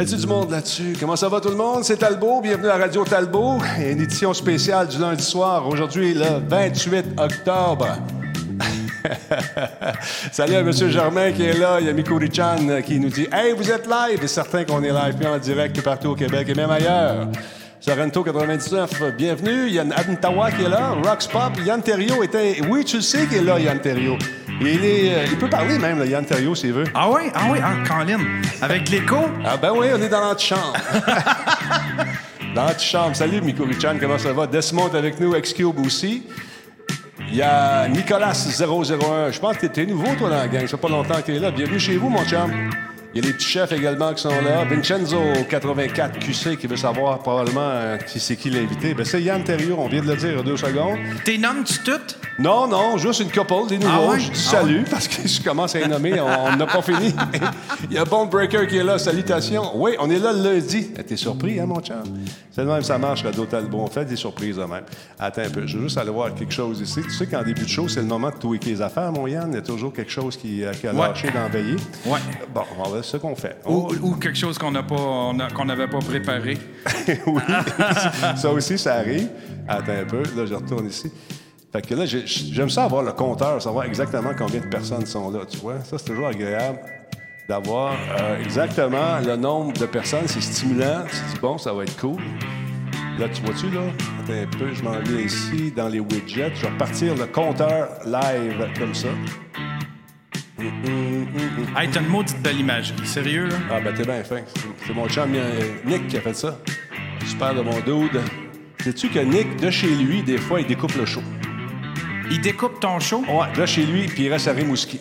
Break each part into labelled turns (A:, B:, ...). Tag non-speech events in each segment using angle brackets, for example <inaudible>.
A: Du monde là-dessus? Comment ça va tout le monde? C'est Talbot. Bienvenue à Radio Talbot. Une édition spéciale du lundi soir. Aujourd'hui, le 28 octobre. <laughs> Salut à M. Germain qui est là. Il y a Miko Richan qui nous dit Hey, vous êtes live! Et certain qu'on est live en direct partout au Québec et même ailleurs. Sorrento 99, bienvenue. Il y a Tawa qui est là. Rox Pop. Yann Terrio était. Oui, tu le sais qu'il est là, Yann Terrio. Il, est, euh, il peut parler même, là, Yann Terrio, s'il veut.
B: Ah oui? Ah oui? Ah, Colin. Avec l'écho?
A: Ah ben oui, on est dans l'antichambre. <laughs> dans l'antichambre. Salut, Miko Richan, comment ça va? Desmond est avec nous, X-Cube aussi. Il y a Nicolas 001. Je pense que t'es nouveau, toi, dans la gang. Ça fait pas longtemps que t'es là. Bienvenue chez vous, mon chum. Il y a les petits chefs également qui sont là. Vincenzo 84 QC qui veut savoir probablement euh, qui c'est qui l'invité. Ben, c'est Yann Terriot, on vient de le dire il y a deux secondes.
B: T'es nommes-tu toutes?
A: Non, non, juste une couple, des nouveaux.
B: Ah ouais?
A: Je dis
B: Ah
A: salut parce que je commence à les nommer. On n'a pas fini. Il y a Bone Breaker qui est là. Salutations. Oui, on est là le lundi. Eh, T'es surpris, hein, mon chum? C'est le même, ça marche, Radio Talbot. On fait des surprises de même. Attends un peu, je veux juste aller voir quelque chose ici. Tu sais qu'en début de show, c'est le moment de tweaker les affaires, mon Yann? Il y a toujours quelque chose qui, euh, qui a
B: Ouais.
A: lâché dans Veillée.
B: Ouais.
A: Bon, on va ce qu'on fait.
B: Ou, ou quelque chose qu'on n'avait pas préparé. <laughs>
A: oui, ça aussi, ça arrive. Attends un peu, là, je retourne ici. Fait que là, j'ai- j'aime ça avoir le compteur, savoir exactement combien de personnes sont là, tu vois. Ça, c'est toujours agréable d'avoir euh, exactement le nombre de personnes. C'est stimulant. Tu dis, bon, ça va être cool. Là, tu vois-tu, là? Attends un peu, je m'en vais ici, dans les widgets. Je vais repartir le compteur live comme ça.
B: Hey, t'as une maudite belle imagerie. Sérieux, là?
A: Ah, ben, t'es bien fin. C'est mon chum euh, Nick qui a fait ça. Super de mon dude. Sais-tu que Nick, de chez lui, des fois, il découpe le show?
B: Il découpe ton show?
A: Ouais, de chez lui, puis il reste à Rimouski.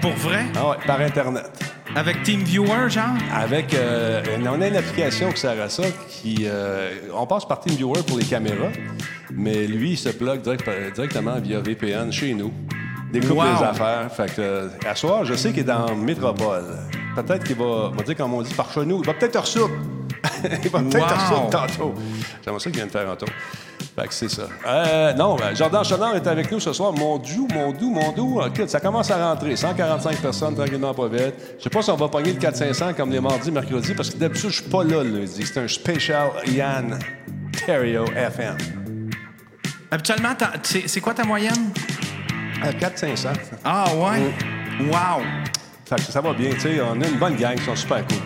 B: pour vrai?
A: Ah ouais, par Internet.
B: Avec TeamViewer, genre?
A: Avec, euh, on a une application qui sert à ça, qui, euh, on passe par TeamViewer pour les caméras, mais lui, il se plug direct- directement via VPN chez nous. Découpe
B: Wow.
A: les affaires. Fait que, euh, à soir, je sais qu'il est dans Métropole. Peut-être qu'il va, on va dire, comme on dit, par chez nous. Il va peut-être ressourd. <laughs> il va peut-être
B: Wow.
A: tantôt. J'aimerais ça qu'il vienne faire un tour. Fait que c'est ça. Euh, non, ben, Jordan Chenard est avec nous ce soir. Mon doux, mon doux, mon doux. Écoute, ça commence à rentrer. 145 personnes, tranquillement, pas vite. Je sais pas si on va pogner le 400-500 comme les mardis, mercredis, parce que d'habitude, je suis pas là le lundi. C'est un spécial Yann Terrio FM.
B: Habituellement, c'est quoi ta moyenne?
A: À 400-500.
B: Ah, ouais? Wow!
A: Fait que ça va bien, tu sais. On a une bonne gang, ils sont super cool.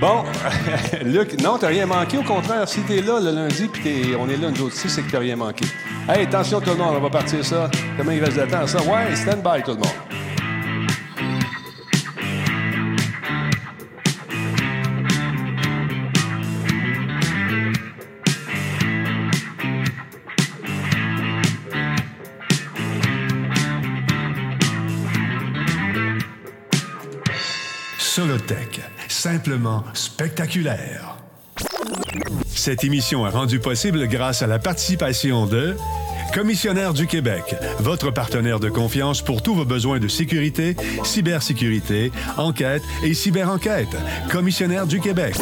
A: Bon, <laughs> Luc, non, t'as rien manqué. Au contraire, si t'es là le lundi puis on est là nous autres ici, c'est que t'as rien manqué. Hey, attention tout le monde, on va partir ça. Comment il reste de temps, ça? Ouais, stand by tout le monde.
C: Simplement spectaculaire. Cette émission est rendue possible grâce à la participation de Commissionnaire du Québec, votre partenaire de confiance pour tous vos besoins de sécurité, cybersécurité, enquête et cyberenquête. Commissionnaire du Québec.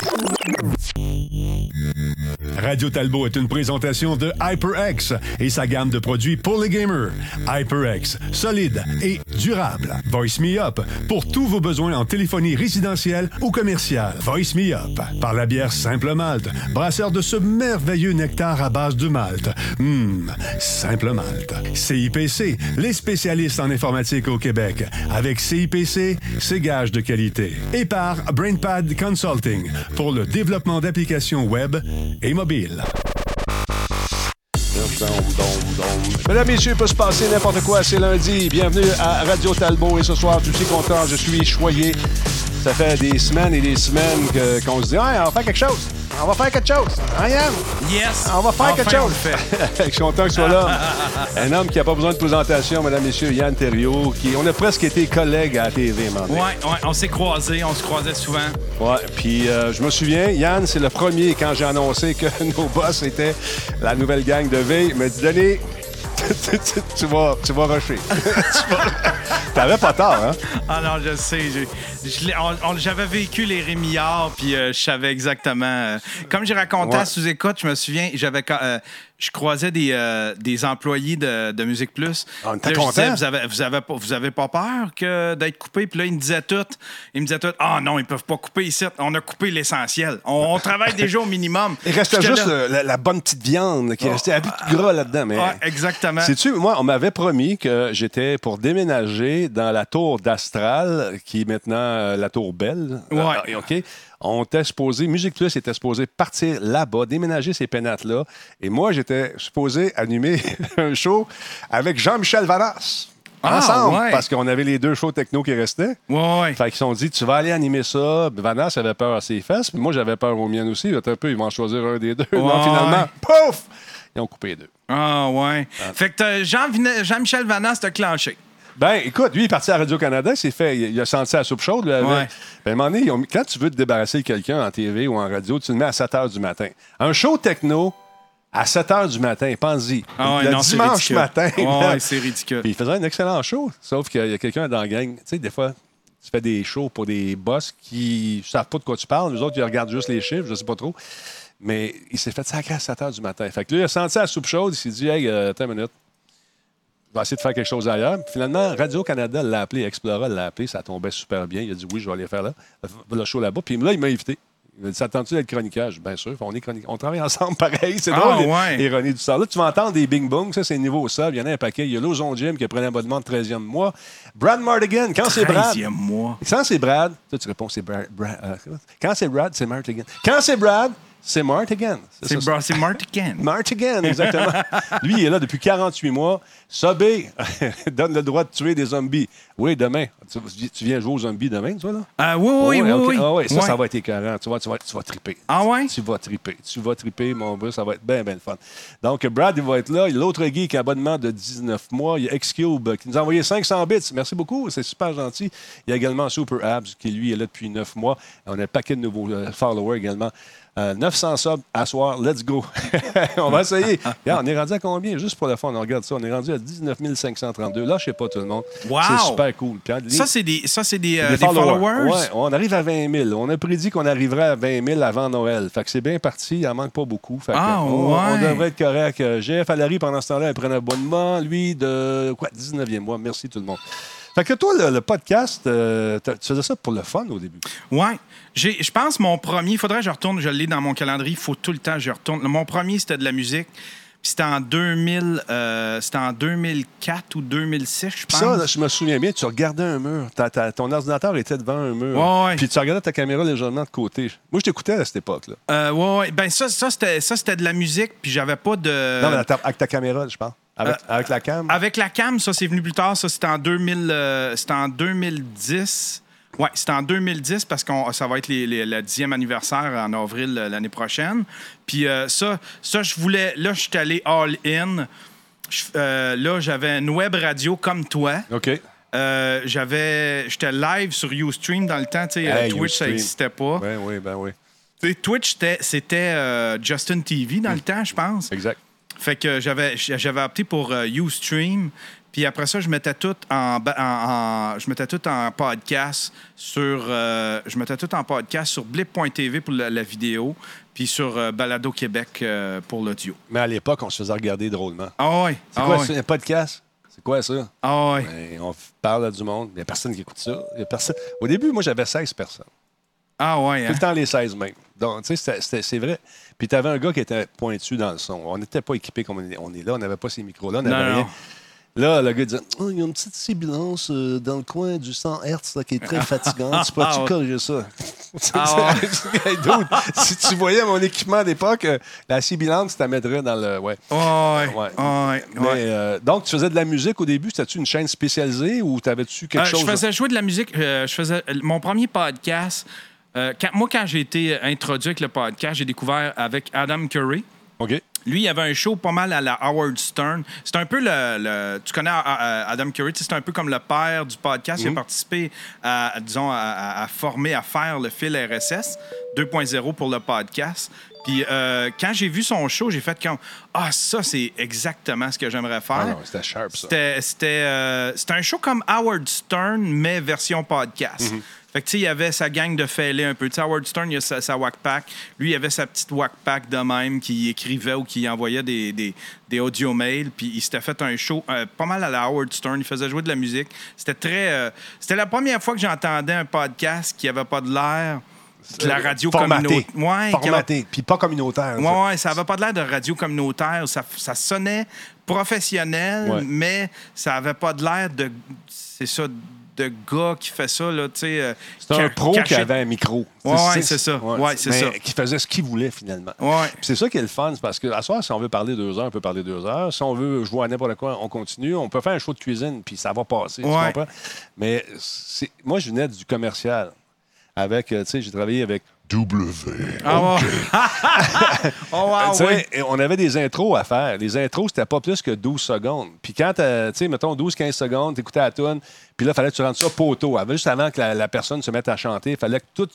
C: Radio Talbot est une présentation de HyperX et sa gamme de produits pour les gamers. HyperX, solide et durable. Voice Me Up pour tous vos besoins en téléphonie résidentielle ou commerciale. Voice Me Up par la bière Simple Malte, brasseur de ce merveilleux nectar à base de malt. Hum, Simple Malte. CIPC, les spécialistes en informatique au Québec. Avec CIPC, c'est gage de qualité. Et par BrainPad Consulting pour le développement d'applications web et mobiles.
A: Mesdames, Messieurs, il peut se passer n'importe quoi. C'est lundi. Bienvenue à Radio Talbot. Et ce soir, je suis content, je suis choyé. Ça fait des semaines et des semaines qu'on se dit hey, on va faire quelque chose. On va faire quelque chose. Hein, Yann?
B: Yes!
A: On va faire
B: Enfin,
A: quelque chose. <laughs> je suis content que tu sois là. <laughs> Un homme qui n'a pas besoin de présentation, mesdames, messieurs, Yann Terriot, qui on a presque été collègues à la TV, man.
B: Ouais, ouais, on s'est croisés, on se croisait souvent.
A: Ouais, puis euh, je me souviens, Yann, c'est le premier quand j'ai annoncé que <laughs> nos boss étaient la nouvelle gang de veille. Il m'a dit, Denis, tu, <laughs> tu- tu vas, <laughs> tu vas rusher. T'avais pas tort, hein?
B: Ah non, je sais. J'avais vécu les Rémillards, puis euh, je savais exactement. euh, comme j'ai raconté
A: Ouais.
B: à sous-écoute, je me souviens, j'avais. euh, je croisais des, euh, des employés de, de Musique Plus.
A: Ah, on était content.
B: vous avez, vous, avez pas, vous avez pas peur que d'être coupé? Puis là, ils me disaient tout. Ils me disaient tout. Ah non, ils peuvent pas couper ici. On a coupé l'essentiel. On, on travaille déjà au minimum.
A: Il restait juste
B: là.
A: le- la, la bonne petite viande qui restait, il y avait plus de gras là-dedans. Mais...
B: Ouais, exactement.
A: Sais-tu, moi, on m'avait promis que j'étais pour déménager dans la tour d'Astral, qui est maintenant euh, la tour Belle.
B: Ouais.
A: Euh, OK. On était supposé, Musique Plus était supposé partir là-bas, déménager ces pénates-là. Et moi, j'étais supposé animer <laughs> un show avec Jean-Michel Varas.
B: Ah,
A: ensemble,
B: ouais.
A: parce qu'on avait les deux shows techno qui restaient.
B: Ouais, ouais.
A: Fait qu'ils se sont dit, tu vas aller animer ça. Vanas avait peur à ses fesses, puis moi, j'avais peur aux miennes aussi. Un peu, ils vont en choisir un des deux. non,
B: Ouais.
A: finalement, pouf! Ils ont coupé les deux.
B: Ah, ouais. Fait que t'as- Jean Jean-Michel Vanas t'a clenché.
A: Ben, écoute, lui, il est parti à Radio-Canada, il s'est fait, il a senti la soupe chaude. Lui, avec.
B: Ouais.
A: Ben, à un moment donné, ils ont mis- quand tu veux te débarrasser de quelqu'un en TV ou en radio, tu le mets à 7 h du matin. Un show techno à 7 h du matin, pense-y.
B: Ah, ouais,
A: le
B: non, c'est
A: dimanche
B: ridicule.
A: matin.
B: Ouais,
A: là.
B: ouais, c'est ridicule.
A: Puis il faisait un excellent show, sauf qu'il y a quelqu'un dans la gang. Tu sais, des fois, tu fais des shows pour des boss qui ne savent pas de quoi tu parles. Les autres, ils regardent juste les chiffres, je sais pas trop. Mais il s'est fait sacrer à 7 h du matin. Fait que lui, il a senti la soupe chaude, il s'est dit, hey, euh, attends une minute. Je vais essayer de faire quelque chose ailleurs. Puis finalement, Radio-Canada l'a appelé, Explora l'a appelé, ça tombait super bien. Il a dit oui, je vais aller faire là, le show là-bas. Puis là, il m'a invité. Il m'a dit S'attends-tu d'être chroniqueur? Je dis, Bien sûr, on, est on travaille ensemble <laughs> pareil. C'est
B: Ah,
A: drôle,
B: ouais.
A: l'ironie du sort. Là, tu vas entendre des bing bong, ça, c'est niveau sol. Il y en a un paquet. Il y a Lozon Jim qui a pris un abonnement de 13e mois. Brad Mardigan, quand c'est Brad.
B: 13e mois.
A: Quand c'est Brad, toi, tu réponds c'est Brad. Brad- euh, quand c'est Brad, c'est Martigan. Quand c'est Brad, c'est Martigan.
B: C'est
A: ça,
B: bra- c'est Martigan. <laughs>
A: Martigan, exactement. Lui, il est là depuis 48 mois. Sobé <laughs> donne le droit de tuer des zombies. Oui, demain. Tu, tu viens jouer aux zombies demain, toi, là?
B: Ah, oui, oui, oui, oui.
A: Ah ouais, ça,
B: Ouais.
A: ça va être écœurant. Tu vas, tu vas, tu vas triper.
B: Ah ouais?
A: Tu vas triper. Tu vas triper, mon bro. Ça va être bien, bien le fun. Donc, Brad, il va être là. Il y a l'autre geek, abonnement de 19 mois. Il y a Xcube qui nous a envoyé 500 bits. Merci beaucoup. C'est super gentil. Il y a également Super Abs qui, lui, est là depuis 9 mois. On a un paquet de nouveaux euh, followers également. Euh, 900 subs à soir. Let's go. <laughs> on va essayer. Regarde, on est rendu à combien? Juste pour le fun, on regarde ça. On est rendu à 19 532. Là, je sais pas tout le monde.
B: Wow!
A: C'est super cool.
B: Ça, c'est des, ça, c'est des, euh,
A: des
B: followers.
A: Ouais, on arrive à 20 000. On a prédit qu'on arriverait à 20 000 avant Noël. Fait que c'est bien parti. Il en manque pas beaucoup. Fait que
B: Ah,
A: on, on
B: ouais.
A: devrait être correct. Euh, GF Allary, pendant ce temps-là, elle prenait un abonnement. Lui, de quoi, 19e mois. Merci tout le monde. Fait que toi, le, le podcast, euh, tu faisais ça pour le fun au début.
B: Ouais. Je pense mon premier, il faudrait que je retourne, je l'ai dans mon calendrier, il faut tout le temps que je retourne. Mon premier, c'était de la musique. C'était en 2000, euh, c'était en 2004 ou 2006, je pense.
A: ça, là, je me souviens bien, tu regardais un mur. Ta- ta- ton ordinateur était devant un mur.
B: Ouais, ouais.
A: Puis tu regardais ta caméra légèrement de côté. Moi, je t'écoutais à cette époque-là.
B: Euh, ouais, ouais. Ben ça, ça c'était, ça, c'était de la musique, puis j'avais pas de...
A: Non, mais ta- avec ta caméra, je pense. Avec,
B: Euh,
A: avec la cam?
B: Avec la cam, ça, c'est venu plus tard. Ça, c'était en, 2000, euh, c'était en 2010. Ouais, c'était en 2010 parce que ça va être les- les- le 10e anniversaire en avril euh, l'année prochaine. Puis euh, ça, ça, je voulais. Là, je suis allé all-in. Là, j'avais une web radio comme toi.
A: OK.
B: J'avais, j'étais live sur Ustream dans le temps. tu sais,
A: Hey,
B: Twitch, ça n'existait pas.
A: Oui, oui, ben oui.
B: Tu sais, Twitch, c'était, Justin TV dans le temps, je pense.
A: Exact.
B: Fait que j'avais j'avais opté pour euh, Ustream. Puis après ça, je mettais tout en, ba- en- en- je mettais tout en podcast sur euh, je mettais tout en podcast sur blip.tv pour la, la vidéo, puis sur euh, Balado Québec euh, pour l'audio.
A: Mais à l'époque, on se faisait regarder drôlement.
B: Ah ouais.
A: C'est
B: ah
A: quoi
B: ouais.
A: un podcast? C'est quoi ça?
B: Ah ouais.
A: Ben, on parle à du monde. Il n'y a personne qui écoute ça. Il y a personne. Au début, moi, j'avais 16 personnes.
B: Ah ouais.
A: Tout
B: hein.
A: le temps les 16 même. Donc, tu sais, c'est vrai. Puis tu avais un gars qui était pointu dans le son. On n'était pas équipé comme on est, là. On n'avait pas ces micros-là. On
B: Non,
A: n'avait
B: non.
A: rien. Là, le gars disait Oh, il y a une petite sibilance euh, dans le coin du 100 Hz là, qui est très fatigante. Tu peux-tu
B: Ah,
A: corriger ça?
B: Ah, <laughs>
A: Si tu voyais mon équipement d'époque, euh, la sibilance, tu la mettrais dans le. Ouais.
B: Ouais.
A: Ouais.
B: Ouais.
A: Mais,
B: ouais.
A: euh, donc, tu faisais de la musique au début? C'était-tu une chaîne spécialisée ou t'avais-tu quelque chose?
B: Je faisais jouer de la musique. je faisais mon premier podcast. Euh, quand- moi, quand j'ai été introduit avec le podcast, j'ai découvert avec Adam Curry.
A: OK.
B: Lui, il avait un show pas mal à la Howard Stern. C'est un peu le. le- tu connais euh, euh, Adam Curry, c'est un peu comme le père du podcast. Il a participé à, disons, à, former, à faire le fil RSS 2.0 pour le podcast. Puis euh, quand j'ai vu son show, j'ai fait comme Ah, ça, c'est exactement ce que j'aimerais faire.
A: Ah non, c'était sharp, ça.
B: C'était, c'était, euh, c'était un show comme Howard Stern, mais version podcast. Fait que, tu sais, il y avait sa gang de fêlés un peu. Tu sais, Howard Stern, il a sa, sa Pack. Lui, il avait sa petite Wack Pack de même qui écrivait ou qui envoyait des, des, des audio mails. Puis il s'était fait un show euh, pas mal à la Howard Stern. Il faisait jouer de la musique. C'était très. euh, c'était la première fois que j'entendais un podcast qui avait pas de l'air de la radio communautaire. Ouais, qui avait-
A: Formaté. Puis pas communautaire. ça.
B: Ouais, ouais, ça avait pas de l'air de radio communautaire. Ça, ça sonnait professionnel,
A: Ouais.
B: mais ça avait pas de l'air de. C'est ça, de gars qui fait ça, là, tu sais. euh,
A: C'est un pro qui avait un micro.
B: Ouais, ouais, c'est ça. Ouais, c'est
A: mais
B: ça.
A: Qui faisait ce qu'il voulait, finalement.
B: Ouais.
A: C'est ça qui est le fun, c'est parce que à soir, si on veut parler deux heures, on peut parler deux heures. Si on veut jouer à n'importe quoi, on continue. On peut faire un show de cuisine, puis ça va passer. tu
B: Ouais.
A: comprends? Mais c'est- moi, je venais du commercial. Avec, euh, tu sais, j'ai travaillé avec W.
B: Ah, ouais. <laughs> oh, wow, ouais.
A: on avait des intros à faire. Les intros, c'était pas plus que 12 secondes. Puis quand, t'as- tu sais, mettons 12-15 secondes, t'écoutais la tune, puis là, il fallait que tu rentres ça poteau. Avant, juste avant que la, la personne se mette à chanter, il fallait que tout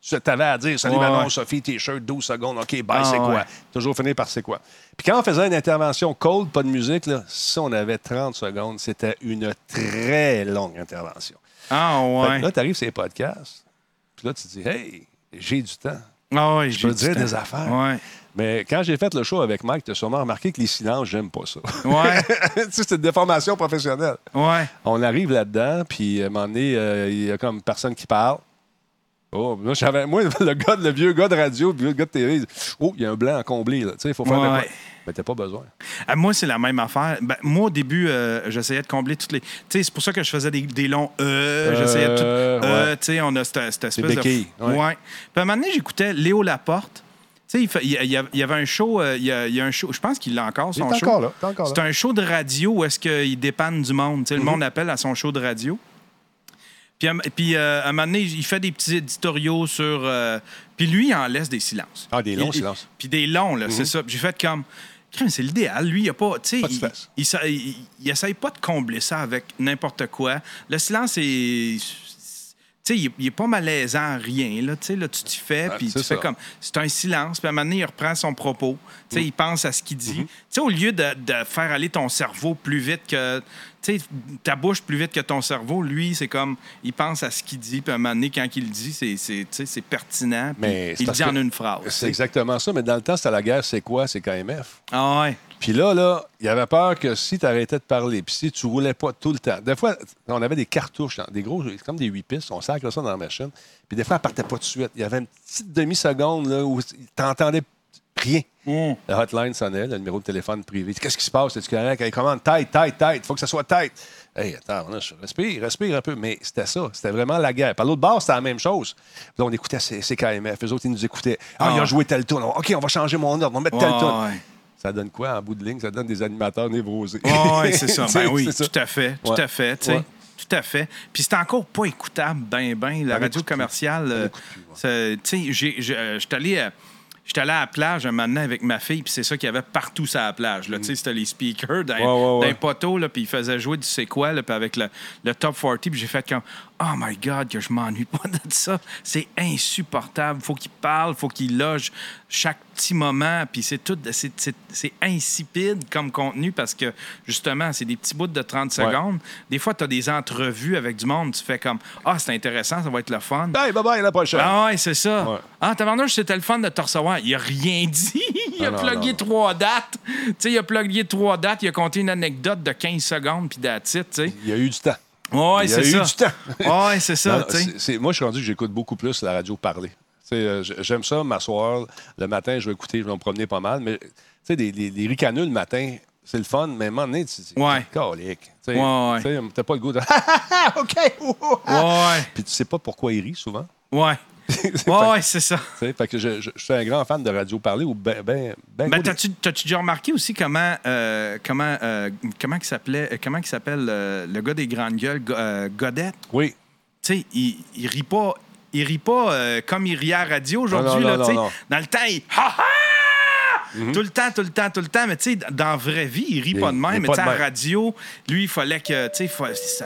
A: ce que tu avais à dire, salut
B: Ouais,
A: Manon,
B: ouais.
A: Sophie, t-shirt, 12 secondes, OK, bye,
B: Ah,
A: c'est quoi?
B: ouais.
A: Toujours finir par c'est quoi. Puis quand on faisait une intervention cold, pas de musique, là, si on avait 30 secondes, c'était une très longue intervention.
B: Ah,
A: Fait que
B: ouais.
A: là, tu arrives sur les podcasts, puis là, tu te dis, hey, j'ai du temps.
B: Ah,
A: Je peux dire des affaires.
B: Ouais.
A: Mais quand j'ai fait le show avec Mike, tu as sûrement remarqué que les silences, j'aime pas ça.
B: Ouais. <laughs>
A: tu sais, c'est une déformation professionnelle.
B: Ouais.
A: On arrive là-dedans, puis à un moment donné, euh, il y a comme personne qui parle. Oh, moi, j'avais, moi, <laughs> le, gars, le vieux gars de radio, le vieux gars de télé, oh, il y a un blanc à combler. là. Tu sais, il faut faire.
B: Ouais.
A: Mais t'as pas besoin.
B: Ah, moi, c'est la même affaire. Ben, moi, au début, euh, j'essayais de combler toutes les. Tu sais, c'est pour ça que je faisais des, des longs Euh. J'essayais de tout.
A: Euh,
B: Euh,
A: ouais.
B: tu sais, on a cette, cette espèce de.
A: ouais.
B: Puis à un moment donné, j'écoutais Léo Laporte. Tu sais, il, y il avait un show, euh, il y a, il y a un show, je pense qu'il l'a encore,
A: Il est
B: son show.
A: encore là, il est encore là.
B: C'est un show de radio où est-ce qu'il dépanne du monde. Tu sais, Le
A: Mhm.
B: monde appelle à son show de radio. Puis, à- puis euh, à un moment donné, il fait des petits éditoriaux sur... euh, puis lui, il en laisse des silences.
A: Ah, des longs
B: Il- il-
A: silences.
B: Puis des longs, là, c'est ça. Puis j'ai fait comme... Crème, C'est l'idéal. Lui, il a pas. Tu sais, il- il essaye pas de combler ça avec n'importe quoi. Le silence est. Tu sais, il, il est pas malaisant, rien. Là, tu sais, là, tu t'y fais,
A: Ouais,
B: puis
A: c'est
B: tu fais comme. C'est un silence, puis à un moment donné, il reprend son propos. Tu
A: Mm.
B: sais, il pense à ce qu'il dit.
A: Mm-hmm.
B: Tu sais, au lieu de, de faire aller ton cerveau plus vite que. Tu sais, ta bouche plus vite que ton cerveau, lui, c'est comme. Il pense à ce qu'il dit, puis à un moment donné, quand il le dit, c'est, pertinent,
A: Mais
B: il dit en une phrase.
A: C'est exactement ça. Mais dans le temps, c'était la guerre, c'est quoi? C'est KMF.
B: Ah ouais.
A: Puis là, là, il y avait peur que si tu arrêtais de parler, puis si tu roulais pas tout le temps. Des fois, on avait des cartouches, des gros, comme des 8 pistes, on sacre ça dans la machine. Puis des fois, elle partait pas tout de suite. Il y avait une petite demi-seconde là, où tu n'entendais rien.
B: Mm.
A: Le hotline sonnait, le numéro de téléphone privé. Qu'est-ce qui se passe? Est-ce correct? Hey, commande, tête, tête, tête. Il faut que ça soit tête. Hey, attends, là, je respire, respire un peu. Mais c'était ça. C'était vraiment la guerre. Par l'autre bord, c'était la même chose. Là, on écoutait CKMF. Eux autres, ils nous écoutaient. Ah,
B: Ah.
A: il a joué tel tour. OK, on va changer mon ordre. On va mettre tel tour.
B: ouais.
A: Ça donne quoi en bout de ligne? Ça donne des animateurs névrosés.
B: Oui, c'est ça. <laughs> Ben oui,
A: c'est ça.
B: tout à fait. Tout
A: Ouais.
B: à fait. tu sais.
A: Ouais.
B: Tout à fait. Puis c'est encore pas écoutable, ben, ben. La radio commerciale, euh, tu sais, j'ai- euh, j'étais allé, à- j'étais allé à la plage un moment avec ma fille, puis c'est ça qu'il y avait partout sur la plage. là. Tu sais, C'était les speakers d'un
A: Mm. Ouais, ouais, ouais.
B: d'un poteau, là, puis ils faisaient jouer du c'est quoi, là, puis avec le, le top 40, puis j'ai fait comme Oh my God, que je m'ennuie pas de ça. C'est insupportable. Faut qu'il parle, faut qu'il loge chaque petit moment, puis c'est tout, c'est- insipide comme contenu parce que justement, c'est des petits bouts de 30
A: Ouais.
B: secondes. Des fois, tu as des entrevues avec du monde, tu fais comme Ah, c'est intéressant, ça va être le fun.
A: Bye, bye, bye, la prochaine.
B: Ah ouais, c'est ça.
A: Ouais.
B: Ah, tabarnouche, c'était le fun de te recevoir. Il a rien dit. <laughs> il a
A: Ah
B: plugué trois dates. Tu sais, il a plugué trois dates. Il a compté une anecdote de 15 secondes, puis tu sais.
A: Il y a eu du temps.
B: Ouais,
A: Il y a
B: c'est ça.
A: du temps.
B: Ouais, c'est ça,
A: Non, moi, je suis rendu que j'écoute beaucoup plus la radio parler. Euh, J'aime ça, m'asseoir. Le matin, je vais écouter, je vais me promener pas mal. Mais tu sais, des ricaneux le matin, c'est le fun, mais à un moment donné, tu dis,
B: Ouais.
A: calique. Tu
B: Ouais, ouais.
A: T'as pas le goût de. <laughs> OK!
B: Ouais,
A: Puis tu sais pas pourquoi il rit souvent.
B: ouais. <laughs> Ouais, c'est ça.
A: fait que je, je- je suis un grand fan de radio parler ou ben, ben, ben
B: Ben, t'as-tu, déjà remarqué aussi comment, euh, comment, euh, comment s'appelait, euh, comment il s'appelle euh, le gars des grandes gueules, euh, Godette?
A: Oui.
B: Tu sais, il, il rit pas, il rit pas comme il rit à radio aujourd'hui. Là. Dans le temps, il ha ha!
A: Mhm.
B: Tout le temps, tout le temps, tout le temps. Mais tu sais, dans la vraie vie, il rit
A: Il-
B: pas de même. Mais tu sais, à radio, lui, il fallait que, tu sais,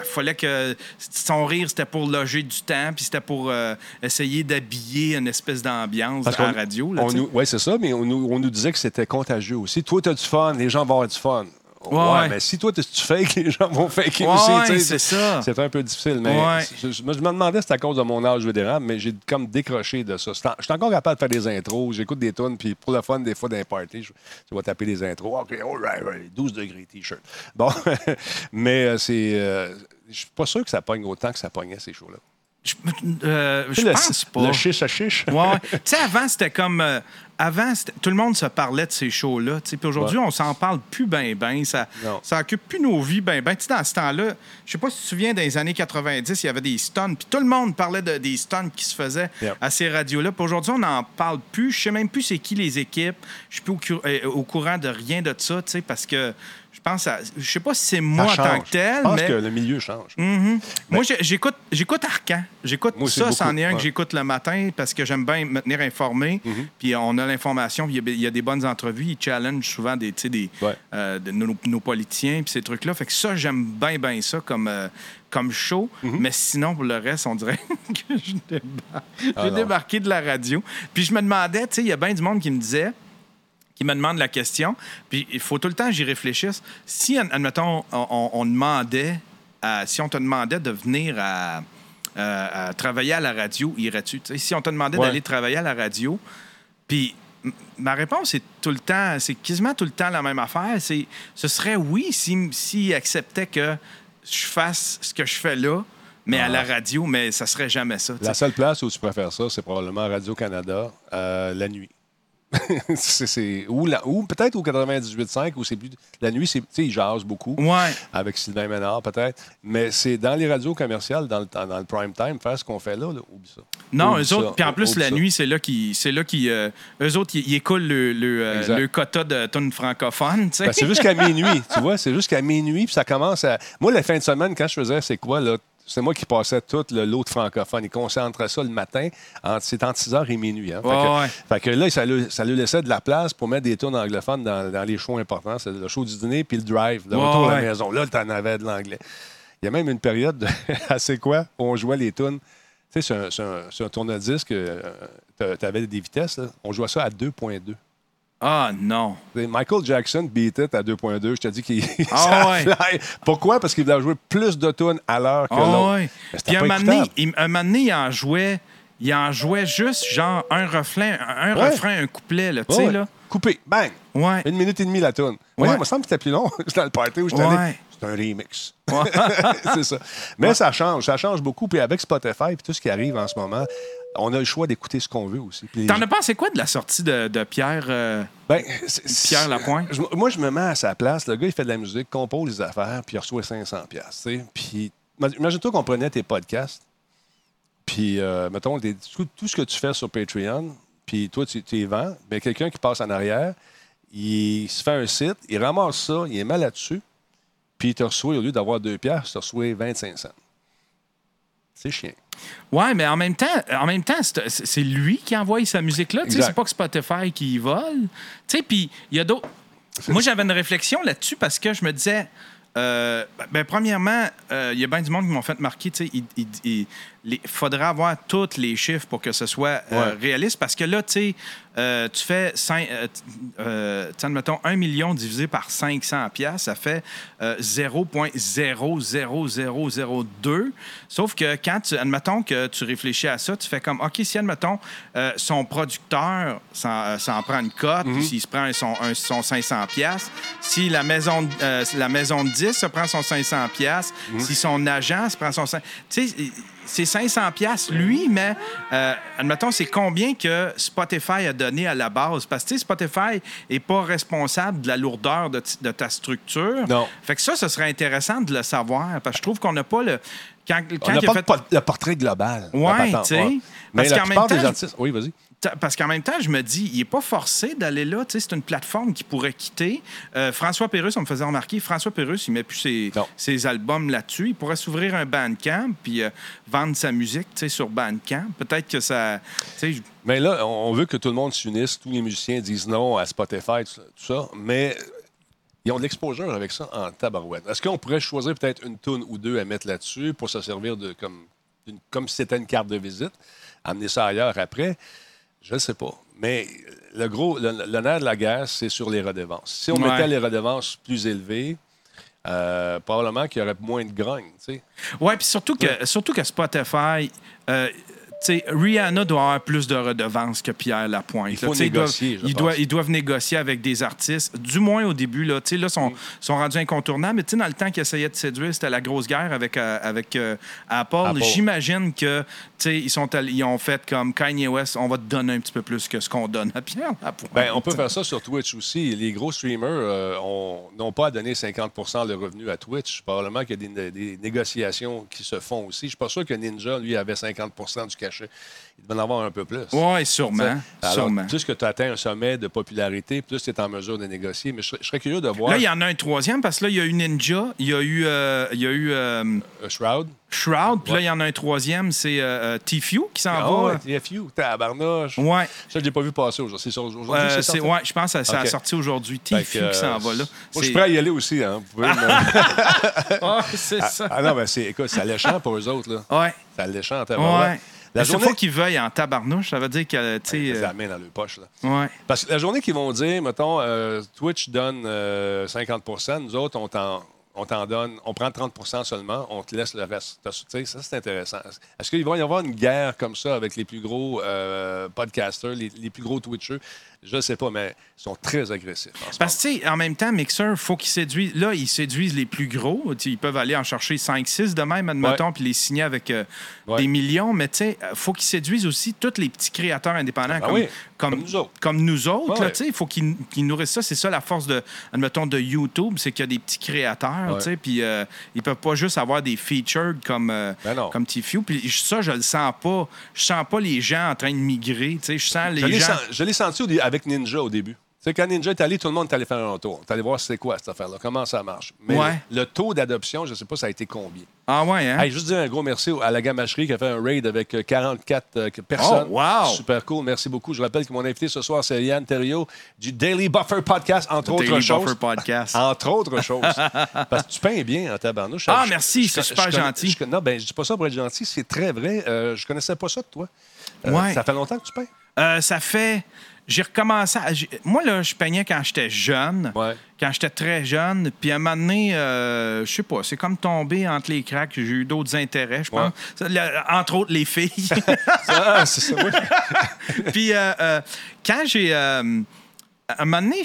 B: fallait que son rire, c'était pour loger du temps, puis c'était pour euh, essayer d'habiller une espèce d'ambiance à la radio.
A: Oui, c'est ça, mais on nous, on nous disait que c'était contagieux aussi. Toi, tu as du fun, les gens vont avoir du fun.
B: Ouais,
A: mais si toi, tu fakes, <laughs> les gens vont faker
B: Ouais,
A: aussi.
B: c'est ça.
A: C'est un peu difficile. Mais
B: Ouais.
A: je, me demandais si c'était à cause de mon âge vétéran, mais j'ai comme décroché de ça. C'est Je suis encore capable de faire des intros. J'écoute des tunes, puis pour le fun, des fois, les parties, je, je vais taper des intros. OK, all right, right, 12 degrés T-shirt. Bon, <laughs> mais euh, c'est. euh, je suis pas sûr que ça pogne autant que ça pognait, ces shows-là.
B: Je, euh, je
A: le-
B: pense pas.
A: Le chiche à chiche.
B: Ouais, ouais. tu sais, avant, c'était comme. euh, avant, tout le monde se parlait de ces shows-là. Puis aujourd'hui,
A: Ouais.
B: on s'en parle plus ben ben. Ça,
A: Non.
B: ça occupe plus nos vies ben ben. Tu sais, dans ce temps-là, je sais pas si tu te souviens, dans les années 90, il y avait des stuns. Puis tout le monde parlait de, des stuns qui se faisaient
A: Yep.
B: à ces radios-là. Puis aujourd'hui, on n'en parle plus. Je sais même plus c'est qui les équipes. Je suis plus au, euh, au courant de rien de ça, tu sais, parce que pense à. Je sais pas si c'est moi en tant que tel,
A: Je pense
B: mais.
A: que le milieu change.
B: Moi, j'ai- j'écoute, j'écoute Arcan. J'écoute
A: Moi
B: ça, c'en est un
A: ouais.
B: que j'écoute le matin parce que j'aime bien me tenir informé.
A: Mm-hmm.
B: Puis on a l'information, puis il y a- il y, a des bonnes entrevues. Ils challenge souvent des,
A: Ouais.
B: euh, de nos, nos politiciens, puis ces trucs-là. Fait que ça, j'aime bien, bien ça comme, euh, comme show.
A: Mm-hmm.
B: Mais sinon, pour le reste, on dirait <laughs> que je débarque. J'ai
A: Ah non.
B: débarqué de la radio. Puis je me demandais, tu sais, il y a bien du monde qui me disait qui me demande la question. Puis il faut tout le temps que j'y réfléchisse. Si, ad- admettons, on, on- on demandait, à- si on te demandait de venir à, à- à travailler à la radio, irais-tu? Si on te demandait
A: Ouais.
B: d'aller travailler à la radio, puis ma réponse est tout le temps, c'est quasiment tout le temps la même affaire. C'est, ce serait oui s'ils si, acceptaient que je fasse ce que je fais là, mais à la radio, mais ça serait jamais ça.
A: La seule place où tu préfères ça, c'est probablement Radio-Canada, euh, la nuit. <laughs> c'est, ou peut-être au 98.5, où c'est plus. La nuit, c'est, tu sais, ils jasent beaucoup.
B: Ouais.
A: Avec Sylvain Ménard, peut-être. Mais c'est dans les radios commerciales, dans le, dans le prime time, faire ce qu'on fait là, là oublie ça.
B: Non,
A: Oublie
B: eux autres, puis en plus, la
A: ça.
B: nuit, c'est là qui, c'est là qui, euh, eux autres, ils, écoulent le, le, euh, le quota de tonnes francophones.
A: Ben, c'est jusqu'à <laughs> minuit, tu vois, c'est jusqu'à minuit, puis ça commence à. Moi, la fin de semaine, quand je faisais C'est quoi, là, c'est moi qui passais tout le lot de francophones. Ils concentraient ça le matin, entre, c'est entre 6 h et minuit. Hein. Fait, que,
B: ouais.
A: fait que là, ça lui, ça lui laissait de la place pour mettre des tours anglophones dans, dans les shows importants. C'est le show du dîner puis le drive, le
B: Ouais,
A: retour à la maison. Là, tu en avais de l'anglais. Il y a même une période de- <laughs> C'est quoi où on jouait les tunes. Tu sais, c'est un, un, tourne-disque, tu avais des vitesses. là. On jouait ça à 2.2.
B: Ah non.
A: Michael Jackson beat it à 2.2. Je te dis qu'il <laughs>
B: Ah ouais.
A: Pourquoi? Parce qu'il voulait jouer plus de tunes à l'heure que
B: Ah
A: l'autre.
B: ouais. Puis un donné, il, un moment donné, il en jouait, il en jouait juste genre un refrain, un,
A: Ouais.
B: refrain, un couplet, là, tu sais,
A: Ouais.
B: là.
A: Coupé. Bang!
B: Ouais.
A: Une minute et demie la tune. Ouais, il me semble que c'était plus long. <laughs> C'était dans le party où j'étais allé. C'est un remix. <laughs> c'est ça. Mais ça change. Ça change beaucoup. Puis avec Spotify et tout ce qui arrive en ce moment, on a le choix d'écouter ce qu'on veut aussi. Les
B: T'en as pensé quoi de la sortie de, de Pierre? euh,
A: Ben,
B: Pierre Lapointe?
A: Je- moi, je me mets à sa place. Le gars, il fait de la musique, compose des affaires, puis il reçoit 500$. piastres, tu sais. Puis, imagine-toi qu'on prenait tes podcasts, puis, euh, mettons, des- tout, tout ce que tu fais sur Patreon, puis toi, tu tu les vends, mais quelqu'un qui passe en arrière, il se fait un site, il ramasse ça, il est mal là-dessus, puis il te reçoit, au lieu d'avoir 2$, piastres, il te reçoit 25 cents. C'est chiant.
B: Ouais, mais en même temps, en même temps, c'est lui qui envoie sa musique-là. C'est pas que Spotify qui y vole. Puis il y a d'autres. Moi, j'avais une réflexion là-dessus parce que je me disais. Euh, ben, premièrement, euh, il y a bien du monde qui m'ont fait marquer, tu sais, il, il- il- les- avoir tous les chiffres pour que ce soit euh,
A: Ouais.
B: réaliste parce que là, tu sais, tu fais, cinq- euh, t- euh, tu sais, admettons, 1 million divisé par 500 pièces, ça fait euh, 0.00002. Sauf que quand tu, admettons que tu réfléchis à ça, tu fais comme, OK, si, admettons, son producteur s'en s'en prend une cote,
A: Mhm.
B: s'il se prend son, un- son 500 pièces, si la maison, la maison de 10 se prend son 500 pièces,
A: Mhm.
B: si son agent se prend son... Tu sais, c'est 500 pièces lui, mais euh, admettons, c'est combien que Spotify a donné à la base? Parce que Spotify est pas responsable de la lourdeur de, ta structure.
A: Non.
B: Fait que ça, ce serait intéressant de le savoir, parce que je trouve qu'on n'a pas le... Quand,
A: On n'a pas
B: fait-
A: le por- le portrait global. patente,
B: tu sais,
A: Mais
B: parce qu'en même
A: plupart des
B: temps,
A: artistes... Oui, vas-y.
B: Parce qu'en même temps, je me dis, il n'est pas forcé d'aller là. C'est une plateforme qui pourrait quitter. Euh, François Pérusse, on me faisait remarquer, François Pérusse, il met plus ses, albums là-dessus. Il pourrait s'ouvrir un Bandcamp puis euh, vendre sa musique sur Bandcamp. Peut-être que ça...
A: Mais là, on veut que tout le monde s'unisse, tous les musiciens disent non à Spotify, tout ça, mais ils ont de l'exposure avec ça en tabarouette. Est-ce qu'on pourrait choisir peut-être une toune ou deux à mettre là-dessus pour se servir de comme, comme si c'était une carte de visite, amener ça ailleurs après? Je ne sais pas. Mais le gros, le, le nerf de la guerre, c'est sur les redevances. Si on
B: Ouais.
A: mettait les redevances plus élevées, euh, probablement qu'il y aurait moins de grogne.
B: Ouais, puis surtout que, surtout que Spotify. euh, Rihanna doit avoir plus de redevances que Pierre Lapointe.
A: Il faut
B: là. Tu sais,
A: négocier,
B: Ils doivent, ils, doivent, ils doivent négocier avec des artistes, du moins au début. Là, là sont,
A: Mm.
B: sont rendus incontournables. Mais dans le temps qu'ils essayaient de séduire, c'était la grosse guerre avec, euh, avec euh, Apple.
A: Apple.
B: J'imagine que ils, sont ils ont fait comme Kanye West, on va te donner un petit peu plus que ce qu'on donne à Pierre Lapointe.
A: Ben, on peut faire ça sur Twitch aussi. Les gros streamers euh, ont- n'ont pas à donner 50% de revenu à Twitch. Probablement qu'il y a des, des négociations qui se font aussi. Je suis pas sûr que Ninja, lui, avait 50% du Il devait en avoir un peu plus.
B: Oui, sûrement.
A: Alors,
B: sûrement.
A: plus que tu atteins un sommet de popularité, plus tu es en mesure de négocier. Mais je, serais- je serais curieux de voir
B: Là, il y en a un troisième parce que là, il y a eu Ninja, il y a eu, euh, il y a eu euh,
A: euh, Shroud.
B: Shroud, puis là, il y en a un troisième, c'est euh, euh, Tfue qui s'en
A: Ah
B: va.
A: ouais, TFU, tabarnouche.
B: Ouais.
A: Ça, je l'ai pas vu passer aujourd'hui. C'est sur- aujourd'hui,
B: Euh,
A: c'est
B: ouais, je pense que ça, ça a sorti aujourd'hui. Tfue
A: que,
B: qui s'en
A: euh,
B: va là.
A: Moi, je suis prêt à y aller aussi. Hein. Vous pouvez me- <laughs>
B: Ah, c'est ça.
A: ah non, mais c'est, écoute, c'est alléchant pour eux autres. Là.
B: Ouais.
A: C'est alléchant en
B: Ouais.
A: La journée...
B: qu'ils veuillent en tabarnouche. Ça veut dire que, tu
A: Ils
B: sais.
A: la
B: euh,
A: main dans leur poche. Là.
B: ouais.
A: Parce que la journée qu'ils vont dire, mettons, euh, Twitch donne euh, 50% nous autres, on t'en, on t'en donne, on prend 30% seulement, on te laisse le reste. Ça, c'est intéressant. Est-ce qu'il va y avoir une guerre comme ça avec les plus gros euh, podcasters, les, les plus gros Twitchers? Je ne sais pas, mais ils sont très agressifs.
B: Parce que, tu sais, en même temps, Mixer, faut qu'ils séduisent. Là, ils séduisent les plus gros. Ils peuvent aller en chercher 5-6 de même, admettons, puis les signer avec euh,
A: Ouais.
B: des millions. Mais, tu sais, euh, faut qu'ils séduisent aussi tous les petits créateurs indépendants
A: Ben
B: comme,
A: oui,
B: comme,
A: comme nous autres.
B: comme nous autres,
A: Ouais,
B: là, il faut qu'ils nourrissent ça. C'est ça la force de, admettons, de YouTube, c'est qu'il y a des petits créateurs,
A: Ouais.
B: puis euh, ils peuvent pas juste avoir des featured comme, euh,
A: Ben non.
B: comme Tfue. Puis ça, je le sens pas. Je sens pas les gens en train de migrer. Je sens les
A: Je
B: gens...
A: sen- je l'ai senti au dé- avec Ninja au début. Tu sais, quand Ninja est allé, tout le monde est allé faire un tour. Tu allé voir c'est quoi cette affaire-là, comment ça marche. Mais
B: Ouais.
A: le taux d'adoption, je ne sais pas, ça a été combien.
B: Ah ouais, hein?
A: Hey, juste dire un gros merci à la gamacherie qui a fait un raid avec euh, 44 euh, personnes.
B: Oh, wow!
A: Super cool, merci beaucoup. Je rappelle que mon invité ce soir, c'est Yann Thériault du Daily Buffer Podcast, entre
B: Daily
A: autres
B: Buffer
A: choses.
B: Podcast. <laughs>
A: Entre autres choses. Parce que tu peins bien en tabarnouche.
B: Ah,
A: Je-
B: merci, c'est super
A: je
B: gentil.
A: je non, ben, je dis pas ça pour être gentil, c'est très vrai. Euh, je connaissais pas ça de toi. Euh,
B: Ouais.
A: Ça fait longtemps que tu peins?
B: Euh, ça fait. J'ai recommencé. à- Moi, là, je peignais quand j'étais jeune.
A: Ouais.
B: Quand j'étais très jeune. Puis à un moment donné, euh, je sais pas, c'est comme tombé entre les cracks. J'ai eu d'autres intérêts, je pense.
A: Ouais.
B: Ça, le- Entre autres, les filles. <laughs>
A: Ah, c'est ça, oui. <laughs>
B: Puis euh, euh, quand j'ai. À un moment donné,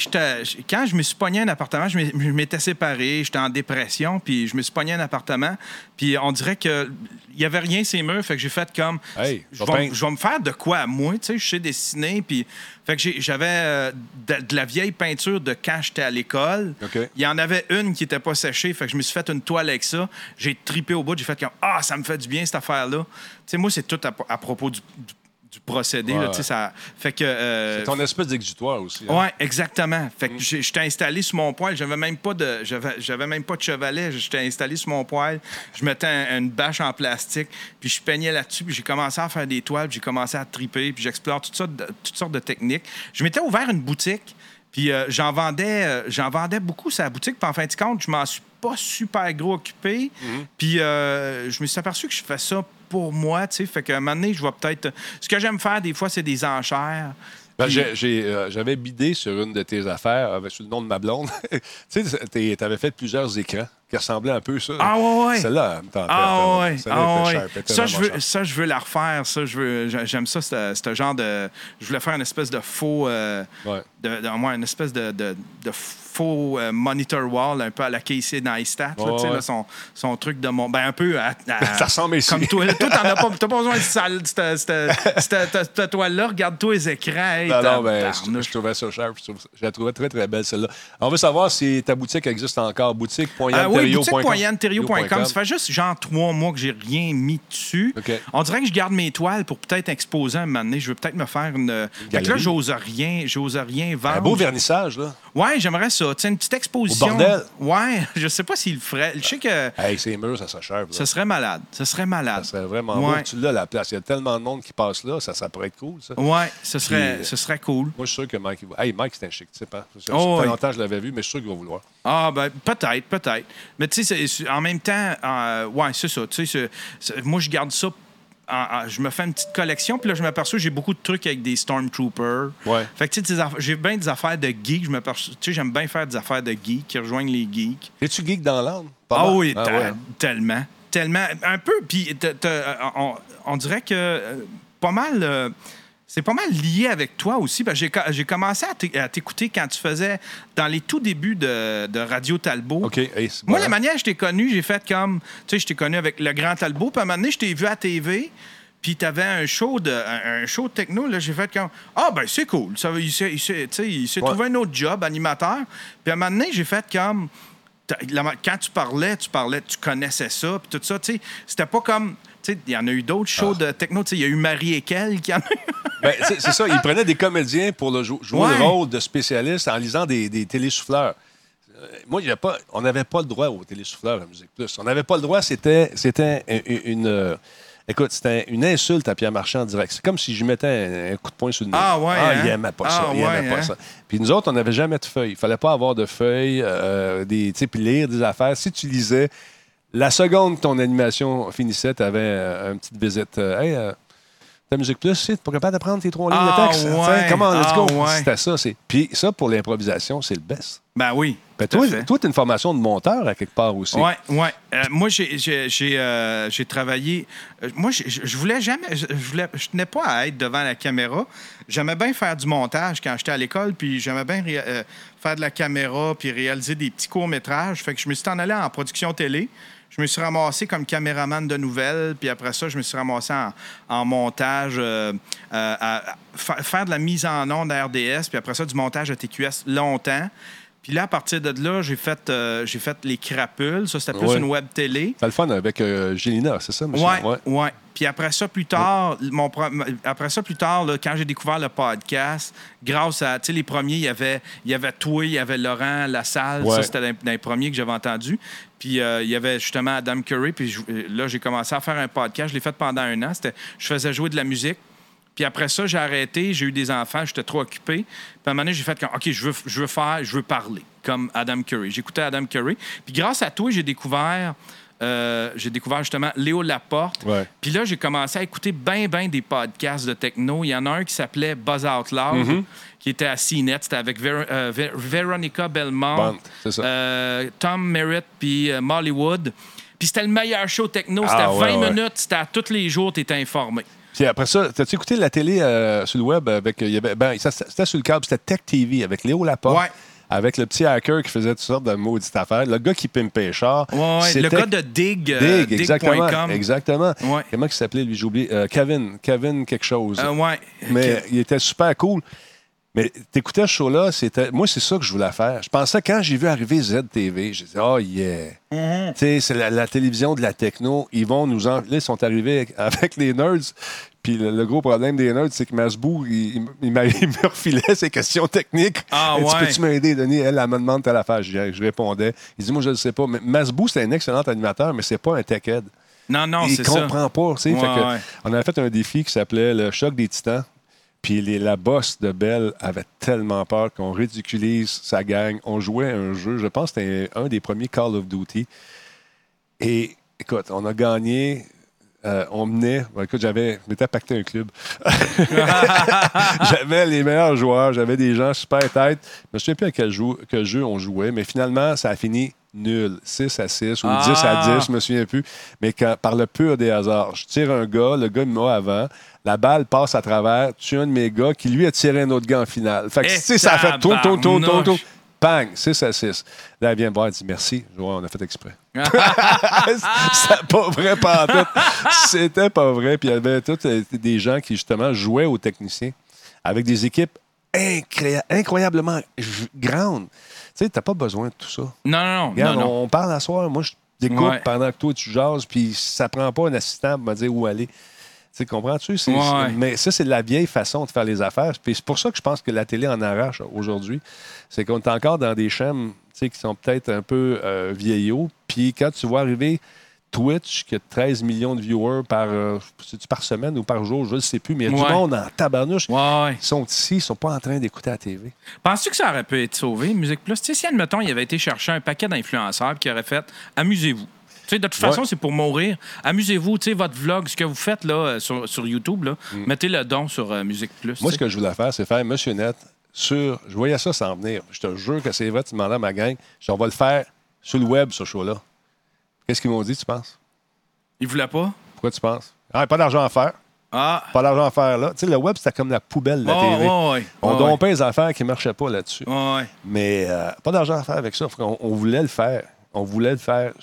B: quand je me suis pogné un appartement, je m'étais séparé, j'étais en dépression, puis je me suis pogné un appartement, puis on dirait que il y avait rien ces murs, fait que j'ai fait comme
A: Hey,
B: je
A: va
B: vais,
A: peindre.
B: je vais me faire de quoi à moi, tu sais, je sais dessiner, puis fait que j'avais euh, de, de la vieille peinture de quand j'étais à l'école. Il y en avait une qui était pas séchée, fait que je me suis fait une toile avec ça. J'ai tripé au bout, j'ai fait comme ah ça me fait du bien cette affaire là. Tu sais moi c'est tout à, à propos du, du- du procédé
A: Ouais,
B: là, tu sais ça fait que euh,
A: C'est ton espèce d'exutoire aussi. hein.
B: Ouais, exactement. Fait
A: Mm.
B: que j'ai- j'étais installé sur mon poêle. J'avais même pas de, j'avais, j'avais même pas de chevalet. J'étais installé sur mon poêle. Je mettais un- une bâche en plastique, puis je peignais là-dessus. Puis j'ai commencé à faire des toiles. J'ai commencé à triper. Puis j'explore toutes sortes de, toutes sortes de techniques. Je m'étais ouvert une boutique. Puis euh, j'en vendais, euh, j'en vendais beaucoup sa boutique. Puis en fin de compte, je m'en suis pas super gros occupé.
A: Mm-hmm.
B: Puis euh, je me suis aperçu que je fais ça pour moi, tu sais. Fait qu'à un moment donné, je vais peut-être. Ce que j'aime faire des fois, c'est des enchères.
A: Ben, euh, J'avais bidé sur une de tes affaires sous le nom de ma blonde. <laughs> tu sais, tu avais fait plusieurs écrans qui ressemblaient un peu ça.
B: Ah, ouais, ouais.
A: Celle-là,
B: Ah ouais, ah ouais. Ça, je veux, ça, je veux la refaire. Ça, je veux, j'aime ça, ce ce genre de. Je voulais faire une espèce de faux. euh,
A: Ouais.
B: de, de- ouais, une espèce de, de, de faux euh, monitor wall, un peu à la Casey Neistat. là,
A: Ouais,
B: là, son, son truc de mon. Ben, un peu. à- à- <laughs>
A: Ça ressemble ici.
B: Comme toi. Toi, t'en as pas, t'as pas besoin de salle- <laughs> cette- toile-là. Regarde-toi les écrans. Hey,
A: Non, non, ben, je, je trouvais ça sharp. Je, trouve- je la trouvais très, très belle, celle-là. On veut savoir si ta boutique existe encore.
B: Ah oui,
A: Boutique.yanterio.com.
B: Ça fait juste genre trois mois que j'ai rien mis dessus. On dirait que je garde mes toiles pour peut-être exposer un moment donné. Je veux peut-être me faire une. Fait que là, j'ose rien, j'ose rien vendre.
A: Un beau vernissage, là.
B: Ouais, j'aimerais ça. Tu sais, une petite exposition.
A: Au bordel.
B: Ouais, <laughs> je sais pas s'il le ferait. Je sais que
A: Hey, ces murs, ça là.
B: ce serait malade. Ce serait malade.
A: Ça serait vraiment
B: Ouais.
A: beau. Tu l'as, la place. Il y a tellement de monde qui passe là. Ça, ça pourrait être cool, ça.
B: Ouais, ce serait,
A: Puis,
B: ce serait cool.
A: Moi, je suis sûr que Mike... Hey, Mike, c'est un chic type. Hein? Ça fait
B: Oh, oui.
A: longtemps que je l'avais vu, mais je suis sûr qu'il va vouloir.
B: Ah, ben, peut-être, peut-être. Mais tu sais, en même temps, euh, ouais, c'est ça. Tu sais, moi, je garde ça je me fais une petite collection, puis là, je m'aperçois que j'ai beaucoup de trucs avec des Stormtroopers.
A: Ouais.
B: Fait que, tu sais, j'ai bien des affaires de geeks. Je m'aperçois- tu sais, j'aime bien faire des affaires de geeks qui rejoignent les geeks.
A: Es-tu geek dans l'âme?
B: Ah oui,
A: Ah ouais.
B: tellement. Tellement. Un peu, puis on, on dirait que euh, pas mal. euh, c'est pas mal lié avec toi aussi. parce que j'ai co- j'ai commencé à t'é- à t'écouter quand tu faisais dans les tout débuts de, de Radio Talbot.
A: Hey,
B: Moi, la manière que je t'ai connu, j'ai fait comme. Tu sais, je t'ai connu avec le Grand Talbot, puis à un moment donné, je t'ai vu à TV, puis t'avais un show de, un, un show de techno, là, j'ai fait comme. Ah, ben, c'est cool. Ça, il s'est, il
A: Ouais.
B: trouvé un autre job, animateur. Puis à un moment donné, j'ai fait comme. Quand tu parlais, tu parlais, tu connaissais ça, puis tout ça, tu sais, c'était pas comme. Il y en a eu d'autres shows
A: Ah.
B: de techno. Il y a eu Marie Ekel qui en a eu.
A: Ben, c'est ça. Il prenait des comédiens pour le jou- jouer
B: Ouais.
A: le rôle de spécialiste en lisant des, des télésouffleurs. Euh, Moi, y a pas, on n'avait pas le droit aux télésouffleurs à Musique Plus. On n'avait pas le droit. C'était, c'était une, une, euh, écoute, c'était une insulte à Pierre Marchand en direct. C'est comme si je mettais un, un coup de poing sur le nez.
B: Ah ouais, hein?
A: il aimait pas ça.
B: Ah
A: il aimait
B: ouais,
A: pas
B: hein?
A: ça. Puis nous autres, on n'avait jamais de feuilles. Il fallait pas avoir de feuilles, euh, des, tu sais, puis lire des affaires. Si tu lisais, la seconde que ton animation finissait, tu avais une petite visite. Euh, hey, euh, ta musique plus, tu pas capable de prendre tes trois lignes
B: Ah,
A: de texte.
B: ouais.
A: Tiens, Comment, let's
B: Ah,
A: go.
B: ouais.
A: C'était ça. c'est- Puis ça, pour l'improvisation, c'est le best.
B: Ben oui.
A: Ben, toi, tu as une formation de monteur à quelque part aussi.
B: Oui, oui. moi, j'ai- j'ai j'ai, euh, j'ai travaillé. euh, moi, je voulais jamais. Je, voulais, je tenais pas à être devant la caméra. J'aimais bien faire du montage quand j'étais à l'école, puis j'aimais bien ré- euh, faire de la caméra, puis réaliser des petits courts-métrages. Fait que je me suis en allé en production télé. Je me suis ramassé comme caméraman de nouvelles, puis après ça, je me suis ramassé en, montage, euh, euh, à, à fa- faire de la mise en onde à RDS, puis après ça, du montage à TQS longtemps. Puis là, à partir de là, j'ai fait, euh, j'ai fait les crapules. Ça, c'était plus
A: Ouais.
B: une web télé.
A: T'as le fun avec euh, Gélina, c'est ça, monsieur?
B: Ouais, ouais. Puis après ça, plus tard, mon après ça, plus tard, là, quand j'ai découvert le podcast, grâce à, tu sais, les premiers, il y avait, il y avait toi, il y avait Laurent Lassalle. Ça, c'était dans, les premiers que j'avais entendus. Puis euh, il y avait justement Adam Curry. Puis je- là, j'ai commencé à faire un podcast. Je l'ai fait pendant un an. C'était, je faisais jouer de la musique. Puis après ça, j'ai arrêté, j'ai eu des enfants, j'étais trop occupé. Puis à un moment donné, j'ai fait comme, OK, je veux, je veux faire, je veux parler, comme Adam Curry. J'écoutais Adam Curry. Puis grâce à toi, j'ai découvert, euh, j'ai découvert justement Léo Laporte.
A: Ouais.
B: Puis là, j'ai commencé à écouter bien, bien des podcasts de techno. Il y en a un qui s'appelait Buzz Out Loud,
A: Mm-hmm.
B: qui était à CNET. C'était avec Ver- euh, Ver- Veronica Belmont, euh, Tom Merritt, puis euh, Molly Wood. Puis c'était le meilleur show techno. C'était
A: Ah, ouais,
B: 20
A: ouais.
B: minutes. C'était à tous les jours, tu étais informé.
A: Puis après ça, t'as-tu écouté la télé euh, sur le web avec. il y avait- ben, ça, c'était sur le câble, c'était Tech TV avec Léo Laporte.
B: Ouais.
A: Avec le petit hacker qui faisait toutes sortes de maudites affaires. Le gars qui pimpait char.
B: Ouais, ouais, le gars de Dig, euh,
A: Dig, exactement.
B: Dig.com.
A: Exactement.
B: Ouais.
A: Comment il s'appelait, lui, j'ai oublié. Euh, Kevin. Kevin quelque chose.
B: Euh, ouais.
A: Mais il était super cool. Mais t'écoutais ce show-là, c'était. Moi, c'est ça que je voulais faire. Je pensais, quand j'ai vu arriver ZTV, j'ai dit, oh yeah. Tu sais, c'est la, la télévision de la techno. Ils vont nous en. Là, ils sont arrivés avec, <laughs> les nerds. Puis le, le gros problème des nerds, c'est que Masbou, il, il, il <laughs> il me refilait ses questions techniques.
B: Ah,
A: Il dit,
B: ouais.
A: Peux-tu m'aider, Denis? Elle, elle me demande telle affaire. Je, je répondais. Il dit, moi, je ne sais pas. Mais Masbou, c'est un excellent animateur, mais c'est pas un tech-head
B: Non, non,
A: il
B: c'est ça.
A: comprend pas. tu sais.
B: Ouais,
A: Fait que
B: ouais.
A: On avait fait un défi qui s'appelait le choc des titans. Puis les- la boss de Belle avait tellement peur qu'on ridiculise sa gang. On jouait un jeu, je pense que c'était un des premiers Call of Duty. Et écoute, on a gagné. euh, on menait. bon, écoute, j'avais. M'étais pacté un club. <laughs> j'avais les meilleurs joueurs, j'avais des gens super tête. Je me souviens plus à quel jeu, quel jeu on jouait, mais finalement, ça a fini nul. 6 à 6 ou
B: Ah.
A: 10 à 10, je me souviens plus. Mais quand, par le pur des hasards, je tire un gars, le gars me met avant, la balle passe à travers, tue un de mes gars qui lui a tiré un autre gars en finale. Fait que,
B: Eh,
A: tu sais, ça a fait tourne, tourne, tourne, tourne, tourne. Bang, 6 à 6. Là, elle vient me voir, elle dit merci. Ouais, on a fait exprès. <laughs> <laughs> C'était pas vrai pantoute. C'était pas vrai. Puis il y avait tous euh, des gens qui, justement, jouaient aux techniciens avec des équipes incroya- incroyablement grandes. Tu sais, t'as pas besoin de tout ça.
B: Non, non, non.
A: Regarde,
B: non, non.
A: on parle à soir, moi, je
B: Ouais.
A: pendant que toi, tu jases, puis ça prend pas un assistant pour me dire où aller. Tu comprends-tu?
B: Ouais.
A: Mais ça, c'est la vieille façon de faire les affaires. Puis c'est pour ça que je pense que la télé en arrache aujourd'hui. C'est qu'on est encore dans des chaînes tu sais, qui sont peut-être un peu euh, vieillots. Puis quand tu vois arriver Twitch, qui a 13 millions de viewers par, euh, par semaine ou par jour, je ne sais plus, mais il y a
B: Ouais.
A: du monde en tabarnouche. Ils sont ici, ils sont pas en train d'écouter la TV.
B: Penses-tu que ça aurait pu être sauvé, Musique Plus? Tu sais, si, admettons, il avait été chercher un paquet d'influenceurs qui aurait fait Amusez-vous. Sais, de toute façon,
A: Ouais.
B: c'est pour mourir. Amusez-vous, tu sais, votre vlog, ce que vous faites là, euh, sur, sur YouTube, là, mettez le don sur euh, Musique Plus.
A: Mm. Moi, ce que je voulais faire, c'est faire Monsieur Net sur. Je voyais ça s'en venir. Je te jure que c'est vrai, tu demandais à ma gang. Je on va le faire sur le web, ce show-là. Qu'est-ce qu'ils m'ont dit, tu penses?
B: sais. Il voulait pas?
A: Pourquoi tu penses? Ah, pas d'argent à faire.
B: Ah,
A: Pas d'argent à faire là. Tu sais, le web, c'était comme la poubelle de la
B: Oh,
A: TV. On
B: Ouais,
A: dompait les affaires qui ne marchaient pas là-dessus. Mais euh, pas d'argent à faire avec ça. On, on voulait le faire. On voulait le faire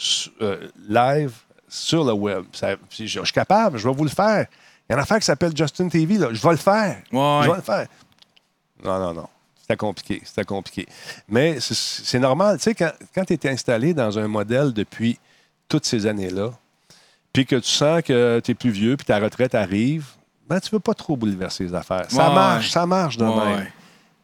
A: euh, live sur le web. Ça- je, je suis capable, je vais vous le faire. Il y a une affaire qui s'appelle Justin TV. Là. Je vais le faire.
B: Ouais.
A: Je vais le faire. Non, non, non. C'était compliqué. C'était compliqué. Mais c'est- normal. Tu sais, quand, quand tu es installé dans un modèle depuis toutes ces années-là, puis que tu sens que tu es plus vieux, puis ta retraite arrive, ben, tu ne veux pas trop bouleverser les affaires. Ça
B: Ouais.
A: marche, ça marche de
B: Ouais.
A: même.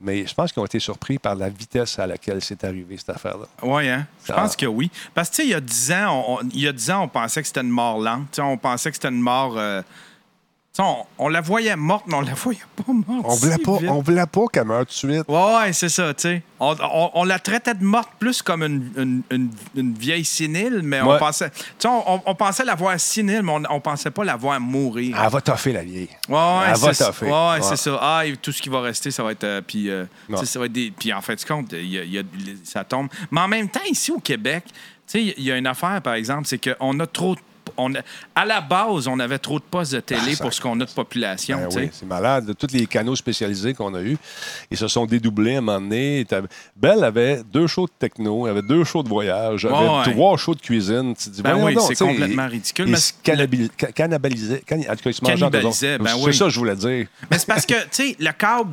A: Mais je pense qu'ils ont été surpris par la vitesse à laquelle c'est arrivé, cette affaire-là.
B: Oui, hein? Je pense que oui. Parce que, tu sais, il y a 10 ans, on, on- il y a 10 ans, on pensait que c'était une mort lente. Tu sais, on pensait que c'était une mort. euh, on, on la voyait morte, mais on la voyait pas morte.
A: On voulait
B: si
A: pas,
B: vite.
A: on voulait pas qu'elle meure tout de suite.
B: Ouais, ouais, c'est ça, tu sais. On, on- on la traitait de morte plus comme une, une- une- une vieille sénile, mais on pensait. Tu sais, on, pensait la voir sénile, mais on, pensait pas la voir mourir.
A: Elle va toffer, la vieille.
B: Ouais, ouais,
A: Elle va
B: c'est ça.
A: toffer.
B: Ouais, ouais, c'est ça. Ah, et tout ce qui va rester, ça va être. euh, puis, euh, ça va être des. Puis, en fait, compte, il y a- il y a- ça tombe. Mais en même temps, ici au Québec, tu sais, il y a une affaire, par exemple, c'est qu'on a trop de. On à la base, on avait trop de postes de télé
A: Ah, ça-
B: pour ce qu'on a de population.
A: Ben oui, c'est malade. Tous les canaux spécialisés qu'on a eus, ils se sont dédoublés à un moment donné. Belle avait deux shows de techno, elle avait deux shows de voyage, elle avait
B: Ouais, ouais.
A: trois shows de cuisine. Tu dis,
B: Ben oui, c'est complètement ridicule,
A: Ils
B: mais
A: se
B: c'est- ben oui.
A: ça que je voulais dire.
B: Mais c'est parce que, tu sais, le câble,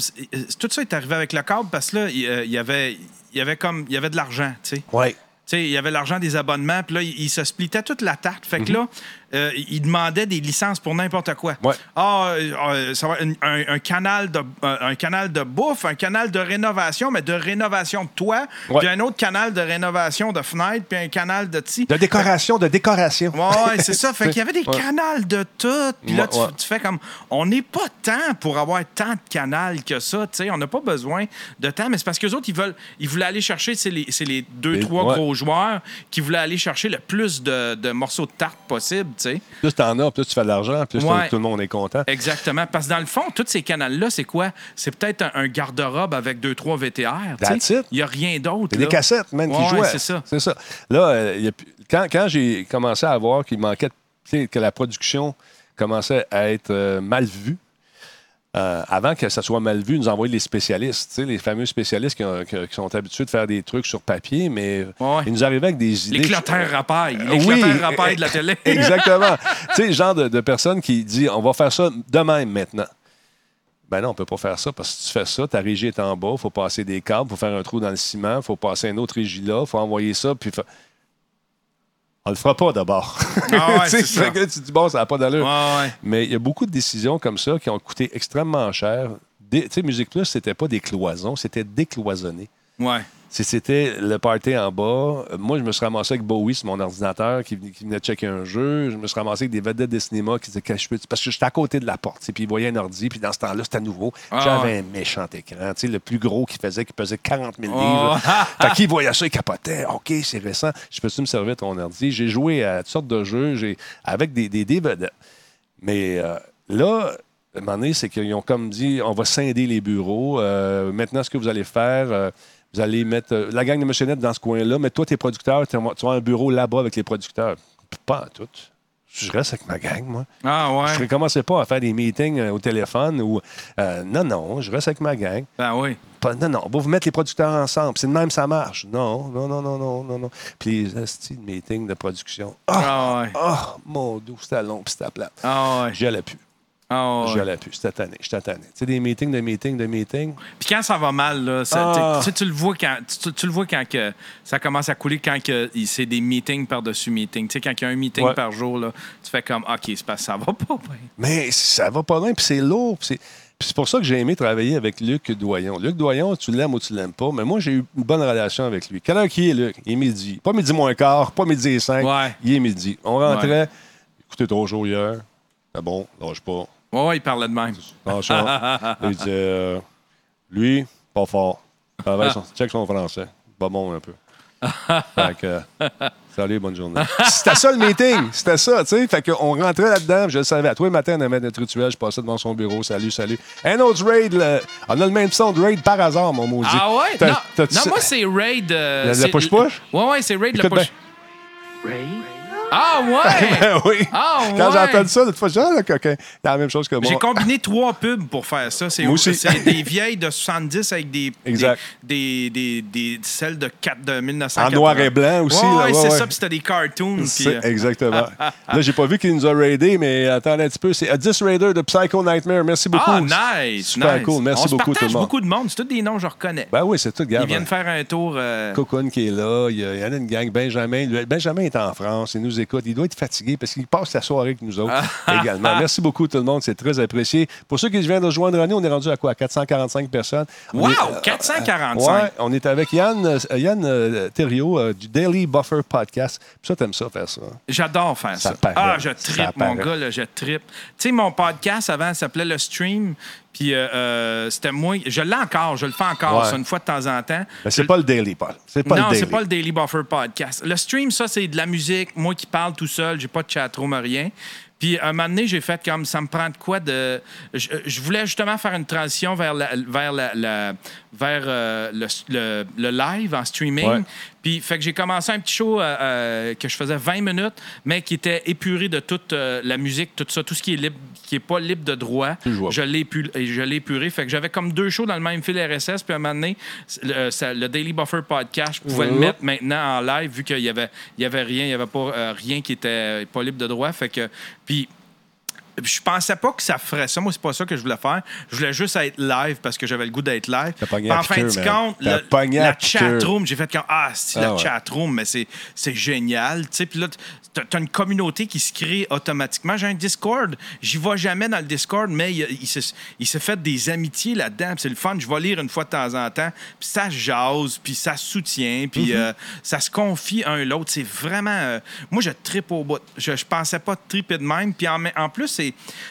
B: tout ça est arrivé avec le câble parce que là, il euh, il y avait. Il y avait comme il y avait de l'argent, tu sais.
A: Oui.
B: Tu sais, il y avait l'argent des abonnements, puis là, il, il se splitait toute la tarte. Fait que là, euh, il demandait des licences pour n'importe quoi.
A: Ouais.
B: Ah, euh, euh, ça va, un, un- un canal de, un, canal de bouffe, un canal de rénovation, mais de rénovation de toit,
A: Ouais.
B: puis un autre canal de rénovation de fenêtre, puis un canal de... ti-
A: De décoration, de décoration.
B: Ouais, c'est ça. Fait qu'il y avait des <laughs>
A: Ouais.
B: canals de tout. Puis là, tu, fais comme. On n'est pas tant pour avoir tant de canals que ça. tu sais. On n'a pas besoin de temps. Mais c'est parce qu'eux autres, ils veulent ils voulaient aller chercher, c'est les, les deux,
A: Les-
B: trois gros joueurs qui voulaient aller chercher le plus de, de morceaux de tarte possible. Tu sais.
A: Plus t'en as, plus tu fais de l'argent, plus
B: Ouais.
A: tout le monde est content.
B: Exactement. Parce que dans le fond, tous ces canals-là, c'est quoi? C'est peut-être un, un garde-robe avec deux, trois VTR. Il n'y a rien d'autre.
A: Des cassettes, même, qui jouaient.
B: c'est ça.
A: C'est ça. Là, euh, y a quand, quand j'ai commencé à voir qu'il manquait, que la production commençait à être euh, mal vue, euh, avant que ça soit mal vu, nous envoyaient les spécialistes, les fameux spécialistes qui, ont- qui- qui sont habitués de faire des trucs sur papier, mais
B: Ouais.
A: ils nous arrivaient avec des idées.
B: Les clotteurs rapailles. Les
A: Oui,
B: rapailles de la télé. <laughs>
A: Exactement. tu sais, le genre de, de personne qui dit on va faire ça de même maintenant. Ben non, on peut pas faire ça parce que si tu fais ça, ta régie est en bas, il faut passer des câbles, il faut faire un trou dans le ciment, il faut passer une autre régie là, il faut envoyer ça, puis fa- on le fera pas d'abord.
B: Ah ouais, <laughs>
A: Tu dis bon, ça n'a pas d'allure.
B: Ouais.
A: Mais il y a beaucoup de décisions comme ça qui ont coûté extrêmement cher. Tu sais, Musique Plus, c'était pas des cloisons, c'était décloisonné.
B: Ouais.
A: Si c'était le party en bas, euh, moi, je me suis ramassé avec Bowie sur mon ordinateur qui, venait- qui venait checker un jeu. Je me suis ramassé avec des vedettes de cinéma qui disaient que je peux. Parce que j'étais à côté de la porte. Puis ils voyaient un ordi. Puis dans ce temps-là, c'était nouveau.
B: Ah,
A: J'avais un méchant écran. Le plus gros qui faisait, qui pesait 40 000
B: Oh.
A: livres. <laughs> fait qu'ils voyaient ça, ils capotaient. OK, c'est récent. Je peux-tu me servir ton ordi? J'ai joué à toutes sortes de jeux avec des, des, des vedettes. Mais euh, là, à un moment donné, c'est qu'ils ont comme dit on va scinder les bureaux. Euh, maintenant, ce que vous allez faire, euh, vous allez mettre euh, la gang de Net dans ce coin-là, mais toi, tes producteurs, tu vas un bureau là-bas avec les producteurs. Pas en tout. Je reste avec ma gang, moi.
B: Ah ouais.
A: Je ne commençais pas à faire des meetings euh, au téléphone ou. euh, non, non, je reste avec ma gang.
B: Ben oui.
A: Pas- non, non, on va vous mettre les producteurs ensemble. C'est de même, ça marche. Non, non, non, non, non, non, non. Puis les hosties de meetings de production. Ah,
B: Ah ouais.
A: ah, mon doux, c'était long, puis c'était plat.
B: Ah ouais.
A: J'y allais plus.
B: Ah ouais.
A: J'y allais plus. J'étais tanné. J'étais tanné. Tu sais, des meetings, de meetings, de meetings.
B: Puis quand ça va mal, là, ça-
A: Ah.
B: tu le vois quand tu, tu le vois quand que ça commence à couler, quand que c'est des meetings par-dessus meetings. Tu sais, quand il y a un meeting
A: Ouais.
B: par jour, là, tu fais comme OK, c'est parce que ça va pas bien.
A: Mais ça va pas bien, puis c'est lourd. puis c'est... puis c'est pour ça que j'ai aimé travailler avec Luc Doyon. Luc Doyon, tu l'aimes ou tu l'aimes pas, mais moi, j'ai eu une bonne relation avec lui. Quelle heure qui est, Luc? Il est midi. Pas midi moins quart, pas midi et cinq.
B: Ouais.
A: Il est midi. On rentrait. Écoutez, ton jour hier. C'est bon, lâche pas.
B: Ouais, ouais, il parlait de même. <laughs>
A: Il disait, euh, lui, pas fort. Travaille son- check son français. Pas bon un peu. fait que, <laughs> salut, bonne journée. C'était ça le meeting. C'était ça, tu sais. Fait qu'on rentrait là-dedans, je le savais. À tous les matins, on avait notre rituel. Je passais devant son bureau. Salut, salut. Un autre raid. le- On a le même son de raid par hasard, mon maudit.
B: Ah ouais?
A: T'as-
B: Non,
A: t'as-tu-
B: non, moi, c'est Raid. euh,
A: Le- le
B: c'est-
A: push-push?
B: Ouais, ouais, c'est Raid le
A: Écoute
B: push. Ah ouais! <laughs>
A: Ben oui.
B: Ah
A: Quand
B: ouais.
A: entendu ça, l'autre fois, j'ai dit, ah, le coquin. C'est la même chose que moi.
B: J'ai combiné trois pubs pour faire ça. C'est c'est des vieilles de 70 avec des.
A: Exact.
B: Des, des, des, des- celles de, 4, de 1900.
A: En noir et blanc aussi,
B: Ouais,
A: là,
B: ouais, c'est
A: ouais.
B: ça. Puis c'était des cartoons. euh,
A: exactement. <laughs> Là, j'ai pas vu qu'il nous a raidé, mais attendez un petit peu. C'est Addis Raider de Psycho Nightmare. Merci beaucoup.
B: Ah, nice!
A: Super
B: nice.
A: cool. Merci
B: On
A: beaucoup, tout
B: partage
A: le monde.
B: beaucoup de monde. C'est tous des noms que je reconnais.
A: Ben oui, c'est tout, gars.
B: Ils viennent faire un tour. euh,
A: Cocoon qui est là. Il y, en a une gang. Benjamin. Benjamin est en France. Il nous écoute. Il doit être fatigué parce qu'il passe la soirée avec nous autres également. <laughs> Merci beaucoup, tout le monde. C'est très apprécié. Pour ceux qui viennent de rejoindre René, on est rendu à quoi? À 445 personnes. On
B: Wow!
A: est- euh,
B: 445.
A: Ouais, on est avec Yann, euh, Yann euh, Thériault euh, du Daily Buffer Podcast. Puis ça, t'aimes ça, faire ça.
B: J'adore faire ça.
A: Ça paraît.
B: Ah, je
A: Ça
B: trippe, mon gars, là, je trippe. Tu sais, mon podcast avant s'appelait Le Stream. Puis euh, euh, c'était moi. Je l'ai encore, je le fais encore,
A: Ouais.
B: ça, une fois de temps en temps.
A: Mais c'est
B: Je-
A: pas le Daily, Paul. C'est pas
B: non, c'est pas le Daily Buffer Podcast. Le stream, ça, c'est de la musique. Moi qui parle tout seul, j'ai pas de chatroom, rien. Puis, un moment donné, j'ai fait comme ça me prend de quoi de. Je, je voulais justement faire une transition vers, la, vers, la, la- vers euh, le, le- le live en streaming.
A: Ouais.
B: Puis, fait que j'ai commencé un petit show euh, euh, que je faisais 20 minutes, mais qui était épuré de toute euh, la musique, tout ça, tout ce qui est libre, qui est pas libre de droit. Je l'ai je épuré. Fait que j'avais comme deux shows dans le même fil RSS. Puis à un moment donné, le, ça- le Daily Buffer Podcast, je pouvais le
A: Ouais.
B: mettre maintenant en live vu qu'il y avait, il y avait rien, il y avait pas euh, rien qui était pas libre de droit. Fait que puis je pensais pas que ça ferait ça. Moi, c'est pas ça que je voulais faire. Je voulais juste être live parce que j'avais le goût d'être live. En fin de compte, le- la chatroom, j'ai fait comme Ah, c'est
A: Ah
B: la
A: ouais.
B: chatroom, mais c'est, c'est génial. Tu sais, Puis là, t'as, une communauté qui se crée automatiquement. J'ai un Discord. J'y vais jamais dans le Discord, mais il, il s'est, il s'est fait des amitiés là-dedans. C'est le fun. Je vais lire une fois de temps en temps. Puis ça se jase, puis ça se soutient, puis
A: Mm-hmm.
B: euh, ça se confie un l'autre. C'est vraiment. euh, moi, je tripe au bout. Je, je pensais pas triper de même. Puis en, en plus, c'est,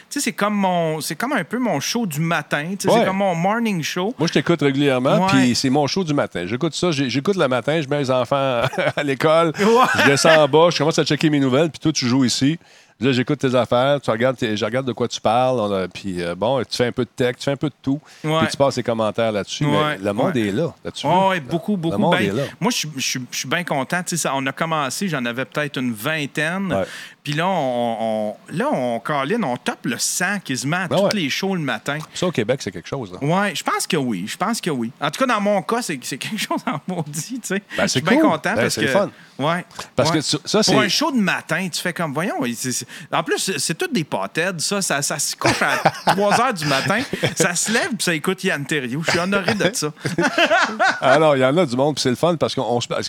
B: c'est comme mon, c'est comme un peu mon show du matin.
A: Ouais.
B: C'est comme mon morning show.
A: Moi, je t'écoute régulièrement,
B: Ouais.
A: puis c'est mon show du matin. J'écoute ça, j'écoute le matin, je mets les enfants <laughs> à l'école,
B: Ouais.
A: je descends en bas, je commence à checker mes nouvelles, puis toi, tu joues ici. Là, j'écoute tes affaires, tu regardes je regarde de quoi tu parles, puis euh, bon, tu fais un peu de tech, tu fais un peu de tout, puis tu passes tes commentaires là-dessus. mais le monde
B: ouais.
A: est là, là-dessus.
B: Oh, oui, beaucoup, beaucoup.
A: monde
B: Ben,
A: est là.
B: Moi, je suis- bien content. Ça, on a commencé, j'en avais peut-être une vingtaine.
A: Ouais.
B: Puis là, on, on- là, on, Colin, on top le 100 quasiment à
A: Ben
B: tous
A: ouais.
B: les shows le matin.
A: Ça, au Québec, c'est quelque chose. là.
B: Oui, je pense que oui. Je pense que oui. En tout cas, dans mon cas, c'est quelque <laughs> chose en maudit, tu sais.
A: Ben,
B: je
A: c'est
B: suis bien content
A: Ben,
B: parce
A: c'est
B: que...
A: fun.
B: Ouais.
A: Parce
B: ouais.
A: que ça,
B: Pour un show de matin, tu fais comme, voyons, c'est- en plus, c'est- toutes des pâtèdes, ça. Ça, ça se couche à <laughs> 3 heures du matin. Ça se lève puis ça écoute Yann Terriot. Je suis honoré de ça. <laughs>
A: Alors, il y en a du monde, puis c'est le fun parce que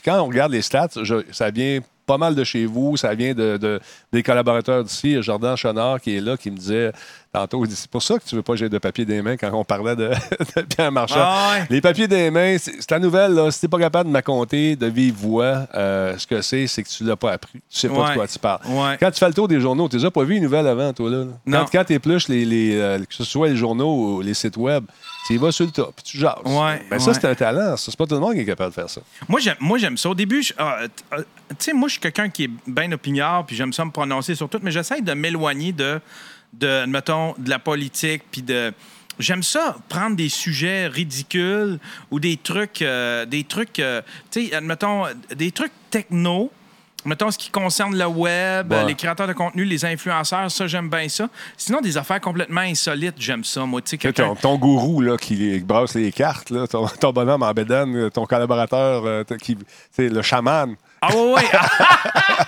A: quand on regarde les stats, je- ça vient pas mal de chez vous, ça vient de, de- des collaborateurs d'ici. Jordan Chonard qui est là, qui me disait tantôt, c'est pour ça que tu veux pas que j'ai de papier des mains quand on parlait de, <laughs> de Pierre Marchand.
B: Ah ouais.
A: Les papiers des mains, c'est la nouvelle, là, si t'es pas capable de me raconter de vive voix euh, ce que c'est, c'est que tu l'as pas appris. Tu sais pas
B: Ouais.
A: de quoi tu parles.
B: Ouais.
A: Quand tu fais le tour des journaux, tu n'as pas vu les nouvelles avant, toi, là? là?
B: Non.
A: Quand, quand tu épluches les, les, euh, que ce soit les journaux ou les sites web, tu vas sur le top, puis tu jases.
B: Ouais,
A: Ben, ça,
B: ouais.
A: c'est un talent. ça. C'est pas tout le monde qui est capable de faire ça.
B: Moi, j'aime, moi, j'aime ça. Au début, je- ah, ah, tu sais, moi, je suis quelqu'un qui est bien opiniard, puis j'aime ça me prononcer sur tout, mais j'essaie de m'éloigner de, de, mettons, de la politique, puis de. J'aime ça, prendre des sujets ridicules ou des trucs, euh, des trucs, euh, tu sais, admettons, des trucs techno. Mettons ce qui concerne le web,
A: Ouais.
B: les créateurs de contenu, les influenceurs, ça, j'aime bien ça. Sinon, des affaires complètement insolites, j'aime ça. Moi, tu sais.
A: Ton, ton gourou là, qui brasse les cartes, là, ton, ton bonhomme en bédane, ton collaborateur, euh, t- qui, c'est le chaman.
B: Ah, ouais,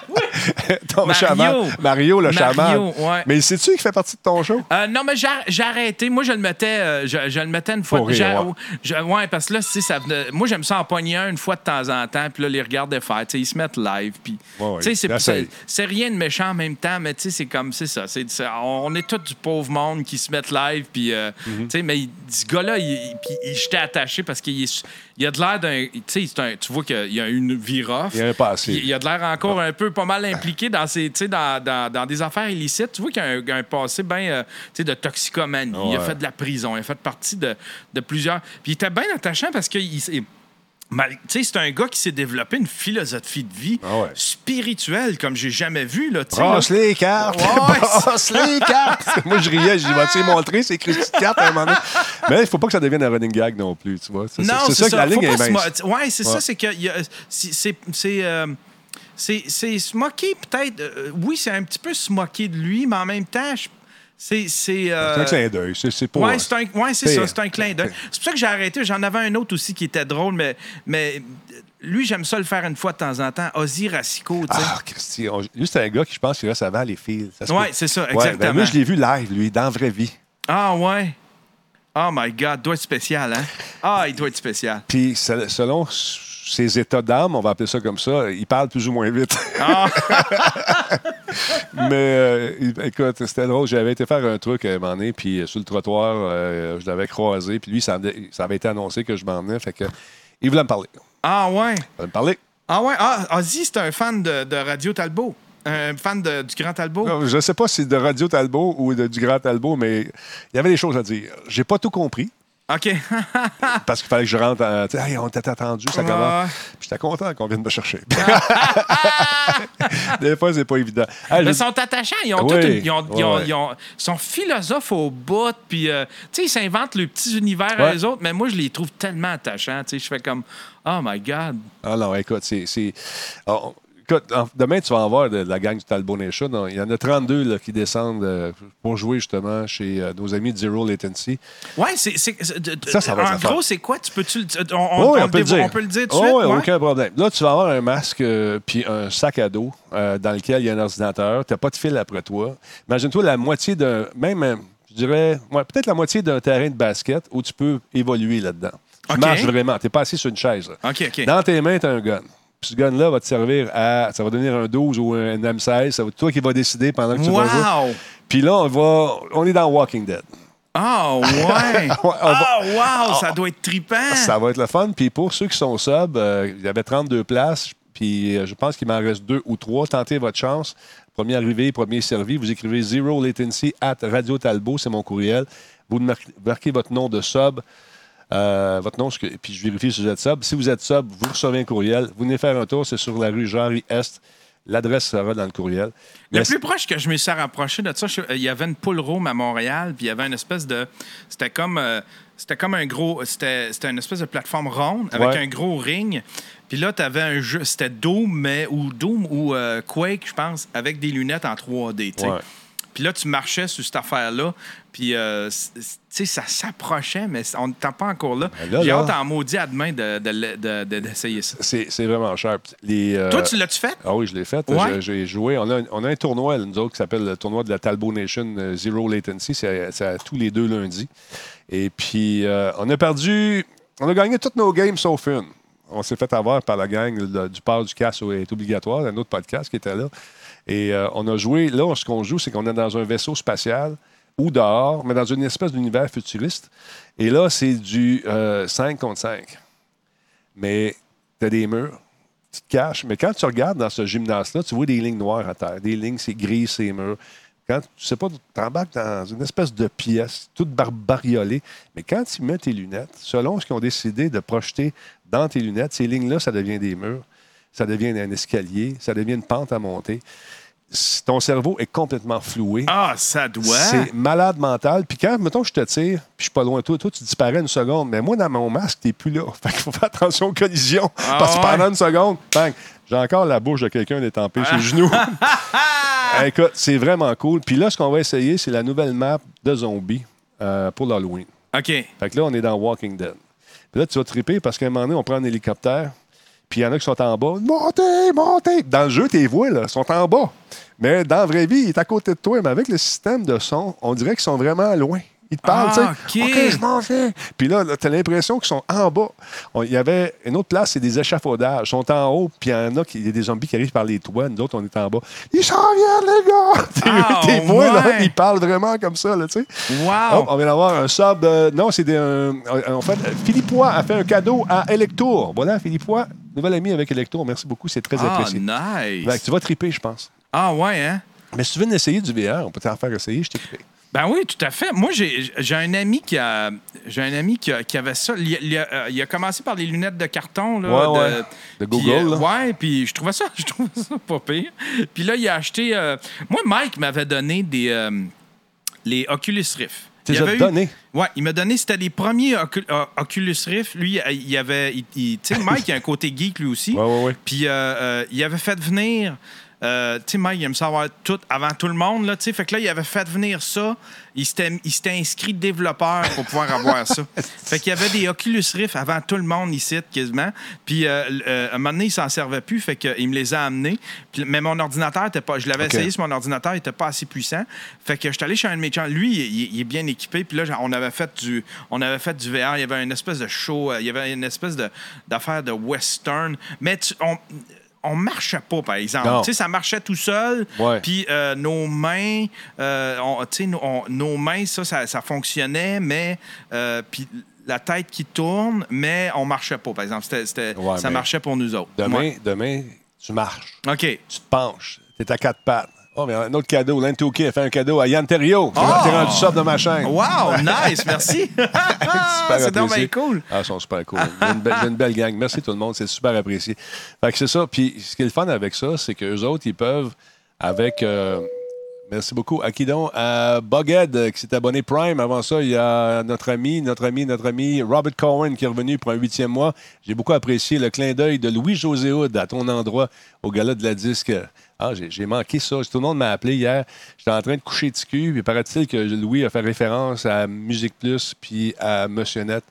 B: ouais. <laughs>
A: ton
B: Mario.
A: chaman. Mario, le
B: Mario,
A: chaman.
B: ouais.
A: Mais sais-tu qu'il fait partie de ton show?
B: Euh, non, mais j'ai arrêté. Moi, je le mettais, euh, je, je le mettais une fois.
A: Pour rire,
B: j'ai-
A: ouais.
B: je- ouais, parce que là, ça moi, j'aime ça en pogner un une fois de temps en temps, puis là, les regarder faire. Ils se mettent live, puis.
A: Ouais,
B: c'est- rien de méchant en même temps, mais tu sais, c'est comme, c'est ça. on est tous du pauvre monde qui se mettent live, puis. euh. Tu sais, mais ce gars-là, il, il- puis il- j'étais attaché parce qu'il il a de l'air d'un. Tu sais, vois qu'il y a une rough.
A: Il y a un
B: Il, il a de l'air encore un peu pas mal impliqué dans, sais, dans, dans- dans des affaires illicites. Tu vois qu'il a un, un passé bien de toxicomanie. Il a fait de la prison. Il a fait partie de, de plusieurs. Puis il était bien attachant parce qu'il. C'est un gars qui s'est développé une philosophie de vie
A: Ah ouais.
B: spirituelle comme j'ai jamais vu. Là, sais, là.
A: Les cartes!
B: Ouais, <laughs>
A: les cartes! <laughs> Moi, je riais, vas-tu les montrer, ces Christy de cartes à un moment donné? Mais il ne faut pas que ça devienne un running gag non plus, tu vois. C'est
B: Non,
A: c'est ça, que la ligne est mince.
B: Ouais, c'est
A: Ouais.
B: ça, c'est que y a- c'est- c'est c'est euh, c'est c'est se moquer peut-être. euh, oui, c'est un petit peu se moquer de lui, mais en même temps, je- c'est c'est. euh,
A: C'est un clin d'œil. C'est pas.
B: Ouais, c'est un, ouais, ça, c'est un clin d'œil. C'est pour ça que j'ai arrêté. J'en avais un autre aussi qui était drôle, mais, mais lui, j'aime ça le faire une fois de temps en temps. Ozzy Racicot, tu sais.
A: Ah, Christy. on- Lui, c'est un gars qui, je pense, qu'il reste avant les fils.
B: Ouais,
A: peut.
B: c'est ça,
A: Ouais,
B: exactement.
A: ben, moi, je l'ai vu live, lui, dans la vraie vie.
B: Ah, ouais. Oh my God, doit être spécial, hein? Ah, il doit être spécial.
A: Puis, se- selon ses états d'âme, on va appeler ça comme ça, il parle plus ou moins vite.
B: Ah, <laughs>
A: Mais euh, il- écoute, c'était drôle. J'avais été faire un truc à un moment donné, puis euh, sur le trottoir, euh, je l'avais croisé, puis lui, ça, avait- ça avait été annoncé que je m'en venais, fait que il voulait me parler. Il
B: ah ouais.
A: voulait me parler.
B: Ah ouais, ah, Ozzy, c'est un fan de, de Radio Talbot. Un fan de- du Grand Talbot.
A: Non, Je ne sais pas si de Radio Talbot ou de, du Grand Talbot, mais il y avait des choses à dire. J'ai pas tout compris.
B: OK. <laughs>
A: Parce qu'il fallait que je rentre. en- tu sais, Hey, on attendu, ça commence. Puis j'étais content qu'on vienne me chercher. <laughs> Des fois, c'est pas évident. Hey,
B: Mais ils sont attachants. Ils ont
A: Oui,
B: toute une- ils ont- ils ont- ils ont- ils sont philosophes au bout. Puis, euh, tu sais, ils s'inventent leurs petits univers
A: Ouais.
B: à eux autres. Mais moi, je les trouve tellement attachants. Tu sais, je fais comme, oh my God.
A: Ah non, écoute, c'est. Écoute, en- demain, tu vas en voir de, de la gang du Talbot Nation. Non, Il y en a 32 là, qui descendent euh, pour jouer justement chez euh, nos amis de Zero Latency.
B: Ouais, c'est.
A: Ça, ça va
B: En gros, c'est quoi? Tu peux-tu. On, on-
A: Oh, oui,
B: on
A: on, peut le dire.
B: on peut le dire tout de
A: Oh,
B: suite?
A: oui,
B: ouais?
A: aucun problème. Là, tu vas avoir un masque euh, puis un sac à dos dans lequel il y a un ordinateur. Tu n'as pas de fil après toi. Imagine-toi la moitié d'un. Même, je dirais, ouais, peut-être la moitié d'un terrain de basket où tu peux évoluer là-dedans. Tu marches vraiment. Tu n'es pas assis sur une chaise. Dans tes mains, tu as un gun. Puis ce gun-là va te servir à. Ça va devenir un 12 ou un M16. Ça va être toi qui vas décider pendant que tu vas jouer.
B: Wow!
A: Puis là, on va. On est dans Walking Dead.
B: Ah, ouais! <laughs>
A: on va-
B: Ah, wow! Ça doit être trippant!
A: Ça va être le fun. Puis pour ceux qui sont sub, euh, il y avait 32 places. Puis euh, je pense qu'il m'en reste deux ou trois. Tentez votre chance. Premier arrivé, premier servi. Vous écrivez Zero Latency at Radio Talbot, c'est mon courriel. Vous mar- marquez votre nom de sub. Euh, votre nom, puis je vérifie si vous êtes sub. Si vous êtes sub, vous recevez un courriel. Vous venez faire un tour, c'est sur la rue Jean-Est. L'adresse sera dans le courriel.
B: Le
A: Mais
B: plus proche que je me suis rapproché de ça, je- il y avait une poule room à Montréal, puis il y avait une espèce de. C'était comme. euh, c'était comme un gros. C'était c'était une espèce de plateforme ronde avec
A: Ouais.
B: un gros ring. Puis là, tu avais un jeu. C'était Doom, mais. Ou Doom ou euh, Quake, je pense, avec des lunettes en 3D. tu sais.
A: Ouais.
B: Puis là, tu marchais sur cette affaire-là. Puis, euh, tu sais, ça s'approchait, mais on n'était pas encore là.
A: Ben là,
B: J'ai hâte en maudit à demain de- de- de- de- d'essayer ça.
A: c'est vraiment cher. Les, euh,
B: Toi, tu l'as-tu fait?
A: Ah oui, je l'ai fait.
B: Ouais.
A: J'ai- joué. On a, un, on a un tournoi, nous autres, qui s'appelle le tournoi de la Talbot Nation euh, Zero Latency. C'est tous les deux lundis. Et puis, euh, on a perdu. On a gagné toutes nos games sauf une. On s'est fait avoir par la gang le- du port du casse est obligatoire, un autre podcast qui était là. Et on a joué. Là, ce qu'on joue, c'est qu'on est dans un vaisseau spatial ou dehors, mais dans une espèce d'univers futuriste. Et là, c'est du euh, 5 contre 5. Mais tu as des murs, tu te caches. Mais quand tu regardes dans ce gymnase-là, tu vois des lignes noires à terre. Des lignes, c'est gris, c'est murs. Quand tu sais pas, tu embarques dans une espèce de pièce, toute barbariolée. Mais quand tu mets tes lunettes, selon ce qu'ils ont décidé de projeter dans tes lunettes, ces lignes-là, ça devient des murs, ça devient un escalier, ça devient une pente à monter. Ton cerveau est complètement floué.
B: Ah, ça doit.
A: C'est malade mental. Puis quand, mettons, je te tire, puis je suis pas loin de toi, toi, tu disparais une seconde. Mais moi, dans mon masque, t'es plus là. <laughs> Fait qu'il faut faire attention aux collisions.
B: Ah
A: parce que
B: ouais?
A: pendant une seconde, bang, j'ai encore la bouche de quelqu'un détempée sur le genou. <laughs> Eh, Écoute, c'est vraiment cool. Puis là, ce qu'on va essayer, c'est la nouvelle map de zombies euh, pour l'Halloween.
B: OK.
A: Fait que là, on est dans Walking Dead. Puis là, tu vas triper parce qu'à un moment donné, on prend un hélicoptère, puis il y en a qui sont en bas. Montez, montez! Dans le jeu, tes voix, sont en bas. Mais dans la vraie vie, il est à côté de toi. Mais avec le système de son, on dirait qu'ils sont vraiment loin. Ils te parlent,
B: Ah,
A: tu sais.
B: OK.
A: OK, je m'en vais. Puis là, là, t'as l'impression qu'ils sont en bas. Il y avait une autre place, c'est des échafaudages. Ils sont en haut, puis il y en a qui, y a des zombies qui arrivent par les toits. Nous autres, on est en bas. Ils s'en viennent, les gars! <laughs>
B: Ah,
A: tes voix, là, ils parlent vraiment comme ça, là, tu sais.
B: Wow!
A: On vient d'avoir un sub. euh, non, c'est des. en fait, Philippois a fait un cadeau à Electour. Voilà, Philippois, nouvel ami avec Electour. Merci beaucoup, c'est très
B: ah,
A: apprécié.
B: nice!
A: Que tu vas triper, je pense.
B: Ah, ouais, hein?
A: Mais si tu veux essayer du VR, on peut t'en faire essayer, je t'ai trippé.
B: Ben oui, tout à fait. Moi, j'ai un ami qui a j'ai un ami qui, a- qui avait ça. Il, a- il a, euh, il a commencé par les lunettes de carton là,
A: Ouais, ouais. De
B: puis,
A: Google,
B: euh,
A: là.
B: ouais, puis je trouvais ça, <laughs> je trouvais ça pas pire. Puis là, il a acheté. euh, moi, Mike m'avait donné des euh, les Oculus Rift.
A: Tu les
B: eu-
A: donnés?
B: Ouais, il m'a donné, c'était les premiers Ocu- euh, Oculus Rift. Lui, euh, il avait. Tu sais, Mike, il a un côté geek lui aussi. <laughs>
A: Ouais, ouais, ouais.
B: Puis euh, euh, il avait fait venir. Euh, tu sais, Mike, il aime savoir tout avant tout le monde. Là, fait que là, il avait fait venir ça. Il s'était il s'était inscrit développeur pour pouvoir <laughs> avoir ça. Fait qu'il y avait des Oculus Rift avant tout le monde ici, quasiment. Puis euh, euh, à un moment donné, il s'en servait plus. Fait qu'il me les a amenés. Puis, mais mon ordinateur était pas. Je l'avais essayé sur mon ordinateur, il était pas assez puissant. Fait que je suis allé chez un de mes. Lui, il, il est bien équipé. Puis là, on avait fait du, on avait fait du VR. Il y avait une espèce de show. Il y avait une espèce de- d'affaire de western. Mais tu- on. On marchait pas, par exemple. Tu ça marchait tout seul. Puis euh, nos mains, euh, on- tu nos, on- nos mains, ça, ça, ça fonctionnait, mais euh, puis la tête qui tourne, mais on marchait pas, par exemple. C'était- c'était-
A: Ouais,
B: ça marchait pour nous autres.
A: Demain,
B: Ouais.
A: demain, tu marches.
B: OK.
A: tu te penches, t'es à quatre pattes. Oh, mais un autre cadeau. L'N2K a fait un cadeau à Yann Terrio. T'es
B: Oh!
A: rendu sub de ma chaîne.
B: Wow, nice, merci. <laughs>
A: Super
B: c'est donc bien cool.
A: Ah, ils sont super cool. Une, belle- une belle gang. Merci tout le monde. C'est super apprécié. Fait que c'est ça. Puis ce qui est le fun avec ça, c'est qu'eux autres, ils peuvent, avec. euh, merci beaucoup. À qui donc? À Bughead, euh, qui s'est abonné Prime. Avant ça, il y a notre ami, notre ami, notre ami Robert Cohen qui est revenu pour un huitième mois. J'ai beaucoup apprécié le clin d'œil de Louis-José Hood à ton endroit au gala de la disque. Ah, j'ai manqué ça. Tout le monde m'a appelé hier. J'étais en train de coucher de cul. Puis paraît-il que Louis a fait référence à Musique Plus puis à Monsieur Net.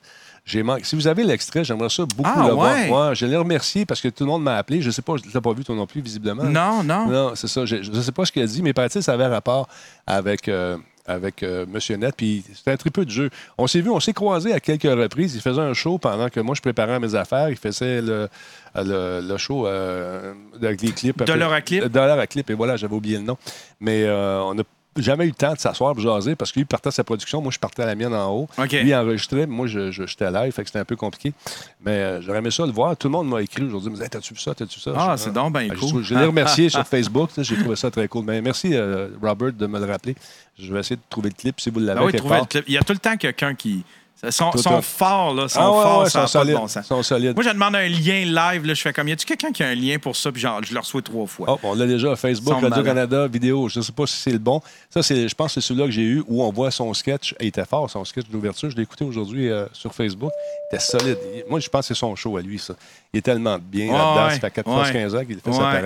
A: J'ai manqué. Si vous avez l'extrait, j'aimerais ça beaucoup
B: Ah,
A: le voir.
B: ouais?
A: Je l'ai remercié parce que tout le monde m'a appelé. Je ne sais pas, je ne l'ai pas vu toi non plus, visiblement.
B: Non, non.
A: Non, c'est ça. Je ne sais pas ce qu'il a dit, mais paraît-il ça avait rapport avec, euh, avec euh, Monsieur Net. Puis c'était un triple de jeu. On s'est vu, on s'est croisés à quelques reprises. Il faisait un show pendant que moi, je préparais mes affaires. Il faisait le, le, le show euh, avec les clips.
B: Dollar à clip.
A: Dollar à clip. Et voilà, j'avais oublié le nom. Mais euh, on n'a jamais eu le temps de s'asseoir pour jaser parce que lui partait à sa production. Moi, je partais à la mienne en haut. Lui, enregistrait. Moi, je- je- j'étais live. Fait que c'était un peu compliqué. Mais euh, j'aurais aimé ça le voir. Tout le monde m'a écrit aujourd'hui. Me Hey, T'as-tu vu ça T'as-tu vu ça?
B: Ah,
A: Je-
B: c'est donc bien
A: je-
B: cool.
A: Je l'ai remercié <laughs> sur Facebook. J'ai trouvé ça très cool. Mais merci, euh, Robert, de me le rappeler. Je vais essayer de trouver le clip si vous l'avez
B: Ah oui,
A: quelque
B: trouver le
A: part.
B: clip. Il y a tout le temps quelqu'un qui. Sont, forts, là. Sont
A: Ah ouais,
B: forts,
A: ouais,
B: ça
A: sont solides.
B: bon sens.
A: sont solides.
B: Moi, je demande un lien live, là, je fais comme, y a-tu quelqu'un qui a un lien pour ça? Puis genre, je le reçois trois fois.
A: Oh, on l'a déjà, Facebook, Radio-Canada, vidéo. Je ne sais pas si c'est le bon. Ça, c'est, je pense que c'est celui-là que j'ai eu où on voit son sketch. Il était fort, son sketch d'ouverture. Je l'ai écouté aujourd'hui euh, sur Facebook. Il était solide. Moi, je pense que c'est son show à lui, ça. Il est tellement bien
B: Ouais,
A: là-dedans. Ça fait 4
B: Ouais.
A: fois 15 ans qu'il fait ça.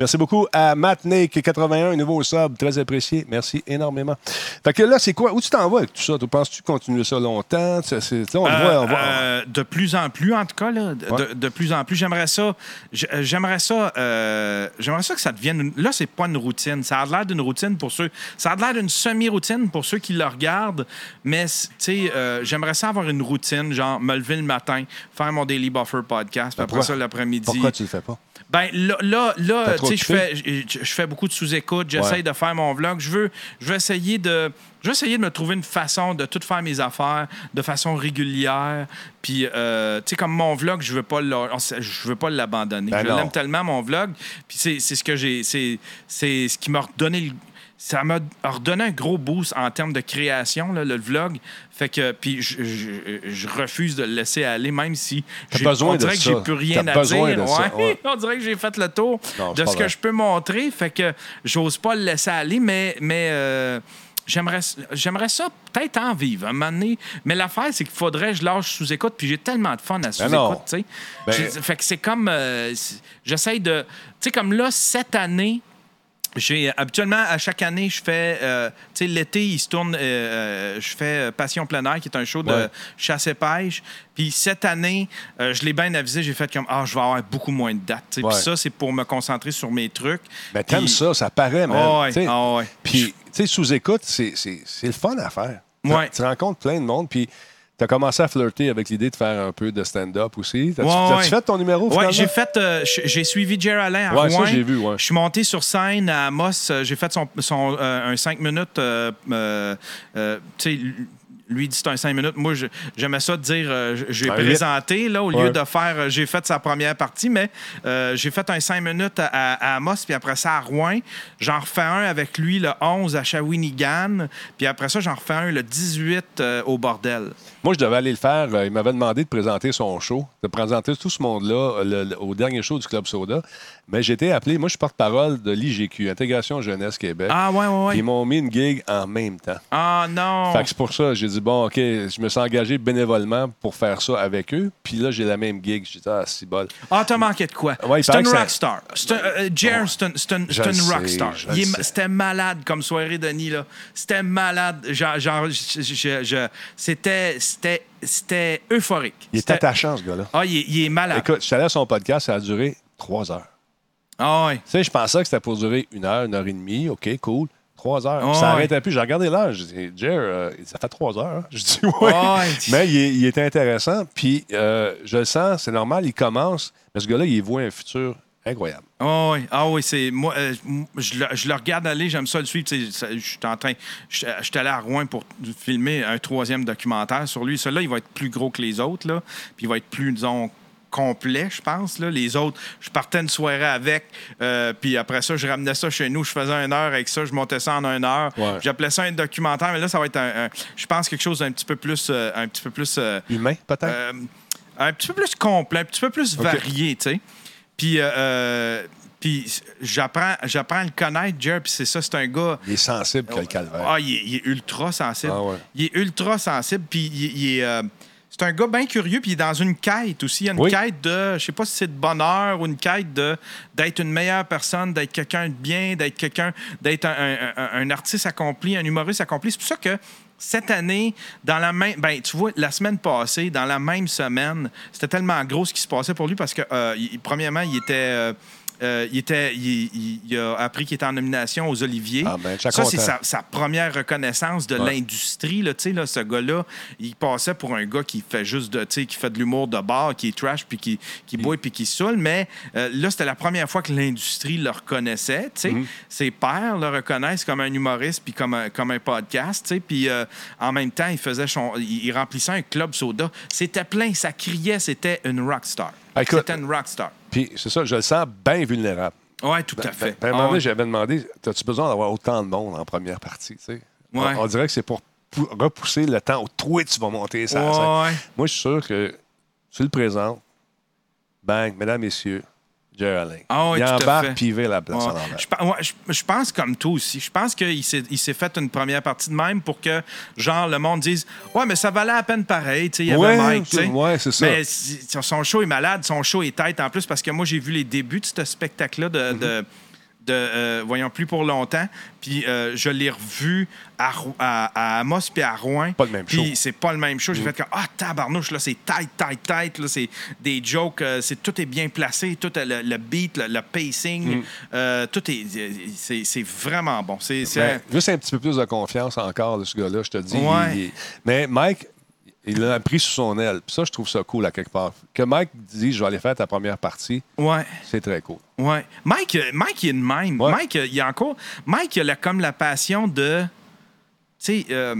A: Merci beaucoup à Matt Nick, 81, un nouveau sub, très apprécié. Merci énormément. Fait que là, c'est quoi? Où tu t'en vas avec tout ça? Tu penses-tu continuer ça longtemps? On
B: Euh,
A: voit, on voit-
B: euh, de plus en plus, en tout cas, là, de,
A: Ouais.
B: de- de plus en plus. J'aimerais ça. euh, J'aimerais ça. euh, j'aimerais ça que ça devienne. une- Là, c'est pas une routine. Ça a l'air d'une routine pour ceux. Ça a l'air d'une semi-routine pour ceux qui le regardent. Mais, tu sais, j'aimerais ça avoir une routine, genre me lever le matin, faire mon Daily Buffer podcast, puis après
A: pourquoi-
B: ça, l'après-midi.
A: Pourquoi tu le fais pas?
B: Ben là, là, là tu sais, je fais, je, je fais beaucoup de sous-écoute, j'essaye
A: Ouais.
B: de faire mon vlog. Je veux, je veux essayer de. Je veux essayer de me trouver une façon de tout faire mes affaires de façon régulière. Puis, euh, tu sais, comme mon vlog, je veux pas je veux pas l'abandonner.
A: Ben
B: je l'aime tellement, mon vlog. Puis, c'est ce que j'ai. C'est ce qui m'a redonné le- ça m'a redonné un gros boost en termes de création, là, le vlog. Fait que, puis je, je- je refuse de le laisser aller, même si j'ai-
A: besoin
B: on
A: de
B: dirait que
A: ça.
B: j'ai plus rien
A: T'as
B: à dire.
A: ça,
B: Ouais. <laughs> On dirait que j'ai fait le tour
A: Non,
B: de ce
A: vrai.
B: que je peux montrer. Fait que j'ose pas le laisser aller, mais, mais euh, j'aimerais, j'aimerais ça peut-être en vivre un moment donné. Mais l'affaire, c'est qu'il faudrait que je lâche sous-écoute, puis j'ai tellement de fun à
A: non.
B: sous-écoute, tu sais.
A: Ben-
B: Fait que c'est comme... euh, j'essaye de... Tu sais, comme là, cette année... J'ai habituellement à chaque année, je fais, euh, tu sais, l'été, il se tourne, euh, euh, je fais euh, Passion plein air, qui est un show de
A: Ouais.
B: chasse et pêche. Puis cette année, euh, je l'ai bien avisé, j'ai fait comme ah, je vais avoir beaucoup moins de dates. Puis ça, c'est pour me concentrer sur mes trucs.
A: Ben, t'aimes
B: Puis-
A: ça, ça paraît, man.
B: Ouais, ouais.
A: Puis, tu sais, sous-écoute, c'est c'est- c'est le fun à faire.
B: Ouais.
A: Tu rencontres plein de monde, puis tu as commencé à flirter avec l'idée de faire un peu de stand-up aussi.
B: Ouais, ouais.
A: fait ton numéro, finalement?
B: j'ai fait, euh, j'ai suivi Jerry Alain à
A: Ouais, ça,
B: Rouen.
A: j'ai vu, ouais.
B: Je suis monté sur scène à Amos. euh, J'ai fait son, son, euh, un 5 minutes. euh, lui dit c'est un 5 minutes. Moi, j'aimais ça de dire euh, j'ai présenté là, au lieu
A: Ouais.
B: de faire euh, j'ai fait sa première partie, mais euh, j'ai fait un 5 minutes à, à- à Amos, puis après ça à Rouen. J'en refais un avec lui le 11 à Shawinigan, puis après ça, j'en refais un le 18 euh, au bordel.
A: Moi, je devais aller le faire. Il m'avait demandé de présenter son show, de présenter tout ce monde-là au dernier show du Club Soda. Mais j'ai été appelé, moi, je suis porte-parole de l'IGQ, Intégration Jeunesse Québec.
B: Ah ouais, ouais,
A: Puis Ils
B: ouais.
A: m'ont mis une gig en même temps.
B: Ah non.
A: Fait que c'est pour ça, j'ai dit, bon, OK, je me suis engagé bénévolement pour faire ça avec eux. Puis là, j'ai la même gig. J'ai dit, ah, c'est bol.
B: Ah, t'as manqué de quoi?
A: Ouais,
B: c'est
A: ça-
B: rockstar. Un- euh, Jer, c'est un- un- rockstar. C'était malade comme soirée, Denis. là. C'était malade. Genre, genre, je- je- je- c'était, c'était, c'était euphorique.
A: Il est
B: C'était-
A: attachant, ce gars-là.
B: Ah, il est, il est malade.
A: Écoute, je suis allé à son podcast, ça a duré trois heures.
B: Ah ouais.
A: Tu sais, je pensais que c'était pour durer une heure, une heure et demie. OK, cool. Trois heures.
B: Ouais.
A: Ça n'arrêtait plus. J'ai regardé l'heure. Je dis, Jer, euh, ça fait trois heures. hein? <laughs> Je dis, oui. Mais il, est- il était intéressant. Puis, euh, je le sens, c'est normal, il commence. Mais ce gars-là, il voit un futur incroyable.
B: Ah oui, ah oui, c'est moi. euh, je, le, je le regarde aller, j'aime ça le suivre. ça- Je suis en train, je je suis allé à Rouen pour filmer un troisième documentaire sur lui. Celui-là, il va être plus gros que les autres là, puis il va être plus disons complet, je pense. Là. Les autres, je partais une soirée avec, euh, puis après ça, je ramenais ça chez nous, je faisais une heure avec ça, je montais ça en une heure.
A: Ouais.
B: J'appelais ça un documentaire, mais là, ça va être, un, un- je pense, quelque chose d'un petit peu plus, euh, un petit peu plus euh,
A: Humain, peut-être?
B: euh, un petit peu plus complet, un petit peu plus varié, tu sais. Puis, puis j'apprends, j'apprends à le connaître, Jer, puis c'est ça, c'est un gars.
A: il est sensible que le calvaire.
B: Ah, il est, il est ultra sensible.
A: Ah ouais.
B: Il est ultra sensible, puis il, il est. euh, c'est un gars bien curieux, puis il est dans une quête aussi. Il y a une
A: Oui.
B: quête de, je sais pas si c'est de bonheur ou une quête de d'être une meilleure personne, d'être quelqu'un de bien, d'être quelqu'un, d'être un, un- un- un artiste accompli, un humoriste accompli. C'est pour ça que cette année, dans la même, ben tu vois, la semaine passée, dans la même semaine, c'était tellement gros ce qui se passait pour lui parce que euh, il- premièrement, il était euh, euh, il, était, il, il- il a appris qu'il était en nomination aux Oliviers.
A: Ah, ben,
B: ça, c'est sa, sa première reconnaissance de
A: Ouais.
B: l'industrie. Là, ce gars-là, il passait pour un gars qui fait juste de, qui fait de l'humour de bar, qui est trash, puis qui, qui boit, puis qui saoule. Mais euh, là, c'était la première fois que l'industrie le reconnaissait.
A: Mm-hmm.
B: Ses pairs le reconnaissent comme un humoriste, puis comme un, comme un podcast. Puis euh, en même temps, il faisait son, il, remplissait un club soda. C'était plein, ça criait, c'était une rockstar.
A: Ah,
B: C'était une rockstar.
A: Puis, c'est ça, je le sens bien vulnérable.
B: Oui, tout à
A: Ben,
B: fait.
A: ben, à un
B: Ah ouais.
A: j'avais demandé as-tu besoin d'avoir autant de monde en première partie tu sais?
B: Ouais.
A: on, on dirait que c'est pour pou- repousser le temps où toi, tu vas monter ça.
B: Ouais.
A: Moi, je suis sûr que tu le présentes, bang, mesdames, messieurs,
B: Ah oui,
A: il
B: tout à
A: embarque
B: fait.
A: puis il vire la place.
B: Je, pe- ouais, je- je pense comme toi aussi. Je pense qu'il s'est, il s'est fait une première partie de même pour que, genre, le monde dise Ouais, mais ça valait la peine pareil. Tu sais, Il y avait
A: Ouais,
B: Mike. tu sais.
A: ouais, c'est ça.
B: Mais son show est malade, son show est tête en plus parce que moi, j'ai vu les débuts de ce spectacle-là de.
A: Mm-hmm.
B: de de, euh, voyons plus pour longtemps. Puis euh, je l'ai revu à, à, à Amos puis à Rouen.
A: Pas le même
B: Puis
A: show. Mm.
B: c'est pas le même show. J'ai fait comme Ah, tabarnouche, là, c'est tight, tight, tight. Là, c'est des jokes, euh, c'est, tout est bien placé, tout le, le beat, le, le pacing,
A: Mm.
B: tout est. C'est, c'est vraiment bon. C'est, c'est
A: Ben, juste un petit peu plus de confiance encore de ce gars-là, je te dis.
B: Ouais.
A: il- il- mais Mike, il l'a pris sous son aile. Puis ça, je trouve ça cool à quelque part. Que Mike dise, je vais aller faire ta première partie,
B: Ouais.
A: c'est très cool.
B: Ouais. Mike, euh, Mike, il est de même.
A: Ouais.
B: Mike, euh, il a encore. Mike, il a comme la passion de. Tu sais, euh,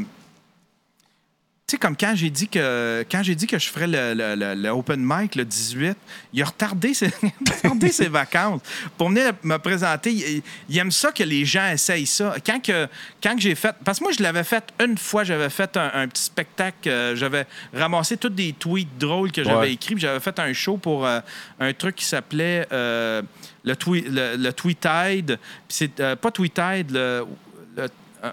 B: tu sais, comme quand j'ai dit que quand j'ai dit que je ferais le, le- le- le open mic le 18, il a retardé ses, <laughs> retardé ses vacances pour venir me présenter. Il, il aime ça que les gens essayent ça. Quand que, quand que j'ai fait, parce que moi je l'avais fait une fois, j'avais fait un, un petit spectacle, euh, j'avais ramassé tous des tweets drôles que j'avais
A: Ouais.
B: écrits, puis j'avais fait un show pour euh, un truc qui s'appelait euh, le, tweet, le, le Tweetide. C'est pas Tweetide, le,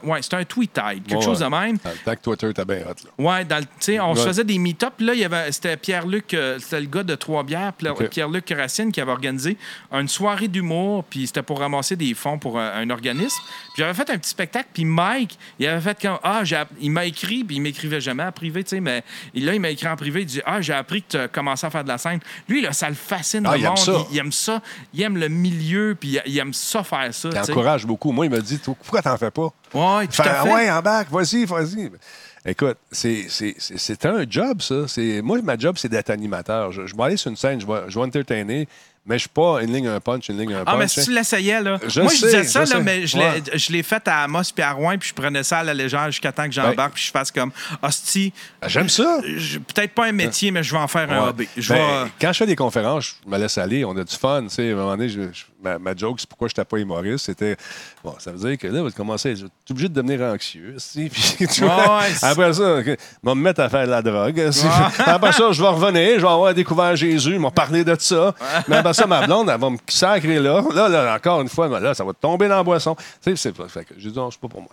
B: ouais, c'était un Tweetide, quelque
A: Ouais,
B: chose de même.
A: Dans le temps que Twitter était bien hot. Là.
B: Ouais, dans le- on se faisait des meet-up. Puis là, il y avait, c'était Pierre-Luc, euh, c'était le gars de Trois-Bières. Pierre-Luc Racine qui avait organisé une soirée d'humour, puis c'était pour ramasser des fonds pour un, un organisme. Puis j'avais fait un petit spectacle, puis Mike, il avait fait Ah, j'ai il m'a écrit, puis il m'écrivait jamais en privé, tu sais, mais et là, il m'a écrit en privé, il dit Ah, j'ai appris que tu as commencé à faire de la scène. Lui, là, ça le fascine,
A: Ah,
B: le
A: il aime
B: monde.
A: ça.
B: Il, il aime ça, il aime le milieu, puis il, il aime ça faire ça.
A: Il encourage beaucoup. Moi, il me dit Pourquoi t'en fais pas?
B: Ouais, tout à fait.
A: ouais, embarque, vas-y, vas-y. Écoute, c'est- un job, ça. Moi, ma job, c'est d'être animateur. Je, je vais aller sur une scène, je vais, je vais entertainer, Mais je suis pas une ligne, un punch, une ligne, un punch.
B: Ah, mais si tu l'essayais, là.
A: Je
B: Moi, je
A: sais,
B: disais ça,
A: je
B: là,
A: sais.
B: mais je
A: Ouais.
B: l'ai- fait à Amos puis à Rouen, puis je prenais ça à la légère jusqu'à temps que j'embarque,
A: Ben-
B: puis je fasse comme, hostie,
A: Ah, J'aime ça.
B: je- peut-être pas un métier, mais je vais en faire un
A: Ouais.
B: hobby. Je
A: Ben,
B: vais-
A: Quand je fais des conférences, je me laisse aller, on a du fun. tu sais, À un moment donné, ma joke, c'est pourquoi je n'étais pas humoriste. C'était, bon, ça veut dire que là, vous commencez, tu es obligé de devenir anxieux. si, <laughs> puis, tu vois.
B: Ouais,
A: Après ça, je vais me mettre à faire de la drogue. <laughs> si. <laughs> Après ça, je vais revenir, je vais avoir découvert Jésus, ils m'ont parlé de ça. Mais après ça, ma blonde, elle va me sacrer là. Là, là, encore une fois, là, ça va tomber dans la boisson. Tu sais, c'est pas. Fait que j'ai dit, non, c'est pas pour moi.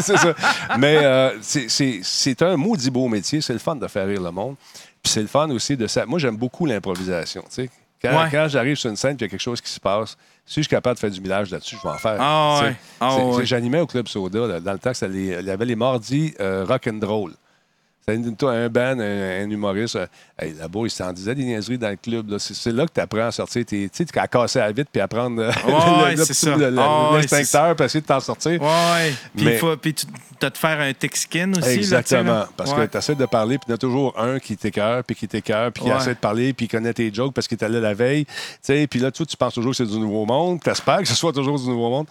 A: c'est ça. Mais euh, c'est un maudit beau métier. C'est le fun de faire rire le monde. Puis c'est le fun aussi de ça. Moi, j'aime beaucoup l'improvisation. tu sais. Quand,
B: Ouais.
A: quand j'arrive sur une scène et il y a quelque chose qui se passe, si je suis capable de faire du millage là-dessus, je vais en faire.
B: Ah ouais. Ah ouais.
A: J'animais au Club Soda. là, dans le temps, il y avait les mardis euh, rock and roll. Un band, un, un humoriste. euh, hey, Là-bas, il s'en disait des niaiseries dans le club. là. C'est c'est là que tu apprends à sortir. Tu sais, à casser à vite puis à prendre euh, <laughs> le- le- le- l'extincteur pour essayer de t'en sortir.
B: Ouais. Puis tu as de faire un Texican aussi. là,
A: Exactement.
B: là.
A: parce
B: Ouais.
A: que tu essaies de parler, puis il y en a toujours un qui t'écœure, puis qui t'écœure, puis qui
B: Ouais.
A: essaie de parler, puis qui connaît tes jokes parce qu'il est allé la veille. Puis là, toi, tu penses toujours que c'est du nouveau monde. Tu espères que ce soit toujours du nouveau monde.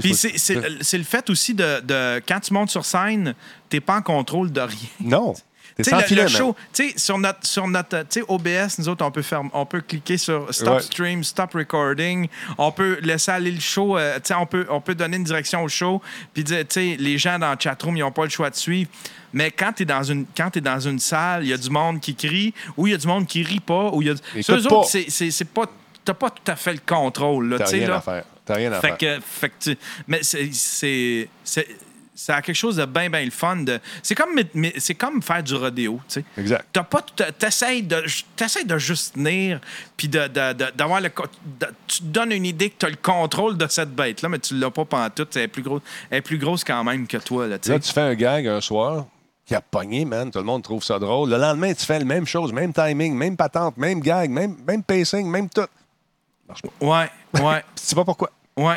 B: Puis
A: faut-
B: c'est- le fait aussi de, de- Quand tu montes sur scène, t'es pas en contrôle de rien. <laughs>
A: Non. T'es
B: Tu sais,
A: sans
B: le,
A: filet,
B: le show, tu sais, sur notre, sur notre tu sais, OBS, nous autres, on peut, faire, on peut cliquer sur Stop
A: Ouais.
B: Stream, Stop Recording. On peut laisser aller le show. euh, tu sais, on peut, on peut donner une direction au show. Puis, dire, tu sais, les gens dans le chatroom, ils n'ont pas le choix de suivre. Mais quand tu es dans une quand t'es dans une salle, il y a du monde qui crie, ou il y a du monde qui rit pas, ou il y a. Sur eux autres, c'est- pas. T'as pas tout à fait le contrôle. là,
A: T'as
B: tu sais,
A: rien
B: là.
A: à faire. T'as rien à
B: Fait
A: faire.
B: que, fait que tu- mais c'est- ça a quelque chose de bien bien le fun de c'est comme c'est comme faire du rodéo, tu sais.
A: Exact.
B: T'as pas t'essayes de t'essayes de juste tenir puis de d'avoir le de- tu te donnes une idée que tu as le contrôle de cette bête là mais tu l'as pas pantoute, elle est plus grosse elle est plus grosse quand même que toi là, tu
A: Là, tu fais un gag un soir qui a pogné, man. Tout le monde trouve ça drôle. Le lendemain, tu fais la même chose, même timing, même patente, même gag, même, même pacing, même tout.
B: Ouais, ouais, <laughs>
A: Tu sais pas pourquoi.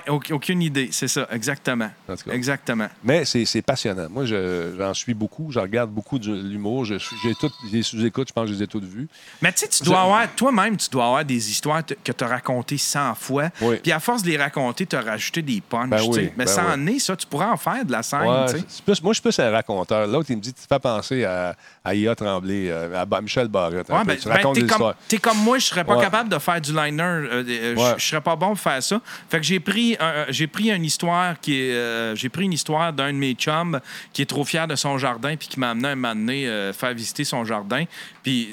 B: Au- aucune idée, c'est ça, exactement.
A: En tout cas.
B: Exactement.
A: Mais c'est passionnant. Moi, je- j'en suis beaucoup. Je regarde beaucoup de l'humour. Je J'ai tout, les sous-écoutes, je pense que je les ai toutes vues.
B: Mais tu sais, tu dois avoir, toi-même, tu dois avoir des histoires que tu as racontées 100 fois.
A: Oui.
B: Puis à force de les raconter, tu as rajouté des punchs.
A: Ben oui,
B: Mais
A: ben
B: ça
A: oui.
B: en est, ça, tu pourrais en faire de la scène.
A: Ouais, plus- moi, je suis plus un raconteur. L'autre, il me dit, tu fais penser à, à IA Tremblay, euh, à Michel Barrette.
B: Ouais, ben,
A: tu
B: ben,
A: racontes des
B: comme,
A: histoires.
B: t'es comme moi, je serais pas
A: Ouais.
B: capable de faire du liner. euh, euh, je-. Je serais pas bon pour faire ça. Fait que j'ai pris, un- j'ai pris une histoire qui est, euh, j'ai pris une histoire d'un de mes chums qui est trop fier de son jardin puis qui m'a amené un moment euh, faire visiter son jardin. Puis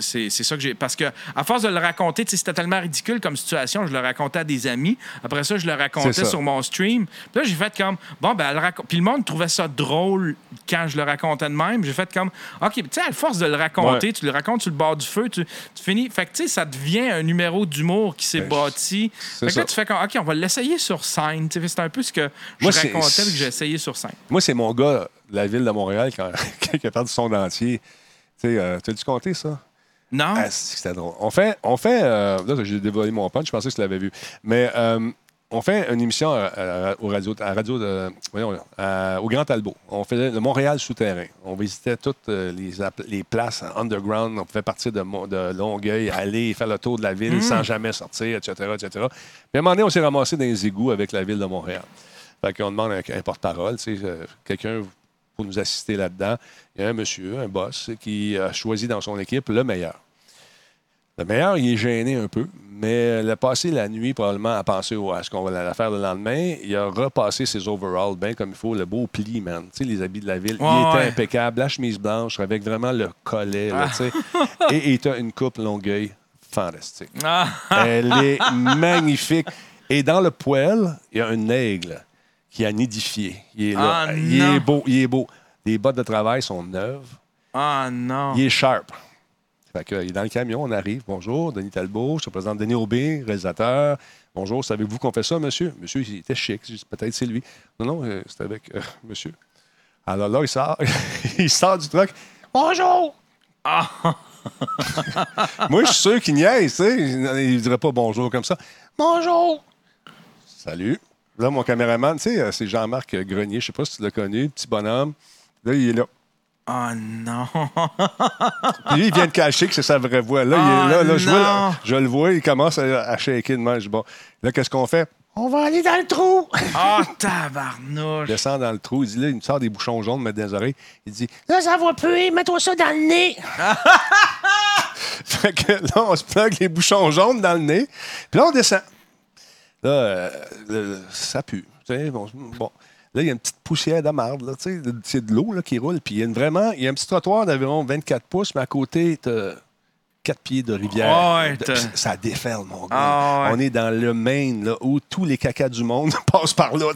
B: c'est- ça que j'ai, parce que à force de le raconter, c'était tellement ridicule comme situation, je le racontais à des amis. Après ça, je le racontais sur mon stream. Puis là, j'ai fait comme bon ben, elle raconte. Puis le monde trouvait ça drôle quand je le racontais de même. J'ai fait comme ok, tu sais, à force de le raconter,
A: Ouais.
B: tu le racontes sur le bord du feu, tu, tu finis. Fait que, tu sais, ça devient un numéro d'humour qui s'est
A: Ben,
B: bâti. Fait que
A: ça.
B: là, tu fais comme, OK, on va l'essayer sur scène. Tu sais, C'est un peu ce que je
A: Moi,
B: racontais et que j'ai essayé sur scène.
A: Moi, c'est mon gars de la ville de Montréal quand, <laughs> qui a perdu son dentier. Tu euh, t'as-tu compté ça?
B: Non?
A: Ah, c'était drôle. On fait, on fait euh, là, j'ai dévoilé mon punch, je pensais que tu l'avais vu. Mais euh, on fait une émission à, à- au radio, à radio de, voyons, à- au Grand Talbot. On faisait le Montréal souterrain. On visitait toutes euh, les, les places underground. On pouvait partir de, Longueuil, aller faire le tour de la ville sans jamais sortir, etc., etc. Puis à un moment donné, on s'est ramassé dans les égouts avec la ville de Montréal. Fait qu'on demande un, un porte-parole, tu sais, euh, quelqu'un pour nous assister là-dedans. Il y a un monsieur, un boss, qui a choisi dans son équipe le meilleur. Le meilleur, il est gêné un peu, mais il a passé la nuit probablement à penser à ce qu'on va la faire le lendemain. Il a repassé ses overalls bien comme il faut, le beau pli, man. Tu sais, les habits de la ville.
B: Ouais,
A: il était
B: ouais.
A: impeccable, la chemise blanche avec vraiment le collet, là, tu sais. Et il a une coupe longueuil fantastique.
B: Ah!
A: Elle est magnifique. Et dans le poêle, il y a un aigle qui a nidifié. Il est là.
B: Ah,
A: il
B: non.
A: est beau, il est beau. Les bottes de travail sont neuves.
B: Ah non.
A: Il est sharp. Fait que, il est dans le camion, on arrive. Bonjour, Denis Talbot. Je te présente Denis Aubé, réalisateur. Bonjour, savez-vous qu'on fait ça, monsieur? Monsieur, il était chic. Peut-être c'est lui. Non, non, euh, c'est avec euh, monsieur. Alors là, il sort, <laughs> il sort du truck. Bonjour! <laughs> Moi, je suis sûr qu'il niaise, tu sais. Il ne dirait pas bonjour comme ça. Bonjour! Salut. Là, mon caméraman, tu sais, euh, c'est Jean-Marc Grenier. Je sais pas si tu l'as connu, petit bonhomme. Là, il est là.
B: Oh non! <laughs>
A: Puis lui, il vient de cacher que c'est sa vraie voix. Là, il est là, là, je, vois- je le vois, il commence à, à shaker de. Je dis, bon, là, qu'est-ce qu'on fait? On va aller dans le trou!
B: Oh, <laughs> tabarnouche!
A: Il descend dans le trou. Il dit, là, il me sort des bouchons jaunes, mettre dans les oreilles. Il dit,
D: Là, ça va puer, mets-toi ça dans le nez. <laughs>
A: Fait que là, on se plug les bouchons jaunes dans le nez. Puis là, on descend. Là, euh, le- ça pue. Bon, bon. Là, il y a une petite poussière de marde. C'est de l'eau qui roule. Puis il y a une- vraiment, il y a un petit trottoir d'environ 24 pouces, mais à côté, tu 4 pieds de rivière.
B: Ah ouais,
A: De- ça déferle, mon gars.
B: Ah ouais.
A: On est dans le Maine, là, où tous les cacas du monde <laughs> passent par là.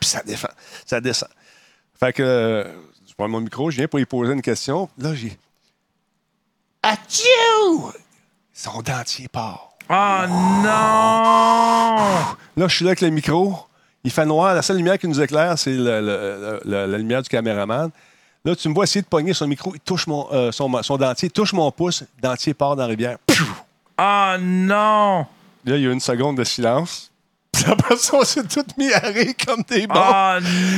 A: Puis ça défend. Ça descend. Fait que euh, je prends mon micro, je viens pour lui poser une question. Là, j'ai. Atchou! Son dentier part.
B: Oh non!
A: Là, je suis là avec le micro. Il fait noir. La seule lumière qui nous éclaire, c'est le- le- le- la lumière du caméraman. Là, tu me vois essayer de pogner son micro. Il touche mon, euh, son, son dentier, il touche mon pouce. Dentier part dans la rivière. Pfiou!
B: Oh non!
A: Là, il y a une seconde de silence. <laughs> Après ça, on s'est tous mis à rire comme des bons.
B: Oh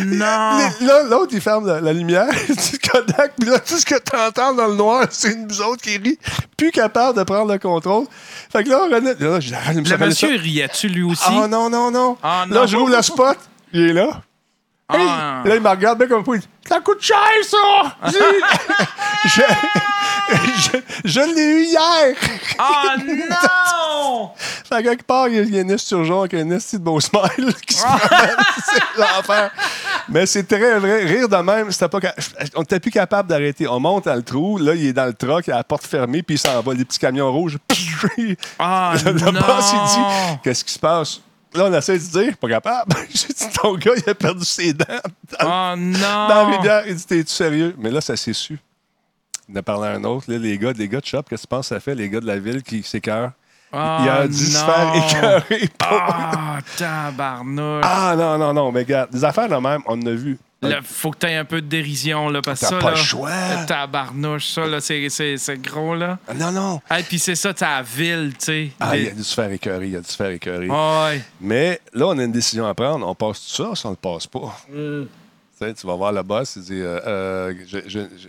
B: non!
A: Les- Là, l'autre, il ferme la, la lumière, <laughs> il dit Kodak, puis là, tout ce que tu entends dans le noir, <laughs> c'est une autres qui rit, plus capable de prendre le contrôle. Fait que là, René, là, je
B: Le monsieur riait-tu lui aussi?
A: Ah non, non, non.
B: Ah,
A: Là,
B: non.
A: je rouvre le spot, il est là.
B: Ah.
A: Hey! Là, il me regarde bien comme ça. il dit, Ça coûte cher, ça! <laughs> Je, je, l'ai eu hier!
B: Oh <laughs> non!
A: Fait que quelque part, il y a, une esturgeon avec un esti de beau smile <laughs> qui se promène. c'est l'enfer. Mais c'est très vrai. Rire de même, c'était pas on n'était plus capable d'arrêter. On monte dans le trou, là, il est dans le truck, il a la porte fermée, puis il s'en va, les petits camions rouges.
B: Ah
A: le
B: non!
A: boss, il dit Qu'est-ce qui se passe? Là, on essaie de se dire, pas capable. <laughs> J'ai dit, ton gars, il a perdu ses dents dans,
B: Oh non!
A: dans la rivière. Il dit, t'es-tu sérieux? Mais là, ça s'est su. Il a parlé à un autre. Là, les gars, les gars de shop, qu'est-ce que tu penses que ça fait, les gars de la ville qui s'écœurent?
B: Oh,
A: il a dû se
B: non.
A: faire écœurer.
B: Ah, tabarnouche!
A: Ah non, non, non, mais regarde, des affaires de même, on en a vu.
B: Là, faut que tu aies un peu de dérision, là, parce que
A: T'as
B: ça,
A: pas
B: là,
A: le choix.
B: tabarnouche, ça, là, c'est, c'est, c'est gros, là.
A: Ah, Non, non.
B: Et puis c'est ça, t'as la ville, tu sais.
A: Ah,
B: Les-
A: il a dû se faire écœurer, il a dû se faire écœurer.
B: Ouais.
A: Mais là, on a une décision à prendre. On passe tout ça, ou on ne le passe pas.
B: Mm.
A: Tu sais, tu vas voir le boss, il dit euh, euh,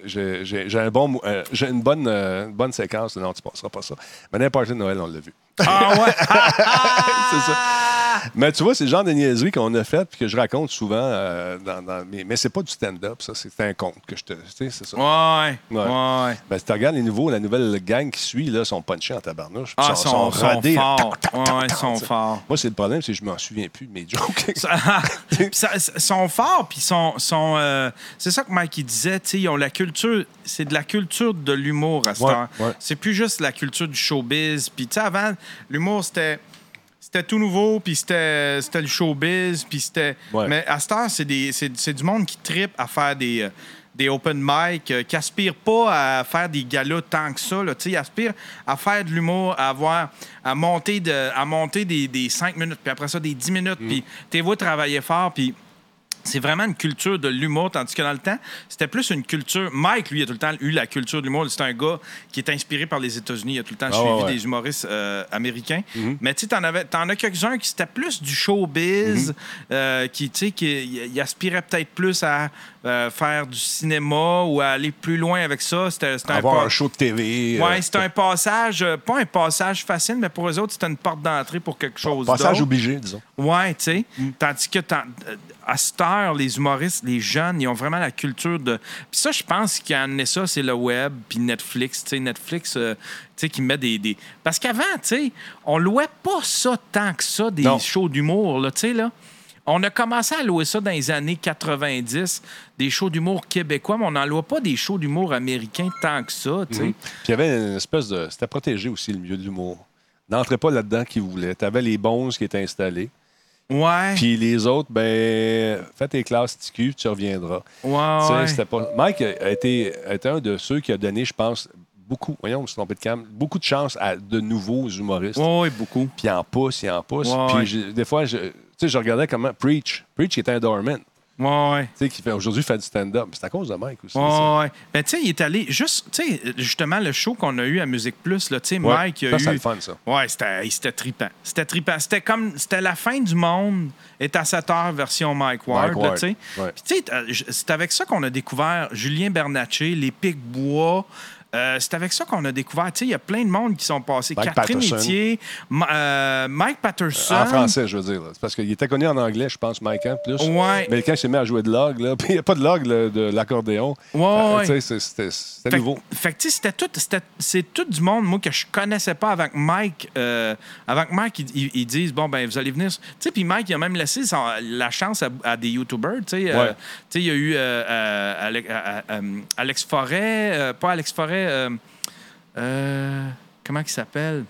A: j'ai- un bon, euh, j'ai une bonne, une bonne séquence. Non, tu passeras pas ça. Mais n'importe de Noël, on l'a vu.
B: Ah ouais? <laughs>
A: c'est ça. <laughs> Mais tu vois, c'est le genre de niaiserie qu'on a fait puis que je raconte souvent. euh, dans, dans- mais mais c'est pas du stand-up, ça. C'est un conte que je te. Tu sais, c'est ça.
B: Ouais.
A: Ouais.
B: Ouais.
A: Ben, si tu regardes les nouveaux, la nouvelle gang qui suit, là, sont punchés en tabarnouche.
B: Ah,
A: sont,
B: sont, sont
A: rodés, là.
B: forts.
A: Tac, tac, tac,
B: Ouais, ils sont forts.
A: Moi, c'est le problème, c'est que je m'en souviens plus de mes jokes. <laughs>
B: Ils sont forts, puis ils sont. sont, euh, c'est ça que Mike il disait, tu sais, ils ont la culture. C'est de la culture de l'humour à heure.
A: ouais.
B: C'est plus juste la culture du showbiz. Puis, tu sais, avant, l'humour, c'était. C'était tout nouveau, puis c'était c'était le showbiz, puis c'était...
A: Ouais.
B: Mais à cette heure, c'est des- c'est c'est du monde qui tripe à faire des, euh, des open mic, euh, qui aspire pas à faire des galas tant que ça. Là, Tu sais, ils aspirent à faire de l'humour, à avoir, à monter, de, à monter des, des 5 minutes, puis après ça, des 10 minutes, puis t'es vois travailler fort, puis c'est vraiment une culture de l'humour, tandis que dans le temps, c'était plus une culture. Mike, lui, a tout le temps eu la culture de l'humour. C'est un gars qui est inspiré par les États-Unis. Il a tout le temps
A: Ah,
B: suivi
A: ouais,
B: des humoristes euh, américains. Mais tu sais, t'en as quelques-uns qui c'était plus du showbiz, euh, qui, tu sais, qui aspirait peut-être plus à euh, faire du cinéma ou à aller plus loin avec ça. C'était un
A: Avoir
B: pas-
A: un show de TV.
B: Ouais,
A: euh,
B: c'était un passage, pas un passage facile, mais pour eux autres, c'était une porte d'entrée pour quelque chose
A: Passage obligé, disons.
B: Ouais, tu sais. Tandis que à les humoristes, les jeunes, ils ont vraiment la culture de. Puis ça, je pense qu'il a amené ça, c'est le web, puis Netflix. Tu sais, Netflix, euh, tu sais, qui met des. des- Parce qu'avant, tu sais, on louait pas ça tant que ça, des
A: Non.
B: shows d'humour, là, tu sais, là. On a commencé à louer ça dans les années 90, des shows d'humour québécois, mais on n'en louait pas des shows d'humour américains tant que ça, tu sais.
A: Puis il y avait une espèce de. C'était protégé aussi, le milieu de l'humour. N'entrez pas là-dedans qui voulait. Tu avais les bons qui étaient installés.
B: Ouais.
A: Puis les autres, ben, fais tes classes TQ, tu reviendras.
B: ouais,
A: pas... Mike a été, a été un de ceux qui a donné, je pense, beaucoup, voyons, trompé de cam, beaucoup de chance à de nouveaux humoristes.
B: Ouais, beaucoup.
A: Puis en pousse, il en pousse. Puis des fois, je, tu sais, je regardais comment Preach, Preach était un doorman.
B: Ouais, ouais.
A: Tu sais, qui fait aujourd'hui fait du stand-up. C'est à cause de Mike aussi. ça.
B: Ouais, ouais. Ben, tu sais, il est allé juste, tu sais, justement, le show qu'on a eu à Musique Plus, là, tu sais,
A: Ouais.
B: Mike, il a
A: Ça,
B: eu.
A: c'est le fun, ça.
B: Ouais, c'était, c'était trippant. C'était trippant. C'était comme, c'était la fin du monde est à 7 heures version Mike Ward, tu sais.
A: ouais.
B: Puis, tu sais, euh, c'est avec ça qu'on a découvert Julien Bernatchez, les Pics-Bois. Euh, c'est avec ça qu'on a découvert. Il y a plein de monde qui sont passés.
A: Mike
B: Catherine. Etier, euh, Mike Patterson.
A: En français, je veux dire. C'est parce qu'il était connu en anglais, je pense, Mike, hein, plus.
B: Ouais.
A: Mais quand il s'est mis à jouer de l'og, là, puis <laughs> il n'y a pas de log là, de l'accordéon.
B: Ouais,
A: euh,
B: ouais.
A: c'était
B: Fait,
A: nouveau.
B: fait que, c'était tout, c'est tout du monde, moi, que je connaissais pas avec Mike. euh, avec Mike, ils, ils- ils disent, bon, ben, vous allez venir. Tu sais, puis Mike, il a même laissé son- la chance à, à des YouTubers. Tu sais, il y a eu Alex, Forêt, pas Alex Forêt, euh, euh, comment il s'appelle?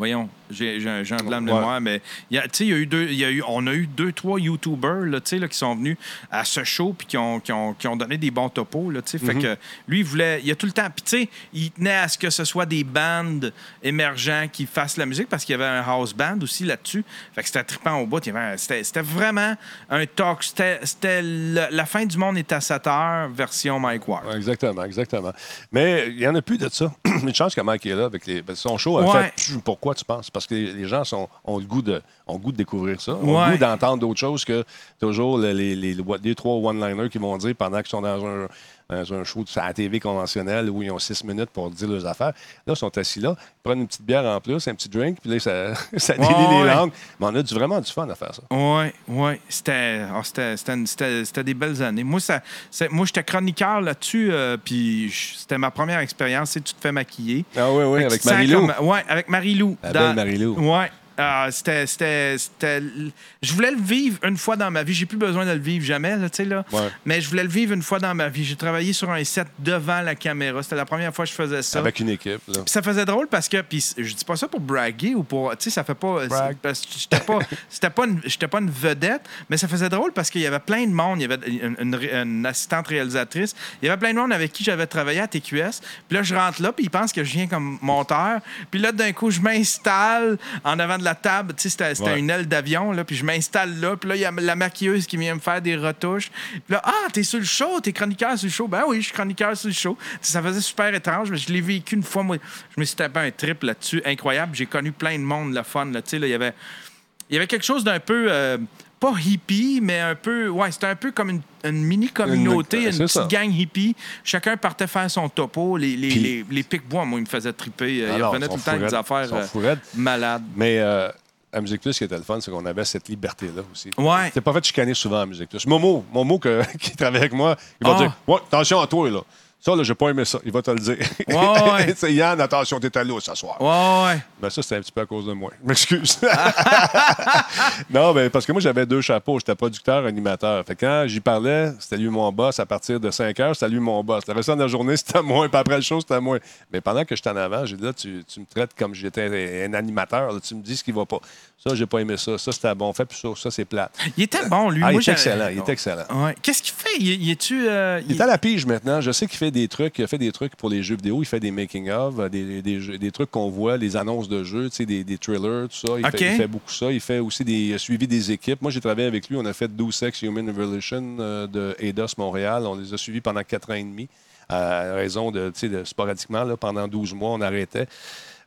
B: Voyons, j'ai j'ai un, un blanc de
A: Ouais.
B: mémoire, mais il y a, tu sais, il y a eu deux, il y a eu, on a eu deux, trois YouTubers là, là, qui sont venus à ce show puis qui ont, qui, ont, qui ont donné des bons topos. Là. Fait
A: Mm-hmm.
B: que lui, il voulait, il a tout le temps. Puis tu sais, il tenait à ce que ce soit des bandes émergents qui fassent la musique parce qu'il y avait un house band aussi là-dessus. Fait que c'était trippant au bout. C'était c'était vraiment un talk. C'était la fin du monde est à 7 heures, version Mike Ward.
A: Ouais, Exactement, exactement. Mais il n'y en a plus de ça. <clears throat> Une chance que Mike est là avec les. son show a
B: Ouais.
A: fait. Pfiou, Pourquoi tu penses? Parce que les gens sont, ont, le goût de, ont le goût de découvrir ça. Ont
B: Ouais.
A: le goût d'entendre d'autres choses que toujours les, les, les, les trois one-liners qui vont dire pendant qu'ils sont dans un, dans un show à la TV conventionnel où ils ont six minutes pour dire leurs affaires. Là, ils sont assis là, ils prennent une petite bière en plus, un petit drink, puis là, ça, <laughs> ça délie les langues. Mais on a du, vraiment du fun à faire ça.
B: Oui, oui. C'était, ah, c'était, c'était, une- c'était- c'était des belles années. Moi, ça, c'est- moi j'étais chroniqueur là-dessus, euh, puis c'était ma première expérience. Tu te fais maquiller.
A: Ah oui, oui, avec Marie-Lou.
B: ouais, avec Marie-Lou.
A: La belle Marie-Lou.
B: Oui. C'était, c'était, c'était- Je voulais le vivre une fois dans ma vie. J'ai plus besoin de le vivre jamais, là, tu sais, là.
A: Ouais.
B: Mais je voulais le vivre une fois dans ma vie. J'ai travaillé sur un set devant la caméra. C'était la première fois que je faisais ça.
A: Avec une équipe. Là.
B: Puis ça faisait drôle parce que, puis je dis pas ça pour braguer ou pour, tu sais, ça fait pas,
A: Brag.
B: c'est- parce que j'étais pas, <laughs> c'était pas, une, j'étais pas une vedette, mais ça faisait drôle parce qu'il y avait plein de monde, il y avait une, une assistante réalisatrice, il y avait plein de monde avec qui j'avais travaillé à TQS. Puis là, je rentre là, puis ils pensent que je viens comme monteur. Puis là, d'un coup, je m'installe en avant de la table, tu sais, c'était,
A: Ouais.
B: une aile d'avion, là, puis je m'installe là, puis là, il y a la maquilleuse qui vient me faire des retouches. Puis là, ah, t'es sur le show, t'es chroniqueur sur le show. Ben oui, je suis chroniqueur sur le show. Ça faisait super étrange, mais je l'ai vécu une fois, moi. Je me suis tapé un trip là-dessus, incroyable. J'ai connu plein de monde, le fun, là, tu sais, là, il y avait... Il y avait quelque chose d'un peu... euh, pas hippie, mais un peu... Ouais, c'était un peu comme une, une mini-communauté,
A: Une-
B: petite
A: ça.
B: gang hippie. Chacun partait faire son topo. Les, les,
A: Puis-
B: les, les pics-bois, moi, ils me faisaient triper.
A: Ah
B: ils revenaient tout le temps avec des affaires euh, malades.
A: Mais euh, à Musique Plus, ce qui était le fun, c'est qu'on avait cette liberté-là aussi.
B: Ouais.
A: T'es pas fait chicaner souvent à Musique Plus. Momo, Momo que- <laughs> qui travaille avec moi, il va
B: Ah.
A: dire Ouais, attention à toi, là. Ça, là, j'ai pas aimé ça. Il va te le dire.
B: Ouais, ouais. <laughs>
A: C'est Yann, attention, t'es allé ce soir.
B: Ouais, ouais.
A: Ben ça, c'était un petit peu à cause de moi. <laughs> M'excuse. <laughs> non, ben parce que moi, j'avais deux chapeaux. J'étais producteur, animateur. Fait que quand j'y parlais, c'était lui mon boss. À partir de 5 heures, c'était lui mon boss. Le restant de la journée, c'était moi. Puis après le show, c'était moi. Mais pendant que j'étais en avant, j'ai dit là, tu, tu me traites comme j'étais un animateur. là. tu me dis ce qui va pas. Ça, j'ai pas aimé ça. Ça, c'était bon. Fait puis ça, ça c'est plate.
B: Il était bon, lui.
A: Ah, il
B: Moi,
A: est
B: j'ai-
A: excellent. Il est excellent.
B: Ouais. Qu'est-ce qu'il fait? Il, il est-tu... euh,
A: Il est à la pige maintenant. Je sais qu'il fait des trucs. Il a fait des trucs pour les jeux vidéo. Il fait des making-of, euh, des, des, jeux- des trucs qu'on voit, les annonces de jeux, tu sais, des, des trailers, tout ça. Il, fait, il fait beaucoup ça. Il fait aussi des suivis des équipes. Moi, j'ai travaillé avec lui. On a fait 12 Sex Human Evolution euh, de EDOS Montréal. On les a suivis pendant 4 ans et demi. À raison de, tu sais, de sporadiquement, là, pendant 12 mois, on arrêtait.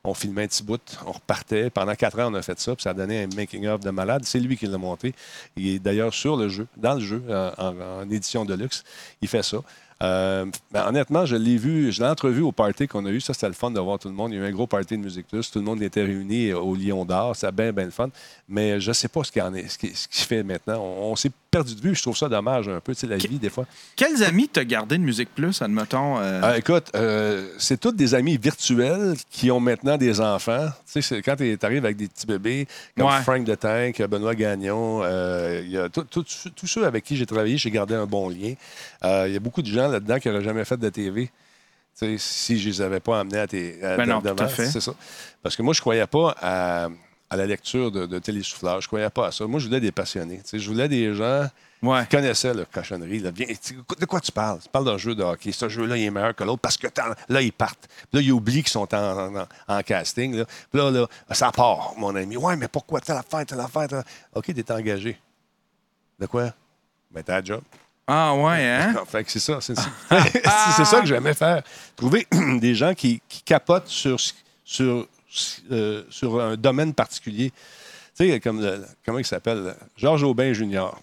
A: On filmait un petit bout, on repartait. Pendant quatre ans, on a fait ça, puis ça a donné un making-of de malade. C'est lui qui l'a monté. Il est d'ailleurs sur le jeu, dans le jeu, en- en édition de luxe. Il fait ça. Euh, ben, honnêtement, je l'ai vu, je l'ai entrevu au party qu'on a eu. Ça, c'était le fun de voir tout le monde. Il y a eu un gros party de Musique Plus. Tout le monde était réuni au Lion d'Or. C'était bien, bien le fun. Mais je ne sais pas ce qu'il en est, fait maintenant. On, on s'est perdu de vue. Je trouve ça dommage un peu, tu sais, la vie, des fois.
B: Quels amis t'as gardé de Musique Plus, admettons? euh,
A: Ah, écoute, euh, c'est tous des amis virtuels qui ont maintenant des enfants. Tu sais, quand tu arrives avec des petits bébés, comme
B: Ouais.
A: Frank de Tank, Benoît Gagnon, euh, tous ceux avec qui j'ai travaillé, j'ai gardé un bon lien. Il y a beaucoup de gens là-dedans qui n'auraient jamais fait de TV. Tu sais, si je les avais pas amenés à tes à-
B: Ben non,
A: devant, c'est ça. Parce que moi, je croyais pas à, à la lecture de, de télésoufflage. Je croyais pas à ça. Moi, je voulais des passionnés. Tu sais, je voulais des gens
B: Ouais.
A: qui connaissaient la cochonnerie. Là. Viens, tu- de quoi tu parles? Tu parles d'un jeu de hockey. Ce jeu-là, il est meilleur que l'autre parce que là, ils partent. Là, ils oublient qu'ils sont en, en- en casting. Là. Puis là, là, ça part, mon ami. Ouais, mais pourquoi? Telle affaire, telle affaire? telle- OK, t'es engagé. De quoi? Ben, t'as la job.
B: Ah, ouais, hein? <laughs>
A: Fait que c'est ça. <laughs> <laughs> C'est c'est ça que j'aimais faire. Trouver <clears throat> des gens qui, qui capotent sur, sur, euh, sur un domaine particulier. Tu sais, comme le- comment il s'appelle? Georges Aubin Junior.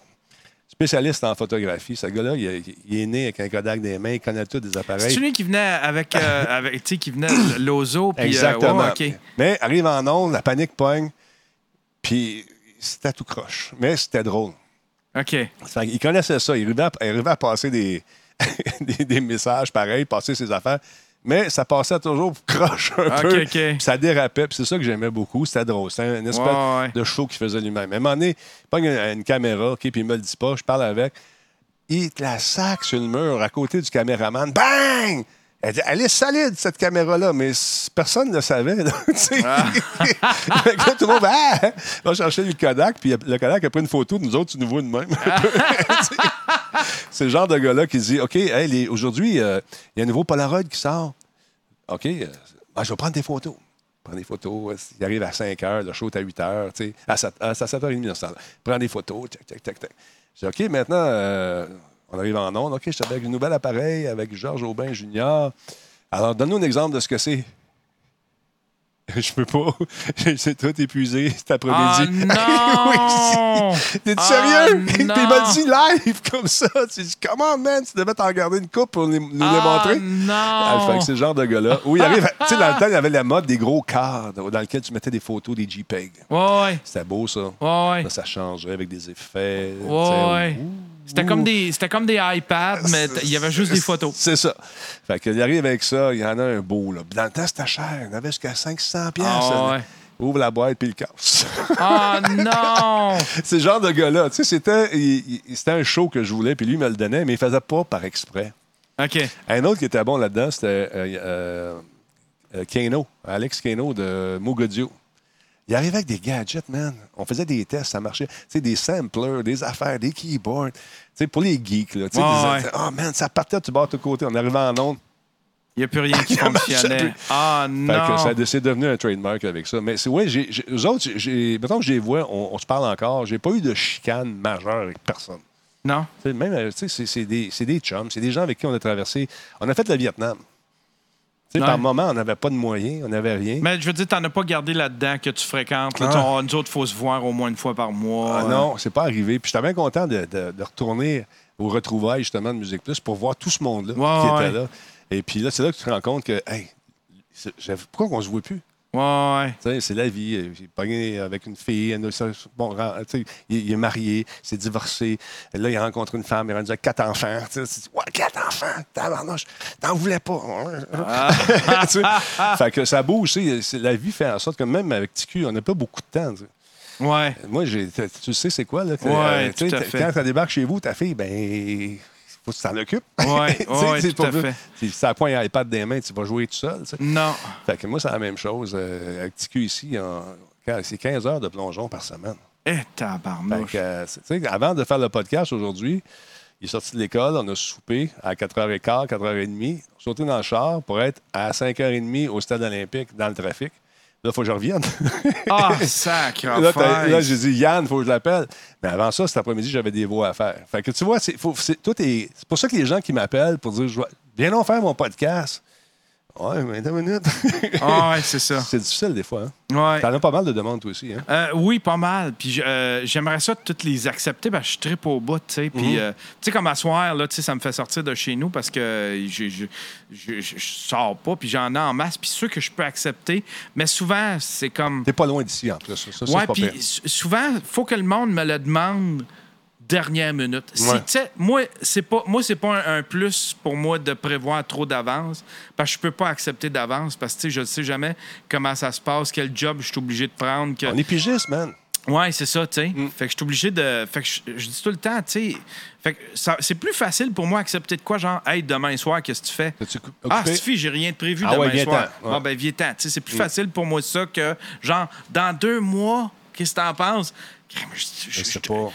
A: Spécialiste en photographie. Ce gars-là, il, il est né avec un Kodak des mains, il connaît tous des
B: C'est
A: appareils.
B: celui qui venait avec, euh, <laughs> avec tu sais, qui venait l'ozo, puis... euh,
A: Exactement.
B: ouais, OK.
A: Mais arrive en onde, la panique pogne, puis c'était tout croche. Mais c'était drôle.
B: OK.
A: Qu'il connaissait ça. Il arrivait à, il arrivait à passer des, <laughs> des, des messages pareils, passer ses affaires. Mais ça passait toujours croche un peu. Ça dérapait. Puis c'est ça que j'aimais beaucoup. C'était drôle. C'était une espèce
B: Ouais, ouais.
A: de show qu'il faisait lui-même. À un moment donné, il pogne une, une caméra, OK, puis il me le dit pas. Je parle avec. Il te la sac sur le mur à côté du caméraman. Bang! Elle, dit, elle est solide, cette caméra-là, mais personne ne le savait. là. <laughs>
B: Ah. <laughs>
A: Là, tout le monde va, ah! va chercher le Kodak, puis le Kodak a pris une photo de nous autres, tu nous vois de même. <laughs> C'est le genre de gars-là qui dit OK, hey, aujourd'hui, euh, il y a un nouveau Polaroid qui sort. OK, euh, ben, je vais prendre des photos. Prends des photos. Il arrive à 5 heures, le show est à 8 heures. tu sais, À 7, à 7h30, dans ce temps-là. Prends des photos. Tac, tac, tac, tac. Je dis OK, maintenant, euh, on arrive en onde. OK, je suis avec un nouvel appareil, avec Georges Aubin Junior. Alors, donne-nous un exemple de ce que c'est. <laughs> Je peux pas. <laughs> C'est tout épuisé cet
B: Ah <laughs>
A: après-midi.
B: non!
A: Oui, T'es
B: Ah,
A: sérieux? Puis il
B: non.
A: m'a dit live comme ça. Tu dis, comment, man? Tu devais t'en garder une coupe pour nous les
B: Ah,
A: montrer.
B: non!
A: Ah, fait que c'est le genre de gars-là. Où il arrive. tu sais, dans le temps, il y avait la mode des gros cadres dans lesquels tu mettais des photos des JPEG.
B: Ouais, ouais.
A: C'était beau, ça.
B: Ouais, ouais.
A: Là, ça changerait avec des effets.
B: Ouais, ouais.
A: ouh,
B: C'était comme des, c'était comme des iPads, mais il y avait juste des photos.
A: C'est ça. Fait qu'il arrive avec ça, il y en a un beau. Là. Dans le temps, c'était cher. Il y en avait jusqu'à 500 pièces.
B: Ah, ouais.
A: Ouvre la boîte puis il le casse.
B: Ah non! <laughs>
A: C'est le genre de gars-là. Tu sais, c'était, il- il- c'était un show que je voulais, puis lui il me le donnait, mais il faisait pas par exprès.
B: OK.
A: Un autre qui était bon là-dedans, c'était euh, euh, Kano, Alex Kano de Mogodio. Il arrivait avec des gadgets, man. On faisait des tests, ça marchait. Tu sais, des samplers, des affaires, des keyboards. Tu sais, pour les geeks, là. Tu sais, des-
B: ouais.
A: Oh, man, ça partait de bord de tous côtés. On arrivait en onde.
B: Il n'y a plus rien qui <laughs> fonctionnait. Ah
A: Fait
B: non!
A: que ça, c'est devenu un trademark avec ça. Mais c'est ouais, j'ai, j'ai- eux autres, j'ai, mettons que je les vois, on, on se parle encore. J'ai pas eu de chicane majeure avec personne.
B: Non?
A: Même, euh, tu sais, c'est, c'est des, c'est des chums, c'est des gens avec qui on a traversé. On a fait le Vietnam. Tu sais,
B: Ouais.
A: Par moment, on n'avait pas de moyens, on n'avait rien.
B: Mais je veux dire, t'en as pas gardé là-dedans que tu fréquentes. Là,
A: Ah.
B: Tu nous autres, il faut se voir au moins une fois par mois.
A: Ah non, c'est pas arrivé. Puis j'étais bien content de, de- de retourner aux retrouvailles justement de Musique Plus pour voir tout ce monde-là
B: Ouais,
A: qui
B: ouais.
A: était là. Et puis là, c'est là que tu te rends compte que, hey, pourquoi on se voit plus?
B: Ouais,
A: C'est la vie. Euh, J'ai pogné avec une fille. elle a- ça- bon, il, est marié, il s'est divorcé. Là, il a rencontré une femme, il est rendu quatre enfants. Tu dis, ouais, quatre enfants, tabarnouche, t'en voulais pas. <laughs> Sais, fait que ça bouge. La vie fait en sorte que même avec TQ, on n'a pas beaucoup de temps.
B: Ouais.
A: Moi, tu sais, c'est quoi? Là,
B: Ouais, tout à fait.
A: Quand tu débarques chez vous, ta fille, ben, faut que tu t'en occupes.
B: Ouais, <laughs>
A: c'est
B: tout à
A: pas-
B: fait.
A: Si tu as point un iPad des mains, tu vas jouer tout seul.
B: Non.
A: Fait que moi, c'est la même chose. Euh, avec TQ ici, c'est 15 heures de plongeon par semaine.
B: Eh, tabarnouche.
A: euh, avant de faire le podcast aujourd'hui, il est sorti de l'école, on a soupé à 4h15, 4h30, sauté dans le char pour être à 5h30 au stade olympique dans le trafic. Là, il faut que je revienne.
B: Ah, sacre <laughs>
A: là, là, j'ai dit, Yann, il faut que je l'appelle. Mais avant ça, cet après-midi, j'avais des voix à faire. Fait que tu vois, c'est, faut- c'est- tout est, c'est pour ça que les gens qui m'appellent pour dire, viens donc faire mon podcast. Ouais, mais minutes.
B: Ah, ouais, c'est ça. <laughs>
A: c'est difficile des fois. Hein?
B: Ouais.
A: T'en as pas mal de demandes, toi aussi. Hein?
B: Euh, oui, pas mal. Puis euh, j'aimerais ça toutes les accepter parce que je tripe au bout, tu sais. Puis,
A: Mhm.
B: euh, tu sais, comme à soir, là, tu sais, ça me fait sortir de chez nous parce que je, je, je- je- sors pas, puis j'en ai en masse. Puis ceux que je peux accepter, mais souvent, c'est comme...
A: T'es pas loin d'ici, en plus. Ça,
B: ouais, puis souvent, il faut que le monde me le demande dernière minute.
A: Ouais.
B: tu moi, c'est pas, moi, c'est pas un, un plus pour moi de prévoir trop d'avance, parce que je peux pas accepter d'avance, parce que tu je ne sais jamais comment ça se passe, quel job je suis obligé de prendre. Que...
A: On est pigiste, man.
B: Ouais, c'est ça, tu sais.
A: Mm.
B: Fait que je suis obligé de. Fait que je, dis tout le temps, tu sais. Fait que ça- c'est plus facile pour moi d'accepter de quoi, genre, hey, demain soir, qu'est-ce que tu fais?
A: Cou-
B: Ah, suffit, j'ai rien de prévu
A: Ah
B: demain soir.
A: Ouais. Mm.
B: Bon, ben, viens-t'en. Tu sais, c'est plus facile pour moi ça que, genre, dans deux mois, qu'est-ce que t'en penses? Je, je-
A: Je sais
B: je-
A: pas.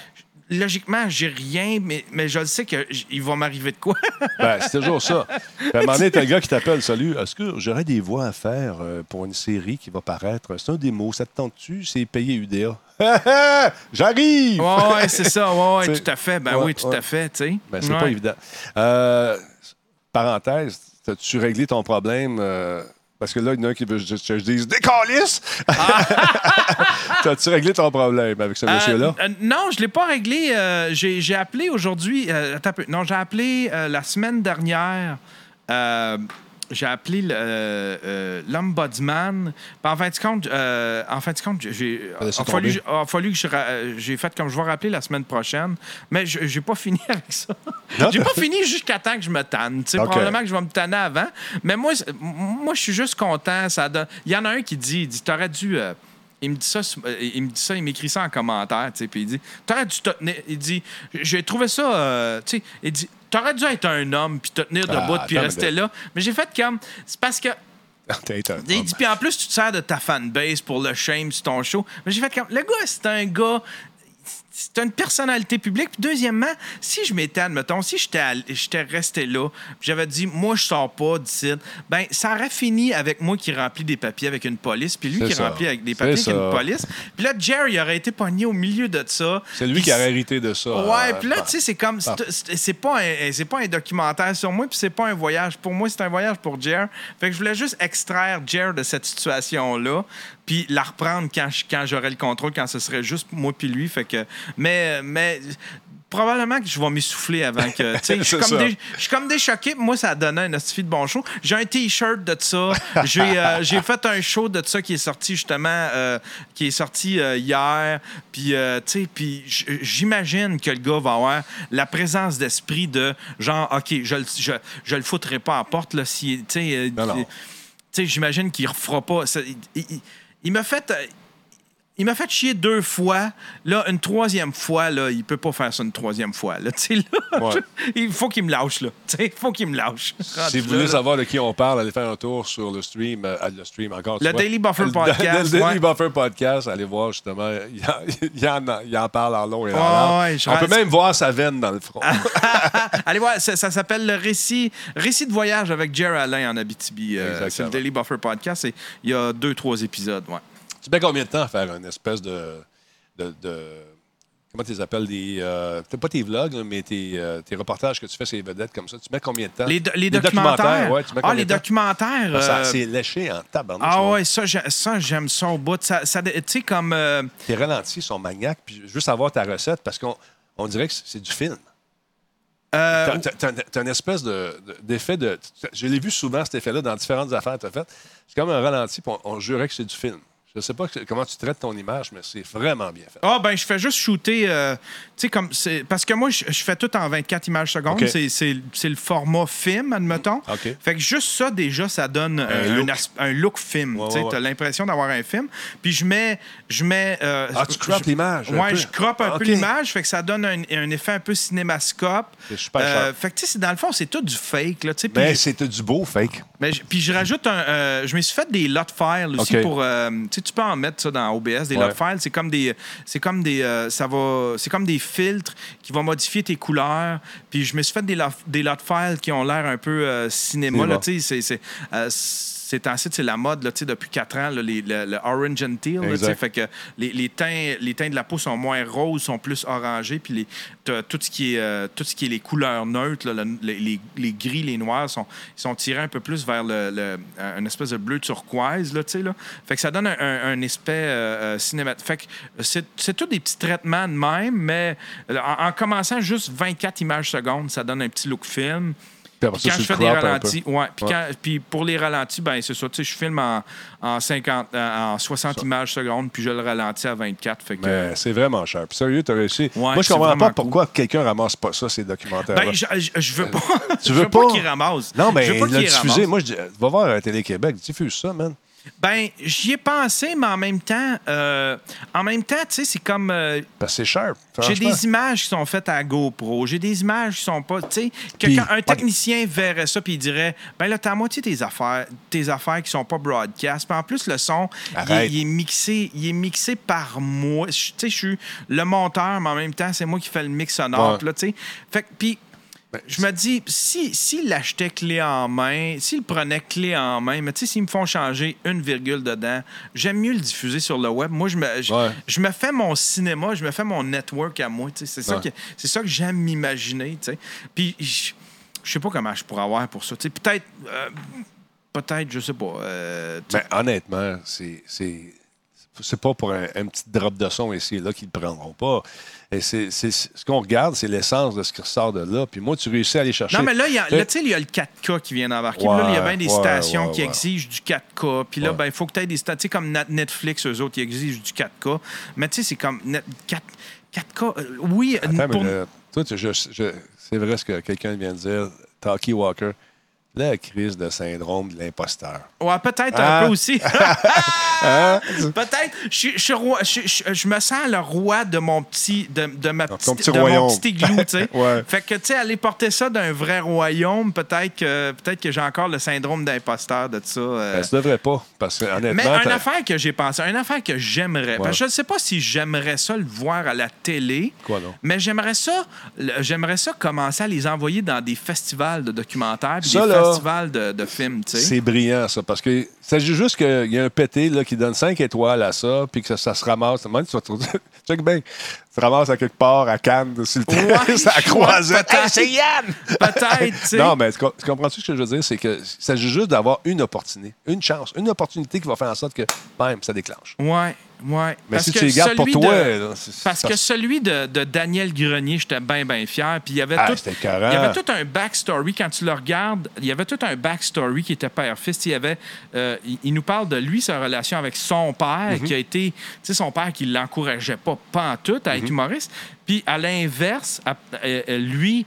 B: Logiquement, j'ai rien, mais, mais je le sais qu'il va m'arriver de quoi. <laughs>
A: Ben, c'est toujours ça. Puis à un moment donné, t'as un gars qui t'appelle Salut, est-ce que j'aurais des voix à faire euh, pour une série qui va paraître? C'est un démo, ça te tente-tu? C'est payé UDA. <laughs> J'arrive
B: ouais, ouais, c'est ça. Ouais, tout à fait. Ben
A: ouais,
B: oui, tout à fait. tu sais.
A: Ben, c'est pas évident. Euh, parenthèse, as-tu réglé ton problème? euh, parce que là, il y en a un qui veut que je, dise Décalisse! <laughs> T'as-tu réglé ton problème avec ce
B: Euh,
A: monsieur-là?
B: euh, non, je ne l'ai pas réglé. Euh, j'ai appelé aujourd'hui. attends un peu. Non, j'ai appelé la semaine dernière. J'ai appelé euh, euh, l'ombudsman. En fin de compte, euh, en fin de compte, j'ai a fallu,
A: tomber.
B: a fallu que j'ai fait comme je vais rappeler la semaine prochaine, mais je j'ai pas fini <laughs> avec ça. J'ai pas fini jusqu'à temps que je me tanne. Tu sais,
A: OK.
B: Probablement que je vais me tanner avant. Mais moi, moi je suis juste content. Ça Il y en a un qui dit, il dit, t'aurais dû. Il me dit ça, euh, il me dit ça, il m'écrit ça en commentaire, tu sais, puis il dit, t'aurais dû te tenir. Il dit, j'ai trouvé ça, euh, tu sais, il dit, t'aurais dû être un homme puis te tenir
A: Ah,
B: debout puis
A: attends,
B: rester là. Mais j'ai fait comme, c'est parce que <laughs> il dit, puis en plus, tu te sers de ta fanbase pour le shame sur ton show. Mais j'ai fait comme, le gars, c'est un gars. C'est une personnalité publique. Puis deuxièmement, si je m'étais, admettons, si j'étais resté là, j'avais dit, moi, je sors pas d'ici, ben, ça aurait fini avec moi qui remplit des papiers avec une police, puis lui qui
A: ça.
B: remplit avec des papiers avec une police. Puis là, Jerry aurait été pogné au milieu de ça.
A: C'est lui
B: Puis
A: qui a hérité de ça.
B: Ouais,
A: euh,
B: puis là,
A: bah.
B: tu sais, c'est comme. c'est- C'est pas, un- pas un documentaire sur moi, puis c'est pas un voyage. Pour moi, c'est un voyage pour Jer. Fait que je voulais juste extraire Jer de cette situation-là, puis la reprendre quand, quand j'aurai le contrôle, quand ce serait juste moi puis lui. Fait que. Mais. mais Probablement que je vais m'essouffler avant que. <laughs> Je suis comme, dé- comme déchoqué. Moi, ça a donné un de bon show. J'ai un T-shirt de ça. J'ai euh, <laughs> j'ai fait un show de ça qui est sorti justement, euh, qui est sorti euh, hier. Puis, j'imagine que le gars va avoir la présence d'esprit de genre, OK, je, je, je le foutrai pas à la porte, là, si, j'imagine qu'il refera pas. ça- il il- il m'a fait. Il m'a fait chier deux fois. Là, une troisième fois, là, il peut pas faire ça une troisième fois. Là, <laughs> là,
A: Ouais. <laughs>
B: il faut qu'il me lâche. Là. Il faut qu'il me lâche.
A: Si vous voulez savoir de qui on parle, allez faire un tour sur le stream. euh, le stream encore.
B: Le. Daily Buffer
A: Le-
B: Podcast, <laughs>
A: Le, Daily
B: ouais.
A: Buffer Podcast, allez voir justement. Il, en, il en, il en parle en long et en large.
B: ouais,
A: on peut même voir sa veine dans le front.
B: Allez voir, ça, ça s'appelle le récit, récit de voyage avec Jerry Alain en Abitibi. Euh, c'est le Daily Buffer Podcast. et Il y a deux, trois épisodes. Ouais.
A: Tu mets combien de temps à faire une espèce de. de, de- comment tu les appelles des, euh, pas tes vlogs, là, mais tes, euh, tes reportages que tu fais sur les vedettes comme ça. Tu mets combien de temps?
B: Les, do- les documentaires.
A: ouais, tu mets
B: ah, les documentaires.
A: Ça,
B: euh,
A: c'est léché en tabarnouche.
B: ah ouais, ça, j'ai- ça, j'aime ça au bout. Ça, ça- tu sais, comme. euh,
A: Tes ralentis sont maniaques. Puis je veux savoir ta recette parce qu'on on dirait que c'est du film.
B: euh,
A: T'as- T'as t'as- t'as une espèce de- de- d'effet de. Je l'ai vu souvent, cet effet-là, dans différentes affaires que tu as faites. C'est comme un ralenti, puis on, on jurait que c'est du film. Je sais pas comment tu traites ton image, mais c'est vraiment bien fait.
B: Ah, ben, je fais juste shooter. euh, tu sais, comme. c'est- Parce que moi, je, je fais tout en 24 images secondes.
A: OK.
B: C'est- C'est c'est le format film, admettons.
A: OK.
B: Fait que juste ça, déjà, ça donne un, un
A: look.
B: as- un look film.
A: Ouais,
B: tu sais,
A: ouais, ouais.
B: T'as l'impression d'avoir un film. Puis je mets. Je mets euh,
A: Ah, tu croppes l'image
B: Ouais,
A: peu.
B: je croppe un
A: OK.
B: peu l'image. Fait que ça donne un, un effet un peu cinémascope.
A: C'est super
B: Euh, fait que, tu sais, c'est- dans le fond, c'est tout du fake. Là, tu sais, puis
A: Mais
B: je-
A: c'était du beau fake.
B: mais je- puis je rajoute un. euh, je me suis fait des lot files aussi pour. euh, tu tu peux en mettre ça dans OBS, des
A: Ouais.
B: lot files. C'est comme des. C'est comme des. euh, ça va. C'est comme des filtres qui vont modifier tes couleurs. Puis je me suis fait des lot, des lot files qui ont l'air un peu euh, cinéma.
A: Cinéma.
B: Là, c'est. C'est, euh, c'est la mode là, depuis 4 ans, là, les- le, le orange and teal. là, fait que les, les, teints, les teints de la peau sont moins roses, sont plus orangés. Puis les, t'as tout, ce qui est, euh, tout ce qui est les couleurs neutres, là, les, gris, les noirs, sont, ils sont tirés un peu plus vers le, le- un espèce de bleu turquoise. Là, là. Fait que ça donne un, un, un aspect euh, cinématique. Fait que c'est, tous des petits traitements de même, mais euh, en, en commençant juste 24 images secondes, ça donne un petit look film.
A: Puis après
B: Puis
A: ça,
B: quand je
A: le
B: fais des ralentis, ouais. Puis,
A: Ouais.
B: quand- puis pour les ralentis, ben c'est ça. Tu sais, je filme en, en 50, euh, en 60 images secondes, puis je le ralentis à 24. Fait que,
A: Mais c'est vraiment cher. Puis sérieux, tu as réussi. Moi, je comprends pas pourquoi quelqu'un ramasse pas ça, ces documentaires.
B: ben, je, je, je veux <laughs> pas.
A: Tu
B: je
A: veux
B: pas,
A: pas?
B: qu'il ramasse.
A: non, mais
B: je veux pas
A: il diffusé.
B: ramasse.
A: Moi, je dis, va voir à Télé-Québec, diffuse ça, man.
B: Ben, j'y ai pensé, mais en même temps, euh, en même temps, tu sais, c'est comme. euh,
A: que c'est sharp.
B: j'ai des images qui sont faites à GoPro, j'ai des images qui sont pas. Tu sais, que
A: Puis,
B: quand un technicien verrait ça puis il dirait Ben là, t'as à moitié tes affaires, tes affaires qui sont pas broadcast. Puis en plus, le son, il est,
A: Arrête.
B: il est mixé, il est mixé par moi. Tu sais, je suis le monteur, mais en même temps, c'est moi qui fais le mix sonore.
A: Ouais.
B: Là, tu sais. Fait que, puis.
A: Ben,
B: Je me dis, si, s'il l'achetait clé en main, s'il prenait clé en main, mais tu sais, s'ils me font changer une virgule dedans, j'aime mieux le diffuser sur le web. Moi, je me, je,
A: Ouais.
B: je me fais mon cinéma, je me fais mon network à moi. tu sais. C'est ça,
A: Ouais.
B: que, c'est ça que j'aime m'imaginer. tu sais. Puis, je, je sais pas comment je pourrais avoir pour ça. Peut-être, euh, peut-être, je sais pas. euh.
A: Ben, honnêtement, c'est. c'est- C'est pas pour un, un petit drop de son ici et là qu'ils ne prendront pas. Et c'est, c'est- ce qu'on regarde, c'est l'essence de ce qui ressort de là. Puis moi, tu réussis à aller chercher.
B: Non, mais là, il y a, là, il y a le 4K qui vient d'embarquer.
A: Ouais,
B: là, il y a bien des
A: ouais,
B: stations
A: ouais,
B: qui exigent du 4K. Puis là, ben, il faut que tu aies des stations. Tu sais, comme Netflix, eux autres, ils exigent du 4K. Mais tu sais, c'est comme. net- 4, 4K. euh, oui,
A: Attends,
B: pour-
A: mais toi, tu- je- je- c'est vrai ce que quelqu'un vient de dire. Talkie Walker. La crise de syndrome de l'imposteur.
B: Ouais, peut-être
A: Ah.
B: un peu aussi. <laughs> <laughs>
A: Hein?
B: peut-être. Je, je me sens le roi de mon petit, de, de ma petite,
A: petit
B: de
A: royaume.
B: mon petit igloo, tu sais. <laughs>
A: Ouais.
B: Fait que, tu sais, aller porter ça d'un vrai royaume, peut-être que, peut-être que j'ai encore le syndrome d'imposteur de ça. euh.
A: Ben, ça devrait pas. Parce que honnêtement.
B: Mais une affaire que j'ai pensé, une affaire que j'aimerais. parce que Je ne sais pas si j'aimerais ça le voir à la télé.
A: Quoi, non?
B: Mais j'aimerais ça, j'aimerais ça commencer à les envoyer dans des festivals de documentaires,
A: Ça,
B: des
A: là,
B: de, de films.
A: C'est brillant, ça, parce que c'est juste qu'il y a un pété là, qui donne 5 étoiles à ça, puis que ça, ça se ramasse. Moi, tu vas <laughs> check bien. Tu ramasses à quelque part à Cannes, sur le
B: Ouais,
A: ça <laughs> Hey, c'est Yann! <laughs>
B: Peut-être.
A: Non, mais tu, co- tu comprends-tu ce que je veux dire? C'est que il s'agit juste d'avoir une opportunité, une chance, une opportunité qui va faire en sorte que, même, ça déclenche.
B: Ouais, ouais.
A: Mais
B: Parce
A: si
B: que
A: tu les gardes pour toi,
B: de-
A: là, c'est-
B: Parce
A: ça-
B: que celui de, de Daniel Grenier, j'étais bien, bien fier. Puis il y avait
A: Ah,
B: tout. Il y avait tout un backstory. Quand tu le regardes, il y avait tout un backstory qui était père-fils. Il, y avait, euh, il, il nous parle de lui, sa relation avec son père,
A: Mhm.
B: qui a été. Tu sais, son père qui l'encourageait pas, pas en tout, à
A: Mhm.
B: être humoriste. Puis à l'inverse, euh, euh, lui.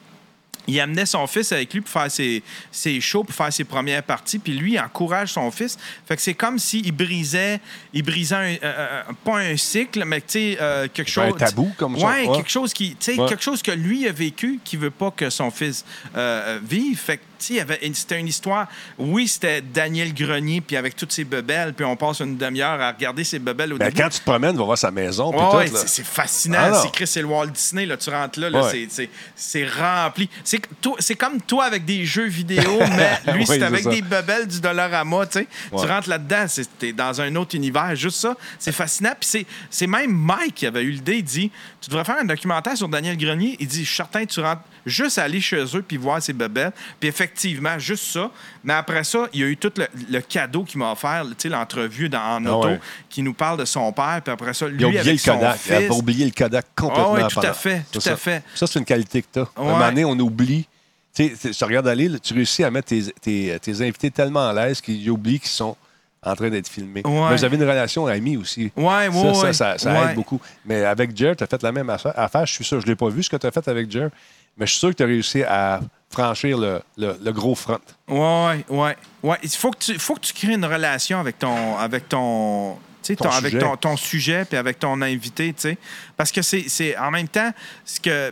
B: Il amenait son fils avec lui pour faire ses, ses shows, pour faire ses premières parties. Puis lui, il encourage son fils. Fait que c'est comme s'il brisait, il brisait un, euh, euh, pas un cycle, mais tu sais, euh, quelque
A: Un
B: chose.
A: tabou, comme ça.
B: Ouais, quelque chose qui,
A: Ouais.
B: quelque chose que lui a vécu, qui veut pas que son fils euh, euh, vive. Fait que, c'était une histoire. Oui, c'était Daniel Grenier, puis avec toutes ses bebelles, puis on passe une demi-heure à regarder ses bebelles au
A: Ben,
B: début.
A: quand tu te promènes, tu vas voir sa maison,
B: Ouais, c'est- fascinant.
A: Ah,
B: c'est Chris, c'est le Walt Disney. Là, tu rentres là, là,
A: Ouais.
B: c'est- rempli. C'est comme toi avec des jeux vidéo, <laughs> mais lui,
A: Oui,
B: c'est avec
A: ça.
B: des bebelles du Dollarama. Tu sais.
A: Ouais.
B: Tu rentres là-dedans, c'est- t'es dans un autre univers. Juste ça, c'est fascinant. Puis c'est- c'est même Mike qui avait eu l'idée. Il dit Tu devrais faire un documentaire sur Daniel Grenier. Il dit Je suis certain que tu rentres juste à aller chez eux puis voir ses bebelles. Puis effectivement, juste ça. Mais après ça, il y a eu tout le, le cadeau qu'il m'a offert, l'entrevue dans- en
A: Ah
B: auto,
A: ouais.
B: qui nous parle de son père. Puis après ça, lui,
A: Il a oublié
B: avec
A: le
B: son
A: Kodak. Il
B: fils.
A: a oublié le Kodak complètement.
B: Ah oui, tout à fait, tout
A: ça.
B: à fait.
A: Ça, c'est une qualité que tu as. À un moment donné, on oublie. Tu sais, tu regardes aller, tu réussis à mettre tes, tes- tes invités tellement à l'aise qu'ils oublient qu'ils sont en train d'être filmés.
B: Ouais.
A: Mais vous avez une relation amie aussi.
B: Ouais, ouais,
A: ça, ça,
B: ouais.
A: ça, ça
B: Ouais.
A: aide beaucoup. Mais avec Jer, tu as fait la même affaire. Je suis sûr, je ne l'ai pas vu ce que tu as fait avec Jer, mais je suis sûr que tu as réussi à franchir le, le- le gros front.
B: Ouais, ouais, ouais. Il faut que tu, faut que tu crées une relation avec ton, avec ton, avec
A: sujet.
B: ton, ton sujet puis avec ton invité, tu sais, parce que c'est, en même temps ce que,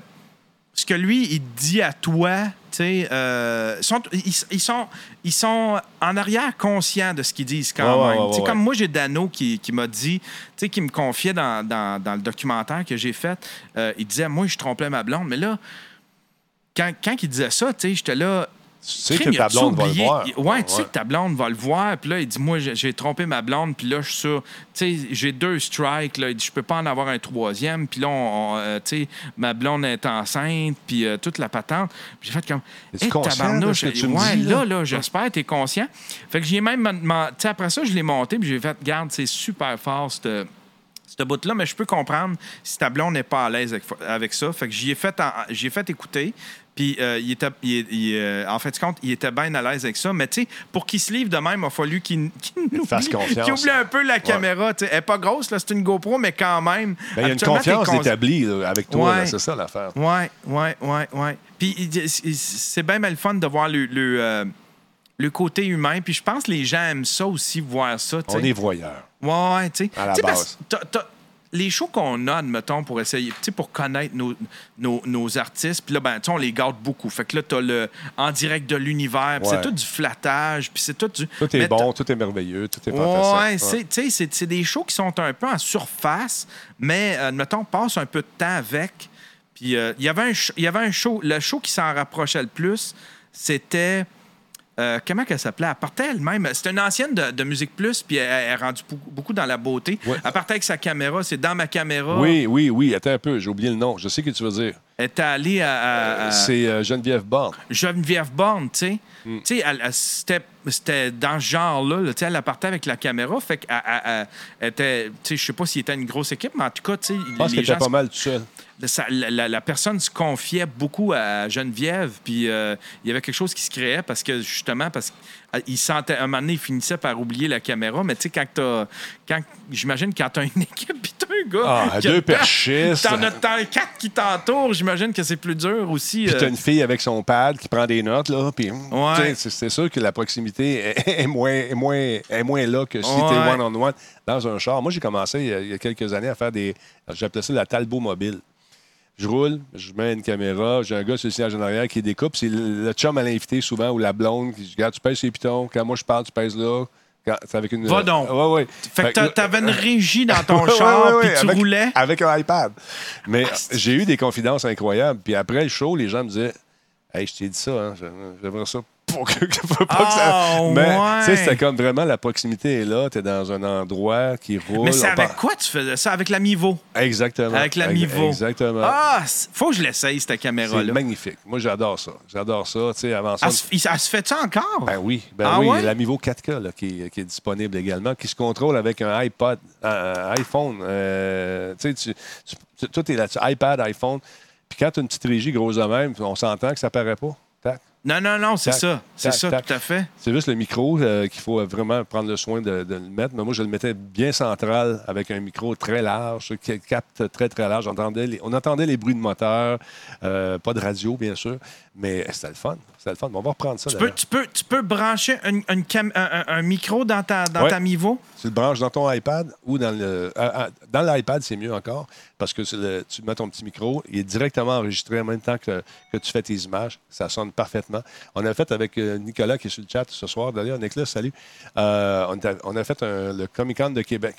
B: ce que lui il dit à toi, euh, sont, ils, ils sont, ils sont en arrière conscients de ce qu'ils disent quand
A: Ouais,
B: même.
A: ouais, ouais,
B: comme moi j'ai Dano qui, qui m'a dit, tu sais, qui me confiait dans, dans- dans le documentaire que j'ai fait, euh, il disait moi je trompais ma blonde, mais là quand, quand il disait ça, tu sais, j'étais là.
A: Tu sais
B: Crime,
A: que ta blonde va le voir.
B: Ouais, tu sais que ta blonde va le voir. Puis là, il dit Moi, j'ai- trompé ma blonde. Puis là, je suis sûr. Tu sais, j'ai deux strikes. Là. Il dit Je peux pas en avoir un troisième. Puis là, on- on, euh, tu sais, ma blonde est enceinte. Puis euh, toute la patente. J'ai fait comme.
A: De
B: tabarnouche. ouais,
A: dis, là?
B: là, là, j'espère que tu es conscient. Fait que j'ai même. Tu sais, après ça, je l'ai monté. Puis j'ai fait Garde, c'est super fort, cette ce bout-là, mais je peux comprendre si ta blonde n'est pas à l'aise avec, avec ça. Fait que j'y ai fait, en- j'y ai fait écouter. Puis, euh, il était, il- il, euh, en fait, compte, il était bien à l'aise avec ça. Mais, tu sais, pour qu'il se livre de même, il a fallu qu'il nous
A: fasse
B: oublie-
A: confiance.
B: qu'il oublie un peu la caméra. Elle n'est pas grosse, là, c'est une GoPro, mais quand même.
A: Ben, il y a une confiance
B: cons-
A: établie là, avec toi,
B: Ouais.
A: c'est ça l'affaire.
B: Ouais, ouais, ouais, ouais. Puis c'est bien mal fun de voir le, le, euh, le côté humain. Puis je pense que les gens aiment ça aussi, voir ça. tu
A: On est voyeurs.
B: Ouais, tu sais.
A: À la
B: parce
A: base.
B: Les shows qu'on a, admettons, pour essayer, tu sais, pour connaître nos, nos, nos artistes, puis là, ben, on les garde beaucoup. Fait que là, t'as le en direct de l'univers, puis
A: Ouais.
B: c'est tout du flattage, puis c'est tout du.
A: Tout est
B: mais
A: bon, tout est merveilleux, tout est
B: Ouais,
A: fantastique.
B: c'est, tu sais, c'est, c'est des shows qui sont un peu en surface, mais, admettons, on passe un peu de temps avec. Puis euh, il y avait un sh- il y avait un show, le show qui s'en rapprochait le plus, c'était. Euh, comment qu'elle s'appelait? Elle partait elle-même. C'était une ancienne de, de Musique Plus, puis elle, elle est rendue beaucoup, dans la beauté.
A: Ouais.
B: Elle partait avec sa caméra. C'est dans ma caméra.
A: Oui, oui, oui. Attends un peu, j'ai oublié le nom. Je sais ce que tu veux dire.
B: Elle était allée à, à- à
A: C'est euh, Geneviève Borne.
B: Geneviève Borne, tu sais.
A: Hmm.
B: Tu sais, elle- elle- c'était, dans ce genre-là. là, elle partait avec la caméra. Fait qu'elle elle- elle- elle était. Tu sais, je sais pas s'il était une grosse équipe, mais en tout cas, tu sais,
A: Je pense qu'elle était pas mal tout seul.
B: Ça- la, personne se confiait beaucoup à Geneviève, puis euh, il y avait quelque chose qui se créait parce que justement, parce qu'il sentait, un moment donné, il finissait par oublier la caméra, mais tu sais, quand t'as, quand, j'imagine quand t'as une <laughs> équipe, puis t'as un gars.
A: Ah, deux perchistes.
B: T'en as t'en as quatre qui t'entourent, j'imagine que c'est plus dur aussi.
A: Puis
B: euh,
A: t'as une fille avec son pad qui prend des notes, là. Puis,
B: Ouais.
A: c'est- c'est sûr que la proximité est, est moins, est, moins, est moins là que si
B: Ouais.
A: t'es one-on-one dans un char. Moi, j'ai commencé il y, a, il y a quelques années à faire des. J'appelais ça la Talbot mobile. Je roule, je mets une caméra, j'ai un gars sur le siège en arrière qui découpe. C'est le chum à l'invité souvent ou la blonde qui dit Regarde, tu pèses ses pitons. Quand moi je parle, tu pèses là. Quand- C'est avec une.
B: Va donc.
A: Ouais, ouais.
B: Fait que t'a- t'avais une <laughs> régie dans ton
A: Ouais,
B: char, puis tu
A: avec,
B: roulais.
A: Avec un iPad. Mais j'ai eu des confidences incroyables. Puis après le show, les gens me disaient Hey, je t'ai dit ça, hein, j'aimerais ça. Pour que, faut pas que ça...
B: Ah,
A: Mais
B: ouais.
A: tu sais, c'était comme vraiment la proximité est là. Tu es dans un endroit qui roule.
B: Mais c'est avec
A: part-
B: quoi tu faisais ça? Avec la Mivo.
A: Exactement.
B: Avec la
A: Ex-
B: Mivo.
A: Exactement.
B: Ah, c'est- faut que je l'essaye, cette
A: C'est
B: caméra-là.
A: magnifique. Moi, j'adore ça. J'adore ça. Tu sais, avant ça.
B: Elle se, fait ça encore?
A: Ben oui, ben
B: Ah
A: oui,
B: ouais?
A: l'Amivo 4K là, qui, est- qui est disponible également, qui se contrôle avec un iPod, un, iPhone. euh, tu sais, tu- tout est là-dessus, iPad, iPhone. Puis quand tu as une petite régie grosse de même, on s'entend que ça paraît pas. Tac.
B: Non, non, non, c'est ça. C'est ça,
A: tac.
B: tout à fait.
A: C'est juste le micro euh, qu'il faut vraiment prendre le soin de, de le mettre. Mais moi, je le mettais bien central avec un micro très large, qui capte très, très large. On entendait les, on entendait les bruits de moteur, euh, pas de radio, bien sûr, mais c'était le fun. C'était le fun. On va reprendre ça.
B: Tu peux, tu, peux, tu peux brancher une- une cam- un, micro dans ta, dans
A: Ouais.
B: ta Mivo?
A: Tu le branches dans ton iPad ou dans le. dans l'iPad, c'est mieux encore parce que le- tu mets ton petit micro, il est directement enregistré en même temps que, que tu fais tes images. Ça sonne parfaitement. On a fait avec euh, Nicolas qui est sur le chat ce soir. D'ailleurs, Nicolas, salut. Euh, on, a, on a fait un- le Comic Con de Québec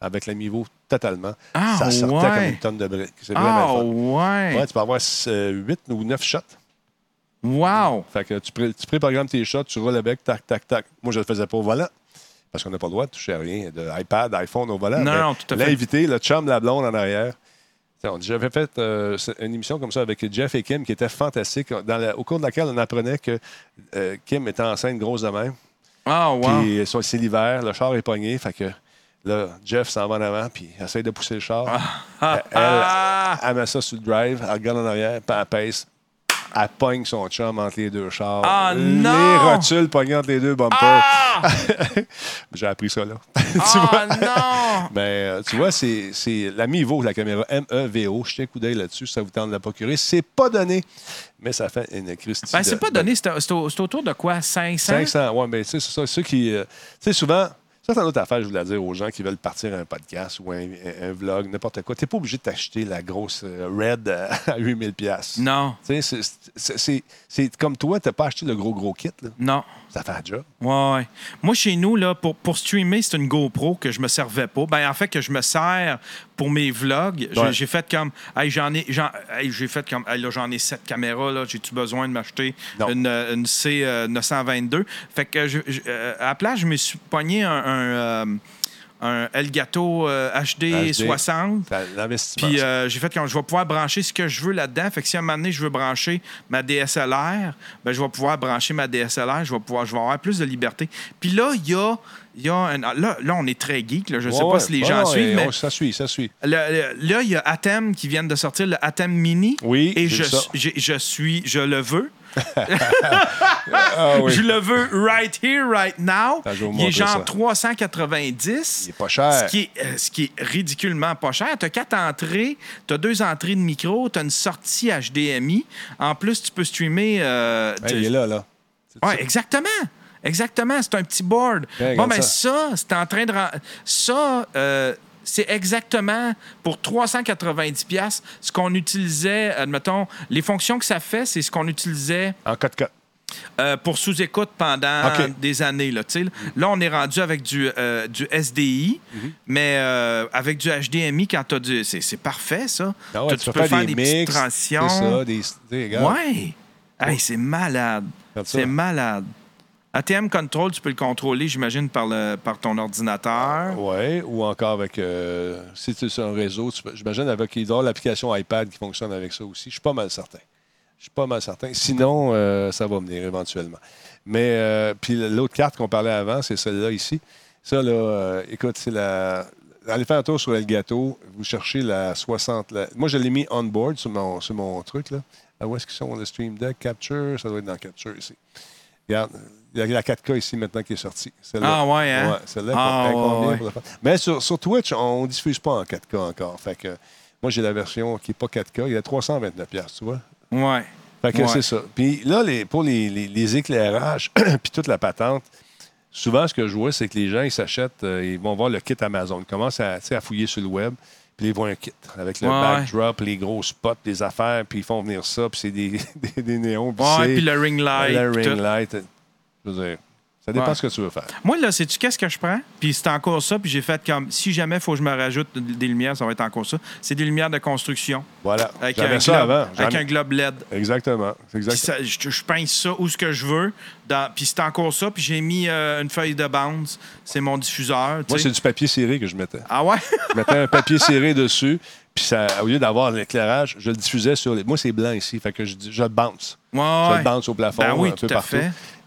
A: avec la Mivo totalement.
B: Ah,
A: ça sortait
B: ouais.
A: comme une tonne de briques. C'est vraiment
B: Ah,
A: fun.
B: ouais.
A: Ouais, tu peux avoir 8 ou 9 shots.
B: Wow.
A: Fait que tu, pré- tu préprogrammes tes shots, tu roules avec, tac, tac, tac. Moi, je le faisais pas au volant. Parce qu'on n'a pas le droit de toucher à rien, de iPad, iPhone au volant.
B: Non,
A: Mais
B: non, tout à fait.
A: L'invité, le chum, la blonde en arrière. J'avais fait euh, une émission comme ça avec Jeff et Kim qui était fantastique, dans la- au cours de laquelle on apprenait que euh, Kim était enceinte grosse de même.
B: Ah, wow.
A: Puis soit c'est l'hiver, le char est pogné. Fait que là, Jeff s'en va en avant, puis essaye de pousser le char.
B: Ah,
A: Elle,
B: ah.
A: elle met ça sur le drive, elle regarde en arrière, puis elle pèse. Elle pogne son chum entre les deux chars.
B: Ah,
A: les
B: non!
A: rotules pognés entre les deux bumpers.
B: Ah! <laughs>
A: J'ai appris ça là. <laughs> tu
B: Ah,
A: vois?
B: non!
A: Mais <laughs> euh, tu vois, c'est la Mivo, la caméra M-E-V-O. Je tiens un coup d'œil là-dessus, ça vous tente de la procurer. C'est pas donné, mais ça fait une Christie.
B: Ben, c'est pas donné, c'est c'est au- c'est autour de quoi? 500?
A: 500, ouais, mais tu sais, c'est ça. Ceux qui. euh, tu sais, souvent, ça, c'est une autre affaire, je voulais dire aux gens qui veulent partir un podcast ou un, vlog, n'importe quoi. Tu n'es pas obligé de t'acheter la grosse euh, Red euh, à 8000 pièces.
B: Non,
A: Tu sais, c'est- comme toi, tu n'as pas acheté le gros, gros kit. Là.
B: non.
A: Ça fait un job.
B: Ouais, ouais. Moi, chez nous, là, pour, pour streamer, c'est une GoPro que je me servais pas. Ben, en fait, que je me sers pour mes vlogs. J'ai-
A: Ouais.
B: J'ai fait comme. Hey, j'en ai. hey, j'ai fait comme. hey, là, j'en ai sept caméras. Là. J'ai-tu besoin de m'acheter une, euh, une C922? Fait que je- je- euh, à la place, je me suis pogné un. un, euh, un Elgato HD,
A: HD.
B: 60.
A: C'est L'investissement.
B: Puis euh, j'ai fait comme je vais pouvoir brancher ce que je veux là-dedans. Fait que si à un moment donné, je veux brancher ma DSLR, ben, je vais pouvoir brancher ma DSLR, je vais pouvoir je vais avoir plus de liberté. Puis là, il y a, il y a un- là, là, on est très geek. Là. Je ne sais pas si les
A: ouais,
B: gens
A: ouais,
B: suivent, mais
A: Ça suit, ça suit.
B: le- le- là, il y a Atem qui vient de sortir, le Atem Mini.
A: Oui,
B: Et je, j'ai- je suis, je le veux.
A: Ah oui.
B: Je le veux right here, right now. Il est genre
A: ça.
B: 390.
A: Il est pas cher.
B: Ce qui est, euh, ce qui est ridiculement pas cher. Tu as quatre entrées, tu as deux entrées de micro, tu as une sortie HDMI. En plus, tu peux streamer. euh,
A: Hey,
B: tu-
A: il est là, là. C'est
B: Ouais,
A: ça.
B: exactement. Exactement, c'est un petit board. Bon, ben
A: ça.
B: ça, c'est en train de... Ça, euh, c'est exactement pour 390 pièces ce qu'on utilisait, admettons, les fonctions que ça fait, c'est ce qu'on utilisait
A: En 4K.
B: euh, pour sous-écoute pendant des années. Là, là, on est rendu avec du, euh, du SDI,
A: Mhm.
B: mais euh, avec du HDMI, quand tu as du. C'est, parfait, ça.
A: Ah ouais,
B: Tu- tu peux faire des, petites
A: mix,
B: transitions.
A: C'est ça, des.
B: Ouais. Hey, c'est malade. C'est malade. ATM Control, tu peux le contrôler, j'imagine, par, le, par ton ordinateur.
A: Oui, ou encore avec. euh, si tu es sur un réseau, j'imagine avec l'application iPad qui fonctionne avec ça aussi. Je suis pas mal certain. Je suis pas mal certain. Sinon, euh, ça va venir éventuellement. Mais, euh, puis l'autre carte qu'on parlait avant, c'est celle-là ici. Ça, là, écoute, c'est la. Allez faire un tour sur Elgato, vous cherchez la 60. la- Moi, je l'ai mis on board sur mon, sur mon truc. Là. Ah, où est-ce qu'ils sont? Le Stream Deck, Capture, ça doit être dans Capture ici. Regarde, il y a la 4K ici maintenant qui est sortie.
B: Ah ouais, hein?
A: Ouais, celle-là,
B: Ah ouais.
A: Mais sur, sur Twitch, on ne diffuse pas en 4K encore. Fait que moi, j'ai la version qui n'est pas 4K. Il y a 329 pièces, tu vois?
B: Ouais.
A: Fait que c'est ça. Puis là, les, pour les, les- les éclairages, <clears throat> puis toute la patente, souvent, ce que je vois, c'est que les gens, ils s'achètent, euh, ils vont voir le kit Amazon. Ils commencent à, à fouiller sur le web, puis ils voient un kit avec le
B: Ouais.
A: backdrop, les gros spots, les affaires, puis ils font venir ça, puis c'est des, <laughs> des, des néons.
B: Ouais, puis le ring light.
A: le ring light. Je veux dire, ça dépend
B: Ouais.
A: ce que tu veux faire.
B: Moi, là, sais-tu qu'est-ce que je prends? Puis c'est encore ça, puis j'ai fait comme si jamais il faut que je me rajoute des lumières, ça va être encore ça. C'est des lumières de construction.
A: Voilà.
B: Avec, un
A: ça
B: globe,
A: avant.
B: avec
A: J'en-
B: un globe LED.
A: Exactement. C'est
B: Puis
A: exact.
B: ça, je, je pince ça où ce que je veux. dans- puis c'est encore ça. Puis j'ai mis euh, une feuille de bounce. C'est mon diffuseur.
A: Moi, c'est du papier serré que je mettais.
B: Ah ouais?
A: Je mettais un papier serré <laughs> dessus, puis ça, au lieu d'avoir l'éclairage, je le diffusais sur les. Moi, c'est blanc ici, fait que je, je le bounce.
B: Ouais,
A: Je le bounce au plafond,
B: Ben oui,
A: un peu
B: à
A: partout.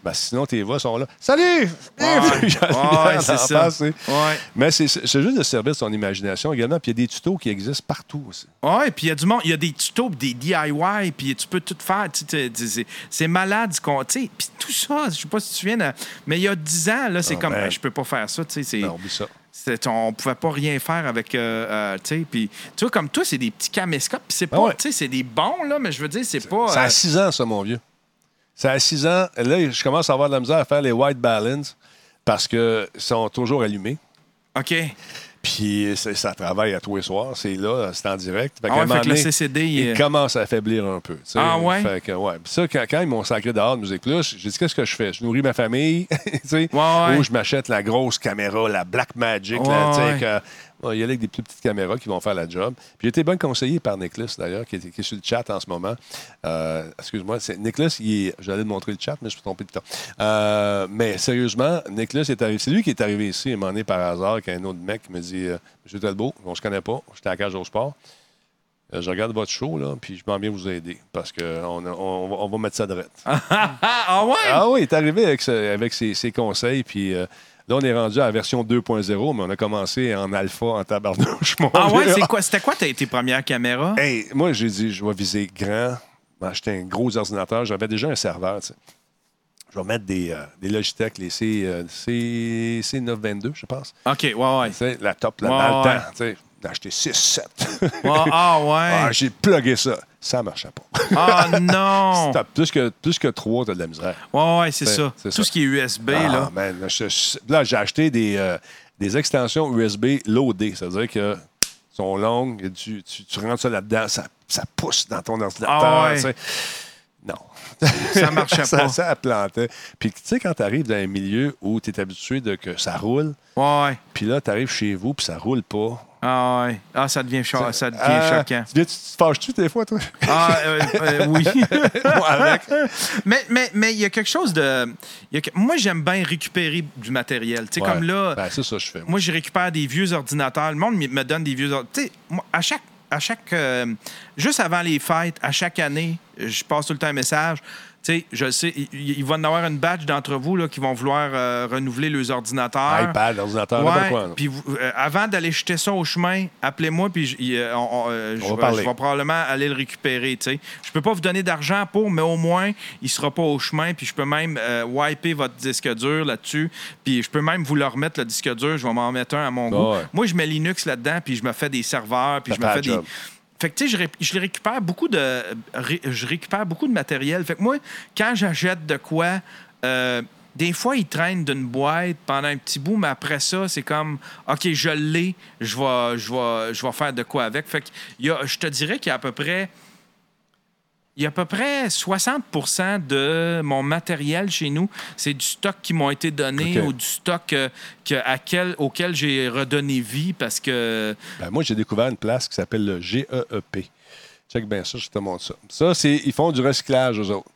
A: Ben, sinon, tes voix sont là. Salut!
B: Ouais, <laughs> c'est ça. Ouais.
A: Mais c'est juste de servir son imagination également. Puis il y a des tutos qui existent partout aussi.
B: Ouais, puis il y a du monde, il y a des tutos, des DIY, puis tu peux tout faire. C'est malade ce qu'on. tu sais, Puis tout ça, je sais pas si tu te souviens, mais il y a 10 ans, là, c'est
A: Ah,
B: comme.
A: ben.
B: ben, je peux pas faire ça.
A: Non, oublie ça.
B: on pouvait pas rien faire avec. euh, euh, tu sais, puis tu vois, comme toi, c'est des petits caméscopes, c'est pas.
A: Ah ouais.
B: Tu sais, c'est des bons, là, mais je veux dire, c'est pas.
A: Ça
B: euh,
A: a 6 ans, ça, mon vieux. Ça a 6 ans. Là, je commence à avoir de la misère à faire les white balance parce qu'ils sont toujours allumés.
B: OK.
A: Puis c'est- ça travaille à tous les soirs. C'est là, c'est en direct. Fait
B: Ah ouais, fait que le CCD, il
A: commence à affaiblir un peu.
B: Ah ouais?
A: Fait que, ouais. Puis ça, quand, quand ils m'ont sacré dehors de Musique Plus, j'ai dit qu'est-ce que je fais? Je nourris ma famille, <laughs> tu sais,
B: Ouais, ouais.
A: ou je m'achète la grosse caméra, la Black Magic, là, que- bon, il y a avec des plus petites caméras qui vont faire la job. Puis j'ai été bien conseillé par Nicholas, d'ailleurs, qui est, qui est sur le chat en ce moment. Euh, excuse-moi, c'est Nicholas, il est- j'allais te montrer le chat, mais je me suis trompé de temps. Euh, mais sérieusement, Nicholas est arrivé. C'est lui qui est arrivé ici, un moment donné, par hasard, avec un autre mec qui me dit euh, Monsieur Talbot, on se connaît pas, j'étais à Cage au Sport. Je regarde votre show, là, puis je m'en viens vous aider parce qu'on on, on, va- mettre ça de
B: Ah, <laughs> ah ouais?
A: Ah oui, il est arrivé avec, ses, ses conseils, puis euh, là, on est rendu à la version 2.0, mais on a commencé en alpha, en tabarnouche.
B: Ah ouais, c'est quoi? C'était quoi tes, tes premières caméras?
A: Hey, moi, j'ai dit, je vais viser grand. M'acheter un gros ordinateur. J'avais déjà un serveur, tu sais. Je vais mettre des, euh, des Logitech, les C, euh, C, C922, je pense.
B: OK, ouais, ouais.
A: Tu sais, la top, là,
B: Ouais,
A: dans
B: ouais.
A: le temps. Tu sais, j'ai acheté 6-7.
B: Ouais, ah ouais. <laughs>
A: Ah, j'ai plugué ça. Ça marchait pas.
B: Ah non! <laughs>
A: T'as plus que, plus que 3, t'as de la misère.
B: Ouais, ouais, c'est ça. Tout
A: ça.
B: ce qui est USB,
A: Ah,
B: là.
A: man, là, je- je- là, j'ai acheté des, euh, des extensions USB loadées. C'est-à-dire que sont longues, et tu, tu, tu rentres ça là-dedans, ça, ça pousse dans ton ordinateur.
B: Ah ouais.
A: tu. Non.
B: Ça marchait <laughs>
A: ça,
B: pas.
A: Ça plantait. Puis, tu sais, quand tu arrives dans un milieu où tu es habitué de que ça roule,
B: ouais.
A: puis là, tu arrives chez vous, puis ça roule pas.
B: Ah ouais. Ah, ça devient, cho- ça devient
A: Ah,
B: choquant.
A: Tu, te fâches-tu des fois, toi?
B: Ah, euh, euh, oui. <laughs>
A: Avec.
B: mais mais mais il y a quelque chose de. il y a que- moi, j'aime bien récupérer du matériel. Tu sais,
A: Ouais.
B: comme là,
A: Ben, c'est ça que je fais.
B: moi, je récupère des vieux ordinateurs. Le monde me- donne des vieux ordinateurs. Tu sais, à chaque. À chaque euh, juste avant les fêtes, à chaque année, je passe tout le temps un message. Tu sais, je sais, il, il va y en avoir une batch d'entre vous là, qui vont vouloir euh, renouveler leurs ordinateurs.
A: iPad, ordinateur, n'importe
B: Ouais,
A: quoi. là.
B: puis vous- euh, avant d'aller jeter ça au chemin, appelez-moi, puis je, il, euh, on- on, euh, je
A: On va
B: vais-
A: parler.
B: je vais probablement aller le récupérer. tu sais. Je peux pas vous donner d'argent pour, mais au moins, il sera pas au chemin, puis je peux même euh, wiper votre disque dur là-dessus, puis je peux même vous le remettre, le disque dur, je vais m'en mettre un à mon goût.
A: ouais.
B: Moi, je mets Linux là-dedans, puis je me fais des serveurs, puis
A: Ça
B: je me
A: fait
B: fais des...
A: job.
B: Fait que, tu sais, je, je récupère beaucoup de... je récupère beaucoup de matériel. Fait que moi, quand j'achète de quoi... euh, des fois, ils traînent d'une boîte pendant un petit bout, mais après ça, c'est comme, OK, je l'ai, je vais, je, vais, je vais faire de quoi avec. Fait que je te dirais qu'il y a à peu près. Il y a à peu près 60% de mon matériel chez nous, c'est du stock qui m'ont été donné ou du stock euh, que, à quel, auquel j'ai redonné vie parce que.
A: Ben, moi, j'ai découvert une place qui s'appelle le GEEP. Check bien ça, je te montre ça. Ça, c'est, ils font du recyclage, eux autres.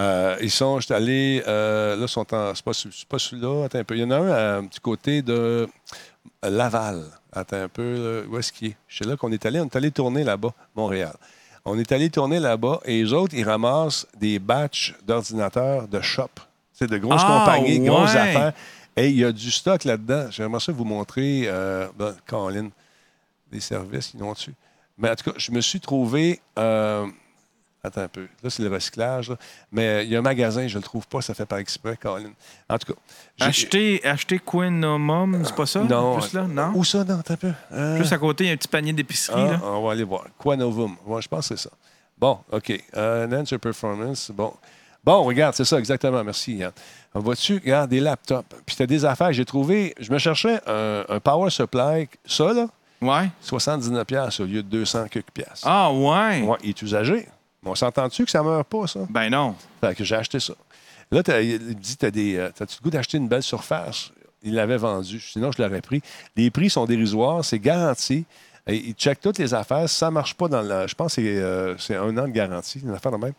A: Euh, ils sont, j'étais allé, euh, là, ils sont en, c'est pas, celui- c'est pas celui-là, attends un peu. Il y en a un euh, du côté de euh, Laval. Attends un peu, là, où est-ce qu'il est? Je sais là qu'on est allé, on est allé tourner là-bas, Montréal. On est allé tourner là-bas et les autres, ils ramassent des batchs d'ordinateurs de shop. C'est de grosses
B: Ah,
A: compagnies, grosses
B: ouais.
A: affaires. Et il y a du stock là-dedans. J'aimerais ça vous montrer, euh, ben, Colin, des services, ils l'ont dessus. Mais en tout cas, je me suis trouvé. euh, attends un peu. Là, c'est le recyclage. là. Mais euh, il y a un magasin, je ne le trouve pas, ça fait par exprès, Colin. En tout cas.
B: Acheter, acheter Quinomum, c'est pas ça?
A: Non.
B: Plus là? Non?
A: Où ça, non? Attends un peu. Euh,
B: Juste à côté, il y a un petit panier d'épicerie.
A: ah,
B: là.
A: on va aller voir. Quanovum. Ouais, je pense que c'est ça. Bon, OK. Euh, Nature Performance. Bon. Bon, regarde, c'est ça, exactement. Merci, Yann. Vois-tu, regarde, des laptops? Puis tu as des affaires. J'ai trouvé, je me cherchais un, un Power Supply. Ça, là,
B: Ouais.
A: 79$ piastres au lieu de 200 quelques piastres.
B: Ah, ouais.
A: Ouais, il est usagé. Mais on s'entend-tu que ça ne meurt pas, ça?
B: Ben non.
A: Fait que j'ai acheté ça. Là, il me dit, t'as des, euh, t'as-tu le goût d'acheter une belle surface? Il l'avait vendu. Sinon, je l'aurais pris. Les prix sont dérisoires. C'est garanti. Et ils checkent toutes les affaires. Si ça ne marche pas dans la... Je pense que c'est, euh, c'est un an de garantie, une affaire de même.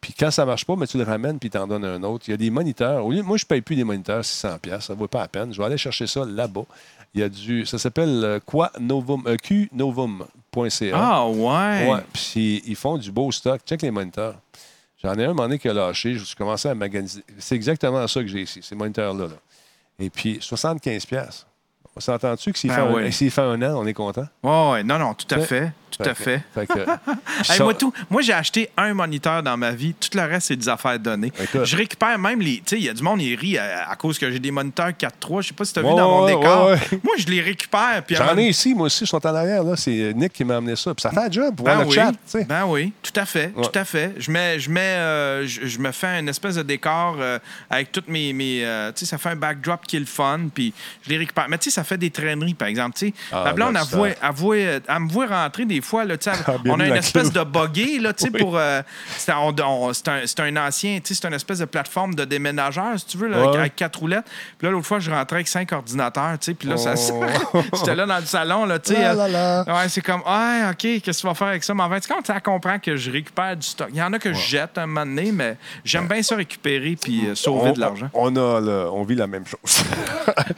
A: Puis quand ça ne marche pas, mais tu le ramènes puis tu en donnes un autre. Il y a des moniteurs. Au lieu- moi, je ne paye plus des moniteurs 600 pièces. Ça ne vaut pas la peine. Je vais aller chercher ça là-bas. Il y a du... Ça s'appelle euh, quoi? Novum, euh, qnovum.ca.
B: Ah, ouais.
A: Ouais, puis ils font du beau stock. Check les moniteurs. J'en ai un, moment donné qui a lâché. Je suis commencé à magasiner. C'est exactement ça que j'ai ici, ces moniteurs-là. là. Et puis, 75 pièces. On s'entend-tu que s'il
B: Ah
A: fait, un-
B: ouais.
A: s'il fait un an, on est content?
B: Ouais, ouais. Non, non, tout à fait. Tout à fait.
A: Fait que, <laughs>
B: Hey,
A: ça-
B: moi, tout, moi j'ai acheté un moniteur dans ma vie. Tout le reste, c'est des affaires données.
A: Écoute.
B: Je récupère même les. Tu sais, il y a du monde, il rit à, à cause que j'ai des moniteurs 4.3. Je sais pas si tu as
A: Ouais,
B: vu dans mon décor.
A: ouais, ouais.
B: Moi, je les récupère.
A: J'en ai ici, moi aussi, ils sont en arrière. là. C'est Nick qui m'a amené ça. Puis ça fait un job pour voir
B: Ben
A: le
B: oui,
A: chat. tu sais.
B: ben oui, tout à fait, tout à fait. Je mets, je mets, euh, je, je me fais une espèce de décor euh, avec toutes mes, mes euh, tu sais, ça fait un backdrop qui est le fun, puis je les récupère. Mais tu sais, ça fait des traîneries, par exemple. Tu sais,
A: Ah,
B: ma blonde,
A: là,
B: elle, voit- elle, voit- elle me voit rentrer des fois, là, tu sais,
A: Ah,
B: on a une espèce de buggy, là, tu sais,
A: Oui.
B: pour, euh, c'est on- on- c'est un, c'est un ancien, tu sais, c'est une espèce de plateforme de déménageur, si tu veux, là, avec, quatre roulettes. Puis là, l'autre fois, je rentrais avec cinq ordinateurs, tu sais, puis là, ça,
A: Oh. <laughs>
B: j'étais là dans le salon, là, tu sais. Euh. Ouais, c'est comme, ah, OK, qu'est-ce que tu vas faire avec ça? Mais en fait, quand tu comprends que je récupère du stock. Il y en a que je jette un moment donné, mais j'aime bien ça récupérer puis euh, sauver
A: On,
B: de l'argent.
A: on, a le- on vit la même chose.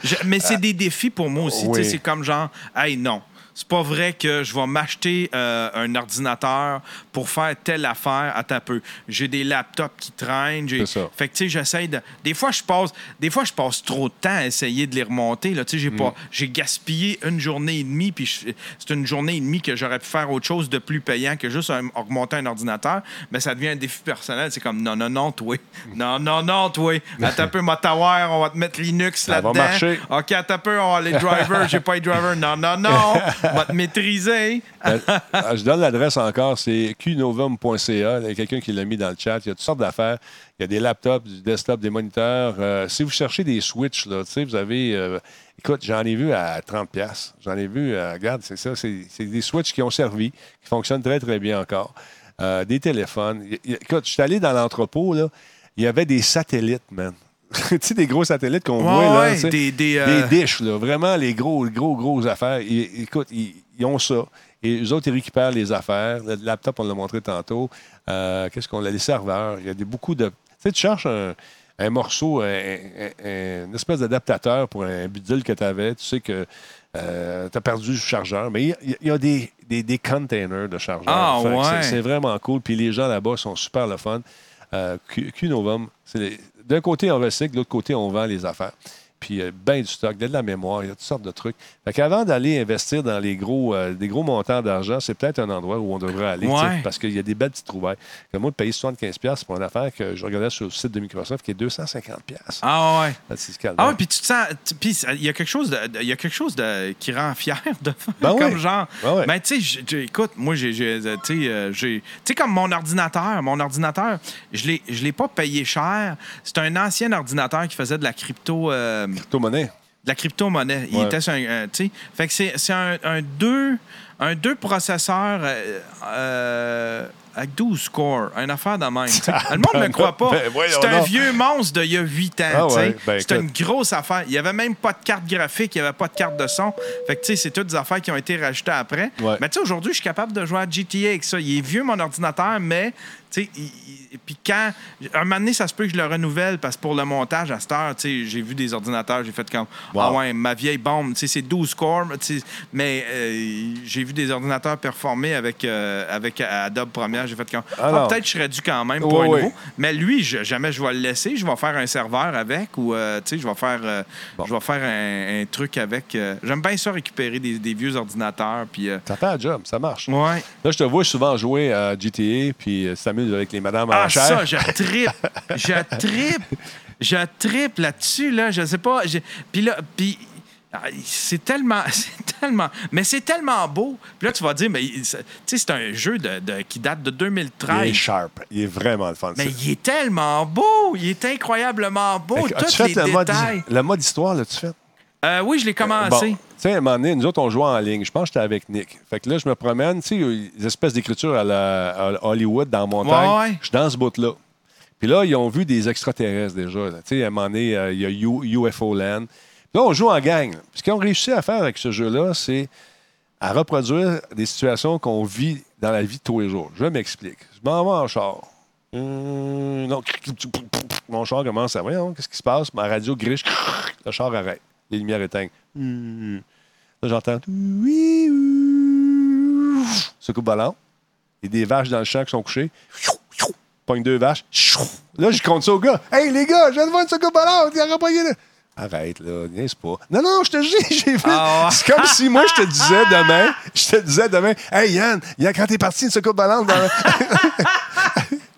B: Je- mais c'est <laughs> des défis pour moi aussi. C'est comme genre, hey, non. C'est pas vrai que je vais m'acheter euh, un ordinateur pour faire telle affaire à ta peu. J'ai des laptops qui traînent. j'ai-
A: C'est ça.
B: Fait que tu sais, j'essaie de. Des fois, je passe. Des fois, je passe trop de temps à essayer de les remonter. Là, tu sais, j'ai
A: Mm.
B: pas. J'ai gaspillé une journée et demie, puis je- c'est une journée et demie que j'aurais pu faire autre chose de plus payant que juste un- remonter un ordinateur. Mais ça devient un défi personnel. C'est comme non, non, non, toi. <laughs> Non, non, non, toi. Attends un peu, on va te mettre Linux
A: Ça va
B: là-dedans.
A: marcher.
B: OK, un peu, on va les drivers. J'ai pas les drivers. Non, non, non. <laughs> Va te maîtriser.
A: Ben, ah, je donne l'adresse encore, c'est qnovum.ca. Il y a quelqu'un qui l'a mis dans le chat. Il y a toutes sortes d'affaires. Il y a des laptops, du desktop, des moniteurs. Euh, si vous cherchez des switches, là, vous avez. euh, écoute, j'en ai vu à 30$. piastres. J'en ai vu, euh, regarde, c'est ça. C'est des switches qui ont servi, qui fonctionnent très, très bien encore. Euh, des téléphones. Écoute, je suis allé dans l'entrepôt. Il y avait des satellites, man. <laughs> tu sais, des gros satellites qu'on
B: Ouais,
A: voit, là.
B: ouais,
A: sais.
B: des- des, euh,
A: Des dish, là. Vraiment, les gros, gros, gros affaires. Ils- écoute, ils, ils ont ça. Et eux autres, ils récupèrent les affaires. Le laptop, on l'a montré tantôt. Euh, Qu'est-ce qu'on a? Les serveurs. Il y a des, beaucoup de. Tu sais, tu cherches un, un morceau, un- un- un- une espèce d'adaptateur pour un bidule que tu avais. Tu sais que tu as perdu le chargeur. Mais il y a, il y a des, des, des containers de chargeurs.
B: Ah, ouais.
A: C'est vraiment cool. Puis les gens là-bas sont super le fun. Euh, Q- Qnovum, c'est d'un côté, on recycle, de l'autre côté, on vend les affaires. Puis il y a bien du stock, il y a de la mémoire, il y a toutes sortes de trucs. Fait qu'avant d'aller investir dans les gros, euh, des gros montants d'argent, c'est peut-être un endroit où on devrait aller,
B: Ouais.
A: parce qu'il y a des belles petites trouvailles. Comme moi, de payer 75$ pour une affaire que je regardais sur le site de Microsoft qui est 250$.
B: Ah ouais.
A: Là, c'est.
B: Ah ouais, puis tu te sens. Puis il y a quelque chose, de, y a quelque chose de, qui rend fier de faire.
A: Ben
B: comme
A: ouais.
B: genre.
A: Ben ouais.
B: Ben, tu sais, écoute, moi, j'ai. j'ai- Tu sais, euh, j'ai- tu sais, comme mon ordinateur. Mon ordinateur, je l'ai- je l'ai pas payé cher. C'est un ancien ordinateur qui faisait de la crypto. euh,
A: Crypto-monnaie.
B: de la crypto-monnaie. Il était sur un. euh, tu sais, fait que c'est c'est un, un deux, un deux processeurs euh, euh, avec 12 cores, une affaire de même. <laughs> Le monde ne me croit pas.
A: Ben,
B: c'est un vieux monstre d'il y a 8 ans.
A: Ah ouais, ben,
B: c'est une grosse affaire. Il n'y avait même pas de carte graphique, il n'y avait pas de carte de son. Fait que tu sais, c'est toutes des affaires qui ont été rajoutées après. Mais tu sais, aujourd'hui, je suis capable de jouer à GTA avec ça. Il est vieux, mon ordinateur, mais puis quand. Un moment donné, ça se peut que je le renouvelle parce que pour le montage, à cette heure, tu sais, j'ai vu des ordinateurs, j'ai fait comme.
A: Wow.
B: Ah ouais, ma vieille bombe, tu sais, c'est 12 cores, mais euh, j'ai vu des ordinateurs performer avec, euh, avec Adobe Premiere. J'ai fait comme.
A: Ah
B: peut-être que je serais dû quand même pour un nouveau. Mais lui, je- jamais je vais le laisser. Je vais faire un serveur avec ou, euh, tu sais, je vais faire, euh,
A: Bon.
B: je vais faire un, un truc avec. J'aime bien ça récupérer des, des vieux ordinateurs. Puis, euh,
A: Ça fait un job, ça marche.
B: ouais.
A: Là, je te vois souvent jouer à GTA, puis euh, avec les madames en
B: Ah,
A: chair.
B: ça, je tripe. je <laughs> tripe. Je tripe là-dessus, là. Je sais pas. Puis là, puis. ah, C'est tellement, <laughs> c'est tellement, mais c'est tellement beau. Puis là, tu vas dire, mais il- c'est- tu sais, c'est un jeu de, de- qui date de
A: Il
B: 2013.
A: est sharp. Il est vraiment le fun.
B: Mais
A: ça.
B: il est tellement beau, il est incroyablement beau,
A: Fait
B: tous les
A: le mode,
B: détails.
A: le mode histoire, là, tu fais?
B: Euh, oui, je l'ai
A: Bon,
B: commencé.
A: tu sais, à un moment donné, nous autres, on jouait en ligne. Je pense que j'étais avec Nick. Fait que là, je me promène, tu sais, il y a des espèces d'écriture à, la, à Hollywood dans la montagne.
B: Ouais, ouais.
A: Je suis dans ce bout-là. Puis là, ils ont vu des extraterrestres déjà. là. Tu sais, à un moment donné, euh, il y a U- UFO Land. Puis là, on joue en gang. Puis ce qu'ils ont réussi à faire avec ce jeu-là, c'est à reproduire des situations qu'on vit dans la vie de tous les jours. Je m'explique. Je m'en vais en char. Hum, non. Mon char commence à. Voyons, qu'est-ce qui se passe? Ma radio griche. Le char arrête. Les lumières éteignent. Hum. Là, j'entends. Ce coup de ballon. Il y a des vaches dans le champ qui sont couchées. Pogne deux vaches. Là, je compte ça au gars. Hey, les gars, je viens de voir une secoupe ballon. A repogné là. Arrête, là, niaise pas. Non, non, je te dis, <laughs> j'ai vu.
B: Ah.
A: C'est comme si moi, je te disais <laughs> demain, je te disais demain, hey Yann, Yann, quand t'es parti, une secoupe ballon dans <laughs>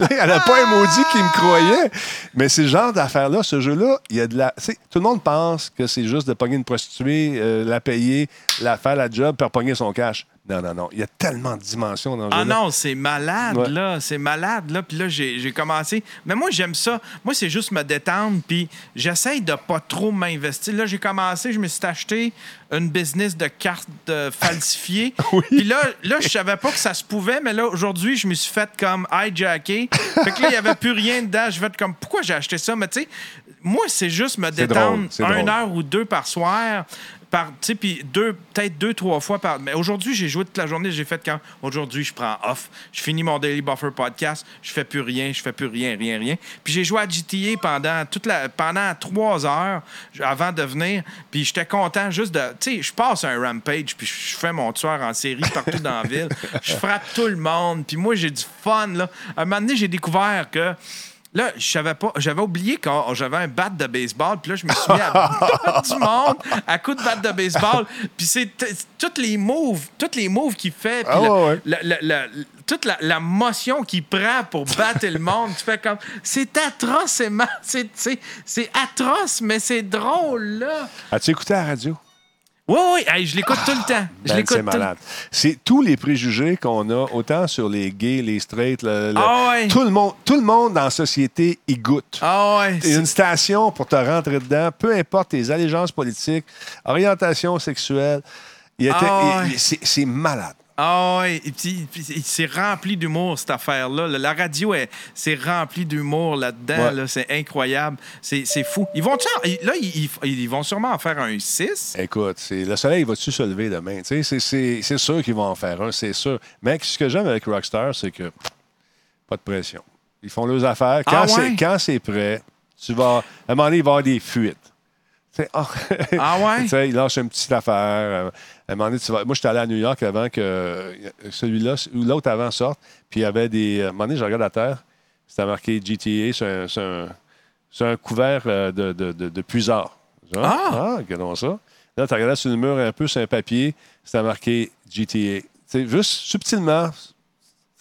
A: Elle n'a pas un maudit qui me croyait. Mais c'est le genre d'affaire-là, ce jeu-là, il y a de la. tu sais, Tout le monde pense que c'est juste de pogner une prostituée, euh, la payer, la faire la job, pour pogner son cash. Non, non, non. Il y a tellement de dimensions dans le
B: Ah non, c'est malade,
A: Ouais.
B: là. C'est malade, là. Puis là, j'ai commencé. Mais moi, j'aime ça. Moi, c'est juste me détendre. Puis j'essaye de pas trop m'investir. Là, j'ai commencé, je me suis acheté une business de cartes euh, <laughs> falsifiées. Puis là, là je savais pas que ça se pouvait. Mais là, aujourd'hui, je me suis fait comme hijacker. Fait que là, il y avait plus rien dedans. Je fait comme, pourquoi j'ai acheté ça? Mais tu sais, moi, c'est juste me détendre
A: drôle,
B: une
A: drôle.
B: heure ou deux par soir. Par, tu sais, puis deux, peut-être deux, trois fois par. Mais aujourd'hui, j'ai joué toute la journée. J'ai fait quand. Aujourd'hui, je prends off. Je finis mon Daily Buffer podcast. Je fais plus rien. Je fais plus rien, rien, rien. Puis j'ai joué à GTA pendant, toute la, pendant trois heures avant de venir. Puis j'étais content juste de. Tu sais, je passe un rampage. Puis je fais mon tueur en série partout dans la ville. <laughs> Je frappe tout le monde. Puis moi, j'ai du fun, là. À un moment donné, j'ai découvert que. Là, je savais pas, j'avais oublié quand j'avais un bat de baseball, puis là, je me suis mis à battre du monde à coup de batte de baseball. Puis c'est t- toutes les moves, toutes les moves qu'il fait, puis
A: Ah
B: la-
A: ouais, ouais.
B: la- la- la- toute la, la motion qu'il prend pour battre le monde, tu fais comme, c'est atroce, c'est atroce, mais c'est drôle là.
A: As-tu écouté la radio?
B: Oui, oui, hey, je l'écoute tout le temps. Je
A: Ben,
B: l'écoute
A: c'est malade. C'est tous les préjugés qu'on a, autant sur les gays, les straights, le- le-
B: Ah ouais.
A: tout, le monde, tout le monde dans la société y goûte.
B: Ah ouais, c'est-
A: une station pour te rentrer dedans, peu importe tes allégeances politiques, orientation sexuelle. Il était-
B: Ah ouais.
A: il- c'est c'est malade.
B: Ah ouais, et puis, puis c'est rempli d'humour cette affaire-là. La radio, est- c'est rempli d'humour là-dedans.
A: Ouais.
B: là. C'est incroyable. C'est fou. Ils vont là, ils, vont sûrement en faire un 6.
A: Écoute, le soleil va-tu se lever demain? C'est sûr qu'ils vont en faire un, c'est sûr. Mais ce que j'aime avec Rockstar, c'est que pas de pression. Ils font leurs affaires. Quand
B: Ah ouais?
A: quand c'est prêt, tu vas. À un moment donné, il va y avoir des fuites. <laughs> Ah,
B: ouais?
A: Il lâche une petite affaire. Euh, À un moment donné, tu vas- Moi, j'étais allé à New York avant que euh, celui-là ou l'autre avant sorte. Puis il y avait des. À un moment donné, je regarde à terre. C'était marqué GTA sur un, sur un- sur un couvert euh, de, de, de, de puisard. Genre,
B: Ah!
A: regardons ça. Là, tu regardais sur le mur un peu sur un papier, c'était marqué GTA. Sais, juste subtilement,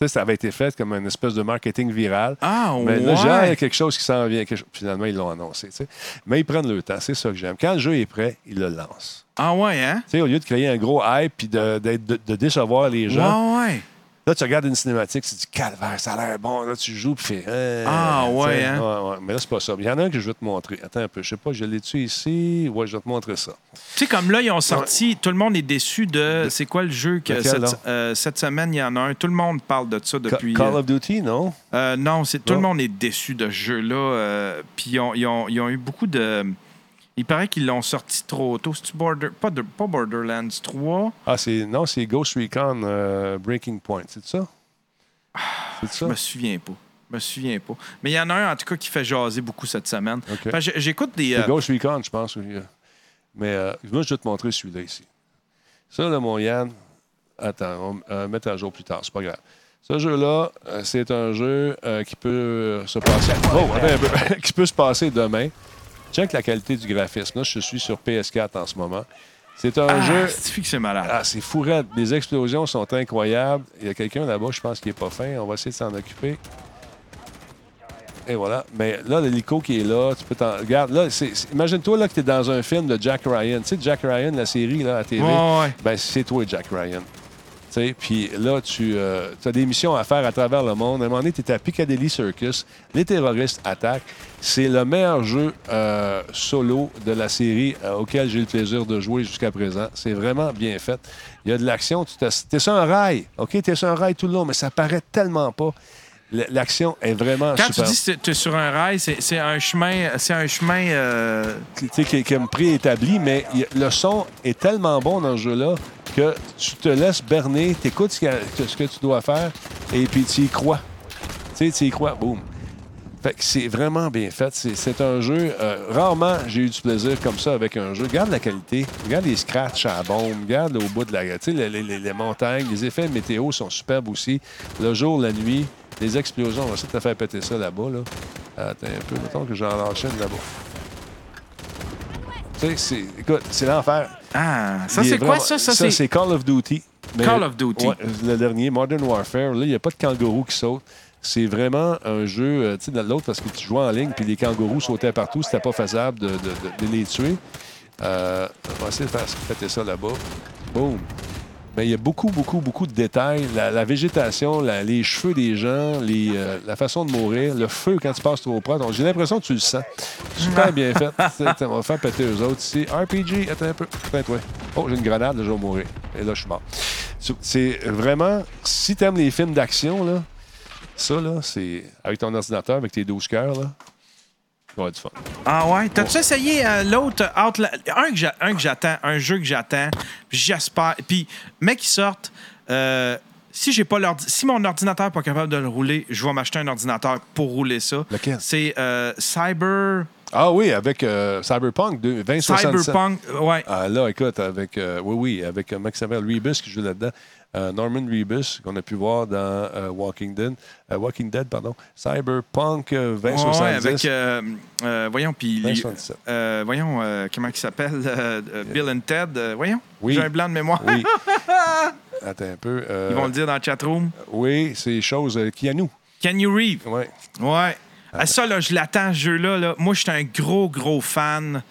A: ça avait été fait comme une espèce de marketing viral.
B: Ah,
A: Mais
B: ouais.
A: là, genre, il y a quelque chose qui s'en vient. quelque Finalement, ils l'ont annoncé. Mais ils prennent le temps, c'est ça que j'aime. Quand le jeu est prêt, ils le lancent.
B: Ah, ouais, hein?
A: Tu sais, au lieu de créer un gros hype puis de, de- de décevoir les gens,
B: Ouais, ouais.
A: là, tu regardes une cinématique, te dis calvaire, ça a l'air bon. Là, tu joues puis fais. euh,
B: Ah, ouais, hein?
A: ouais, ouais. Mais là, c'est pas ça. Il y en a un que je vais te montrer. Attends un peu. Je sais pas, je l'ai-tu ici? Ouais, je vais te montrer ça.
B: Tu sais, comme là, ils ont sorti, tout le monde est déçu de. C'est quoi le jeu que
A: Lequel, là?
B: cette, euh, cette semaine, il y en a un. Tout le monde parle de ça depuis.
A: Call
B: euh,
A: of Duty, non?
B: euh, non, c'est tout le monde est déçu de ce jeu-là. euh, Puis ils ont, ils ont- ils ont eu beaucoup de. Il paraît qu'ils l'ont sorti trop tôt. C'est-tu Border... pas, de- pas Borderlands 3?
A: Ah, c'est non, c'est Ghost Recon euh, Breaking Point. C'est ça? C'est
B: Je
A: ça?
B: me souviens pas. Je me souviens pas. Mais il y en a un, en tout cas, qui fait jaser beaucoup cette semaine. J'écoute des.
A: C'est
B: euh,
A: Ghost Recon, je pense. oui. Mais euh, moi, je vais te montrer celui-là ici. Ça, là, mon Yann, attends, on va euh, mettre à jour plus tard, c'est pas grave. Ce jeu-là, euh, c'est un jeu euh, qui peut euh, se passer. Oh, un peu. <laughs> qui peut se passer demain. Check la qualité du graphisme. Là, je suis sur PS4 en ce moment. C'est un
B: ah,
A: jeu.
B: c'est que c'est malade?
A: Ah, c'est fou raide. Les explosions sont incroyables. Il y a quelqu'un là-bas, je pense, qui n'est pas fin. On va essayer de s'en occuper. Et voilà. Mais là, l'hélico qui est là, tu peux t'en. Regarde, là, imagine-toi là, que tu es dans un film de Jack Ryan. Tu sais, Jack Ryan, la série là, à TV.
B: Ouais, ouais.
A: Ben, c'est toi, Jack Ryan. Puis là, tu as des missions à faire à travers le monde. À un moment donné, tu es à Piccadilly Circus. Les terroristes attaquent. C'est le meilleur jeu euh, solo de la série euh, auquel j'ai le plaisir de jouer jusqu'à présent. C'est vraiment bien fait. Il y a de l'action. Tu es sur un rail. OK? Tu es sur un rail tout le long, mais ça paraît tellement pas. L'action est vraiment
B: Quand
A: super.
B: tu dis que tu es sur un rail, c'est un chemin. C'est un chemin. euh,
A: tu sais, qui, qui est préétabli, mais y le son est tellement bon dans ce jeu-là que tu te laisses berner, tu écoutes ce, que- ce que tu dois faire et puis tu y crois. Tu sais, tu y crois, boum. Fait que c'est vraiment bien fait. C'est, un jeu. euh, rarement j'ai eu du plaisir comme ça avec un jeu. Regarde la qualité. Regarde les scratchs à la bombe. Regarde au bout de la. Tu sais, les, les- les- les montagnes. Les effets météo sont superbes aussi. Le jour, la nuit. Les explosions. On va essayer de te faire péter ça là-bas. Là. Attends un peu. Mettons que j'en lâche une là-bas. Tu sais, c'est, écoute, c'est l'enfer.
B: Ah, ça, c'est quoi
A: vraiment-
B: ça? Ça,
A: c'est...
B: c'est.
A: Call of Duty. Mais-
B: Call of Duty.
A: Ouais, le dernier, Modern Warfare. Là, il n'y a pas de kangourou qui saute. C'est vraiment un jeu, euh, tu sais, dans l'autre, parce que tu jouais en ligne, puis les kangourous sautaient partout. C'était pas faisable de, de- de- de les tuer. Euh, on va essayer de faire péter ça là-bas. Boum. Mais il y a beaucoup, beaucoup, beaucoup de détails. La, la végétation, la- les cheveux des gens, les, euh, la façon de mourir, le feu quand tu passes trop proche. Donc, j'ai l'impression que tu le sens. Super <laughs> bien fait. On va faire péter eux autres ici. RPG, attends un peu. Attends, toi. Oh, j'ai une grenade, là, je vais mourir. Et là, je suis mort. C'est vraiment, si tu aimes les films d'action, là, ça, là, c'est avec ton ordinateur, avec tes 12 cœurs, là, tu vas avoir du fun.
B: Ah ouais? T'as-tu essayé euh, l'autre Outla- Un que j'a- un que j'attends, un jeu que j'attends, puis j'espère. Puis, mec, qui sorte. euh, si j'ai pas si mon ordinateur n'est pas capable de le rouler, je vais m'acheter un ordinateur pour rouler ça.
A: Lequel?
B: C'est euh, Cyber
A: Ah oui, avec euh, Cyberpunk 2, 2077.
B: Cyberpunk. Ouais.
A: Ah, là, écoute, avec, euh, oui, oui, avec Rebus qui joue là-dedans. Euh, Norman Rebus, qu'on a pu voir dans euh, Walking, Dead, euh, Walking Dead, pardon. Cyberpunk euh,
B: Ouais,
A: 2070.
B: avec. voyons, puis. les-
A: 2077.
B: voyons, comment il s'appelle Bill and Ted. voyons.
A: Oui.
B: J'ai un blanc de mémoire.
A: Oui. <laughs> Attends un peu.
B: Ils vont le dire dans le chatroom.
A: Oui, c'est choses euh, qui à nous.
B: Can you read?
A: Oui.
B: Ouais. Ah, ça, là, je l'attends, ce jeu-là. Là. Moi, je suis un gros, gros fan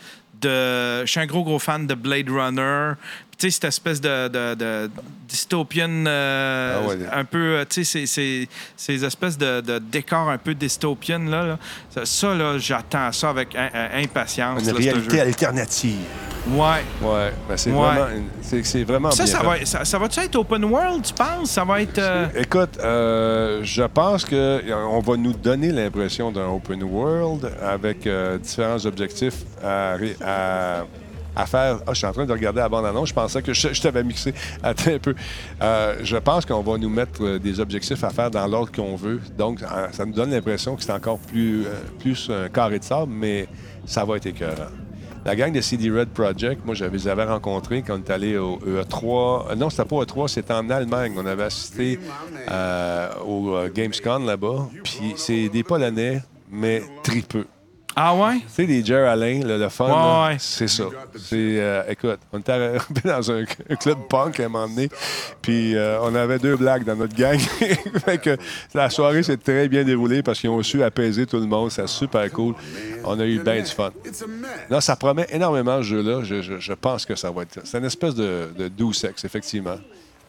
B: de. Je suis un gros, gros fan de Blade Runner. Sais, cette espèce de, de, de dystopian. euh,
A: Ah ouais.
B: Un peu. euh, Tu sais, ces espèces de, de décors un peu dystopian, là. là. Ça, ça, là, j'attends ça avec euh, impatience.
A: Une
B: là,
A: réalité alternative.
B: Ouais.
A: Ouais, ben c'est
B: Ouais.
A: vraiment, une- c'est, c'est vraiment
B: Ça,
A: bien
B: ça
A: fait.
B: va, ça, ça va-tu être open world, tu penses? Ça va être. euh,
A: Écoute, euh, je pense qu'on va nous donner l'impression d'un open world avec euh, différents objectifs à, à- à faire. Ah, je suis en train de regarder la bande-annonce. Je pensais que je, t'avais mixé. <laughs> Attends un peu. Euh, je pense qu'on va nous mettre euh, des objectifs à faire dans l'ordre qu'on veut. Donc, ça nous donne l'impression que c'est encore plus, euh, plus un carré de sable, mais ça va être écœurant. La gang de CD Red Project, moi, je les avais rencontrés quand on est allé au E3. Euh, Non, c'était pas au E3, c'était en Allemagne. On avait assisté au Gamescom là-bas. Puis c'est des Polonais, mais tripeux.
B: Ah ouais?
A: Tu sais, les Jer Alain, le, le fun,
B: Ouais,
A: là,
B: ouais.
A: c'est ça. C'est, euh, écoute, on était <laughs> dans un, un club punk à un moment donné, puis euh, on avait deux blagues dans notre gang. <laughs> fait que la soirée s'est très bien déroulée parce qu'ils ont su apaiser tout le monde. C'est super cool. On a eu bien du fun. Non, ça promet énormément ce jeu-là. Je, je- je pense que ça va être. C'est une espèce de, de doux sexe, effectivement.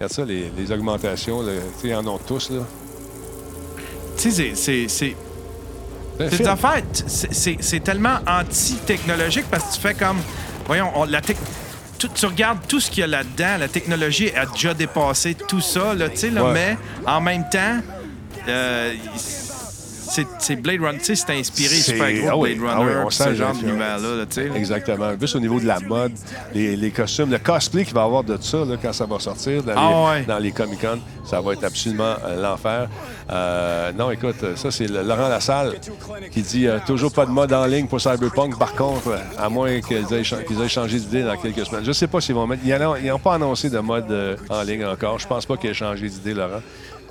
A: Regarde ça, les, les augmentations, tu sais, ils en ont tous, là.
B: Tu sais, c'est- c'est- c'est.
A: C'est
B: tellement anti-technologique parce que tu fais comme. Voyons, on- la tech- tu, tu regardes tout ce qu'il y a là-dedans, la technologie a déjà dépassé tout ça, là, tu sais, là,
A: Ouais.
B: mais en même temps, euh, c'est Blade Runner, tu sais, c'est inspiré super gros
A: ah
B: de
A: oui,
B: Blade
A: ah oui,
B: Runner,
A: on
B: pis
A: sent
B: ce genre d'univers-là, là, tu sais. là.
A: Exactement. Juste au niveau de la mode, les, les costumes, le cosplay qu'il va y avoir de ça là, quand ça va sortir dans,
B: Ah
A: les,
B: ouais.
A: dans les Comic-Con, ça va être absolument euh, l'enfer. Euh, non, écoute, ça, c'est Laurent Lassalle qui dit euh, toujours pas de mode en ligne pour Cyberpunk. Par contre, à moins qu'ils aient, aient changé d'idée dans quelques semaines. Je sais pas s'ils vont mettre. Ils n'ont pas annoncé de mode en ligne encore. Je pense pas qu'ils aient changé d'idée, Laurent.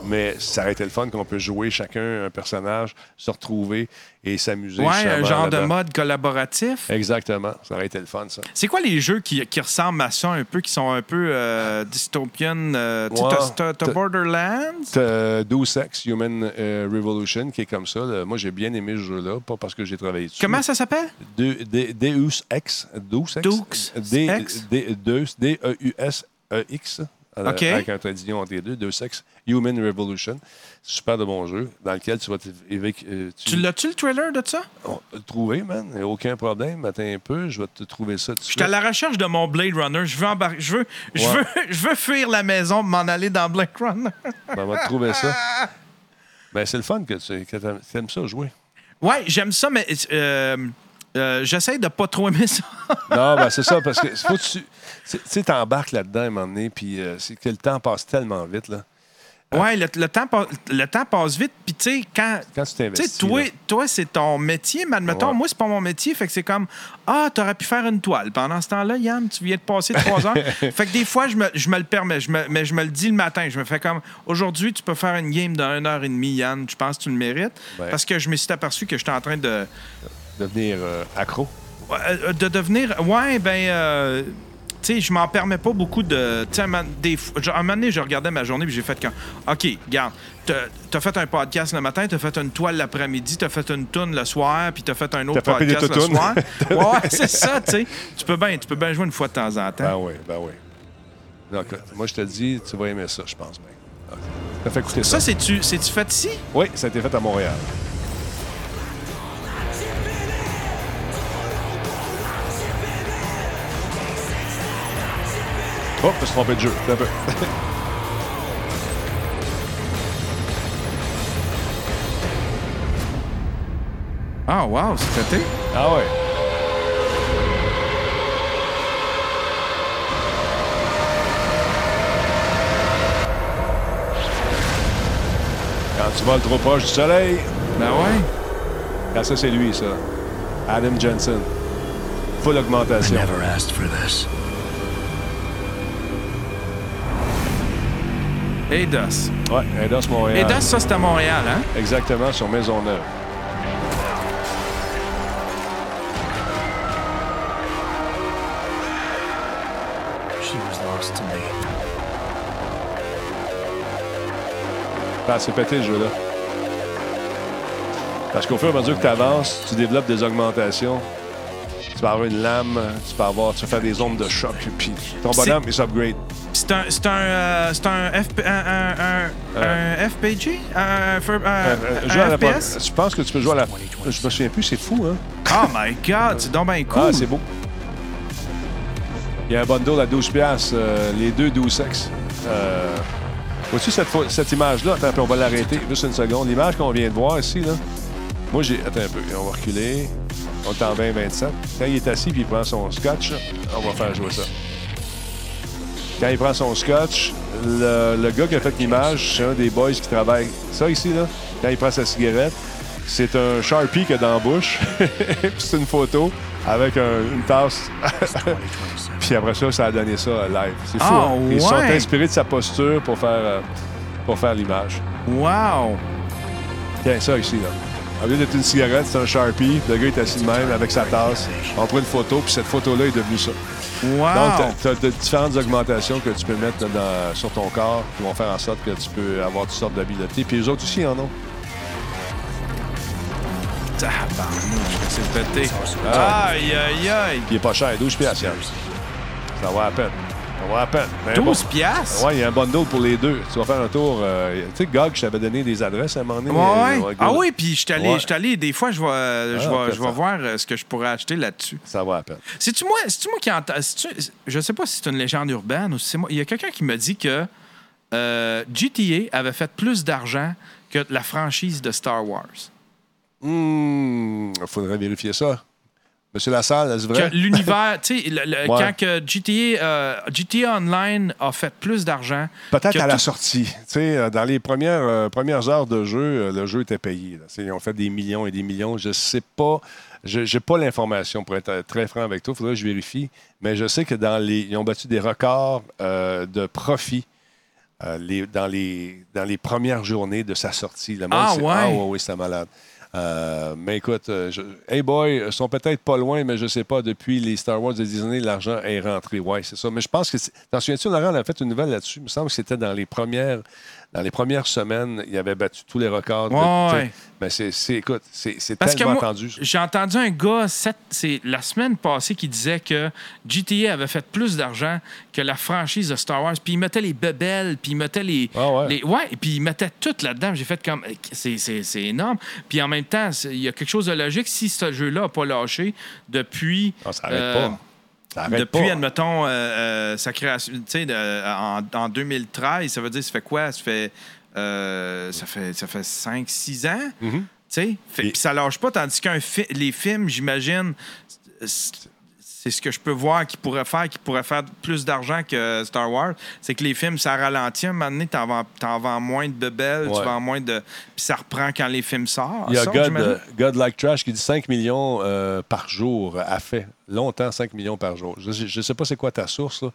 A: Mais ça aurait été le fun qu'on peut jouer chacun un personnage, se retrouver et s'amuser.
B: Ouais, un genre de mode collaboratif.
A: Exactement. Ça aurait été le fun, ça.
B: C'est quoi les jeux qui, qui ressemblent à ça un peu, qui sont un peu euh, dystopian? euh,
A: Ouais.
B: t'as- Borderlands?
A: T'as Deus Ex Human euh, Revolution qui est comme ça. là. Moi, j'ai bien aimé ce jeu-là, pas parce que j'ai travaillé dessus.
B: Comment ça s'appelle?
A: De- de- Deus Ex. Deus Ex?
B: Deus,
A: D-E-U-S-E-X. Euh,
B: OK.
A: Avec un trait d'union entre les deux. Deus Ex Human Revolution. Super de bon jeu dans lequel tu vas te- avec, euh,
B: Tu l'as-tu le trailer de ça?
A: Le trouver, man. Aucun problème. Attends un peu. Je vais te trouver ça tout de
B: Je suis à la recherche de mon Blade Runner. Je veux embarquer. Je veux, je
A: Ouais.
B: veux, <laughs> je veux fuir la maison, m'en aller dans Blade Runner.
A: Ben, on va te trouver ça. <laughs> Ben, c'est le fun que tu que t'aimes ça jouer.
B: Ouais, j'aime ça, mais euh, euh, j'essaie de pas trop aimer ça. <laughs>
A: Non, ben c'est ça, parce que faut que tu. Tu sais, t'embarques là-dedans à un moment donné, puis euh, c'est que le temps passe tellement vite, là.
B: ouais, le, le temps, le temps passe vite. Puis, tu sais, quand.
A: Quand tu t'investis.
B: toi, c'est ton métier, mais admettons,
A: Ouais.
B: moi, c'est pas mon métier. Fait que c'est comme, ah, t'aurais pu faire une toile. Pendant ce temps-là, Yann, tu viens de passer trois heures. <laughs> fait que des fois, je me, je me le permets, je me- mais je me le dis le matin. Je me fais comme, aujourd'hui, tu peux faire une game de 1 heure et demie, Yann. Je pense que tu le mérites.
A: Ouais.
B: Parce que je me suis aperçu que j'étais en train de,
A: Devenir euh, accro?
B: Ouais, euh, de devenir. Ouais, ben. euh, tu sais, je m'en permets pas beaucoup de. Tu sais, genre, un moment donné, je regardais ma journée puis j'ai fait quand. OK, regarde, t'as as fait un podcast le matin, t'as fait une toile l'après-midi, t'as fait une toune le soir, puis t'as fait un autre podcast le soir. <laughs> ouais, c'est ça, tu sais. Tu peux bien bien jouer une fois de temps en temps.
A: Ben oui, ben oui. Donc, moi, je te dis, tu vas aimer ça, je pense bien. Ok. Ça fait écouter ça.
B: ça, c'est-tu fait ici?
A: Oui, ça a été fait à Montréal. Oh, je me suis trompé de jeu. Un peu.
B: Ah, wow, c'est fait.
A: Ah ouais. Quand tu voles trop proche du soleil,
B: Ben ouais.
A: ah, ça c'est lui, ça. Adam Jensen. Full augmentation.
E: Never asked for this.
B: Eidos.
A: Ouais, Eidos Montréal.
B: Eidos, ça, c'est à Montréal, hein?
A: Exactement, sur Maisonneuve.
E: She was lost to me.
A: Ah, c'est pété le jeu-là. Parce qu'au fur et à mesure que tu avances, tu développes des augmentations. Tu vas avoir une lame, tu peux avoir, tu vas faire des ondes de choc, puis ton bonhomme, il s'upgrade.
B: C'est un, c'est un, euh, c'est un, FP, un, un, un, un FPG? Un, un,
A: Euh, la-? Je pense que tu peux jouer à la. Je me souviens plus, c'est fou, hein?
B: Oh my god, c'est donc bien cool.
A: Ah, c'est beau. Il y a un bundle à 12$, piastres, euh, les deux 12 sexes. Euh, Vois-tu cette, cette image-là? Attends, puis on va l'arrêter juste une seconde. L'image qu'on vient de voir ici, là. Moi, j'ai. Attends un peu, on va reculer. On est en 20-27. Quand il est assis puis il prend son scotch, on va faire jouer ça. Quand il prend son scotch, le, le gars qui a fait l'image, c'est un des boys qui travaille. Ça ici, là, quand il prend sa cigarette, c'est un Sharpie qu'il a dans la bouche. <laughs> Puis c'est une photo avec un- une tasse. <laughs> Puis après ça, ça a donné ça live. C'est fou.
B: Ah,
A: hein? Ils sont inspirés de sa posture pour faire, euh, pour faire l'image.
B: Wow!
A: Tiens, ça ici, là. Au lieu d'être une cigarette, c'est un Sharpie. Le gars est assis de même avec sa tasse. On prend une photo, puis cette photo-là est devenue ça.
B: Wow!
A: Donc, tu as, différentes augmentations que tu peux mettre dans- sur ton corps qui vont faire en sorte que tu peux avoir toutes sortes d'habiletés. Puis les autres aussi en ont.
B: C'est pété.
A: Ah.
B: Aïe, aïe, aïe.
A: Il est pas cher, 12 piastres. Ça va à peine. Ça va à peine. Mais
B: 12
A: bon.
B: piastres?
A: Ouais, il y a un bundle pour les deux. Tu vas faire un tour. euh, tu sais, Gog, je t'avais donné des adresses à un moment donné.
B: Ouais,
A: euh,
B: ouais.
A: ouais,
B: Ah oui, puis je suis allé, des fois, je vais, euh,
A: Ah,
B: je vais voir euh, ce que je pourrais acheter là-dessus.
A: Ça va à peine.
B: C'est-tu moi, moi qui entends. Je sais pas si c'est une légende urbaine ou si c'est moi. Il y a quelqu'un qui me dit que euh, GTA avait fait plus d'argent que la franchise de Star Wars.
A: Il faudrait vérifier ça. Monsieur Lassalle, est-ce vrai?
B: Que l'univers, tu sais,
A: Ouais.
B: quand que GTA, euh, GTA Online a fait plus d'argent.
A: Peut-être à la sortie. Tu sais, euh, dans les premières, euh, premières heures de jeu, euh, le jeu était payé. Ils ont fait des millions et des millions. Je sais pas. Je n'ai pas l'information pour être très franc avec toi. Il faudrait que je vérifie. Mais je sais que dans les. Ils ont battu des records euh, de profit les- dans, les, dans les premières journées de sa sortie. Le monde
B: Ah, ouais?
A: Ah, ouais, oui, c'était malade. Euh, mais écoute, euh, Hey Boy, sont peut-être pas loin, mais je sais pas, depuis les Star Wars de Disney, l'argent est rentré. Ouais, c'est ça. Mais je pense que. T'en souviens-tu, Laurent, on a fait une nouvelle là-dessus? Il me semble que c'était dans les premières. Dans les premières semaines, il avait battu tous les records. de-
B: Ouais.
A: Mais c'est, c'est- écoute, c'est, tellement entendu.
B: j'ai entendu un gars cette- c'est la semaine passée qui disait que GTA avait fait plus d'argent que la franchise de Star Wars. Puis il mettait les bebelles, puis il mettait les.
A: Ah ouais.
B: les- ouais, puis il mettait tout là-dedans. J'ai fait comme. C'est, c'est- c'est énorme. Puis en même temps, il y a quelque chose de logique. Si ce jeu-là n'a pas lâché depuis.
A: Ça arrête
B: euh,
A: pas.
B: Depuis,
A: pas.
B: admettons, euh, euh, sa création, tu sais, de- en, en 2013, ça veut dire, ça fait quoi? Ça fait, euh, ça fait, ça fait 5-6 ans, tu sais? Fait-
A: Mm-hmm. Et-
B: Puis ça lâche pas, tandis que les films, j'imagine, c'est ce que je peux voir qui pourrait faire, qui pourrait faire plus d'argent que Star Wars, c'est que les films, ça ralentit. À un moment donné, t'en vends, t'en vends moins de bebelles, tu
A: Ouais.
B: vends moins de... Puis ça reprend quand les films sortent.
A: Il y a
B: sortent,
A: God,
B: j'imagine.
A: God Like Trash qui dit 5 millions euh, par jour a fait. Longtemps, 5 millions par jour. Je ne sais pas c'est quoi ta source, là,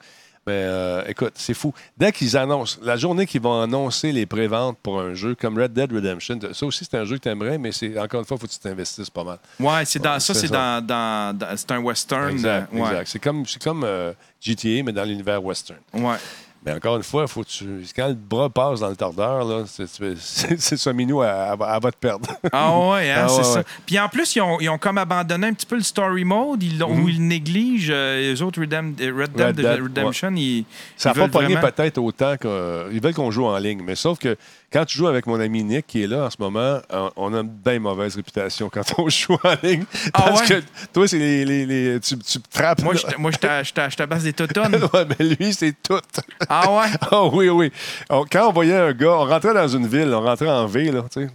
A: mais euh, écoute, c'est fou. Dès qu'ils annoncent, la journée qu'ils vont annoncer les préventes pour un jeu comme Red Dead Redemption, ça aussi c'est un jeu que tu aimerais, mais c'est encore une fois, il faut que tu t'investisses pas mal.
B: Ouais, c'est dans,
A: Ouais,
B: ça,
A: c'est
B: dans, dans- dans- C'est un western.
A: Exact,
B: euh, ouais.
A: exact. C'est comme, c'est comme euh, GTA, mais dans l'univers western.
B: Ouais.
A: Mais encore une fois, faut que tu... quand le bras passe dans le tordeur, là, <laughs> c'est, ce minou, elle, elle va- te perdre.
B: Ah ouais, hein, <laughs>
A: Ah
B: c'est
A: ouais,
B: ça.
A: ouais.
B: Puis en plus, ils ont, ils ont comme abandonné un petit peu le story mode, ils l'ont- où ils négligent euh, les autres Redem- euh, Red Dead
A: Mhm. Red Dead,
B: Redemption. Ils,
A: Ça n'a pas pogné
B: vraiment-
A: peut-être autant qu'ils veulent qu'on joue en ligne. Mais sauf que quand tu joues avec mon ami Nick qui est là en ce moment, on- a une bien mauvaise réputation quand on <laughs> joue en ligne.
B: Ah
A: Parce
B: ouais?
A: que toi, c'est les, les- les- tu, tu trappes.
B: Moi, je, moi, je t'a- je t'a- je tabasse des <laughs> totonnes.
A: Ouais, mais lui, c'est tout.
B: ah ouais? <laughs>
A: Ah oui, oui. On- quand on voyait un gars, on rentrait dans une ville, on rentrait en V, là, tu sais.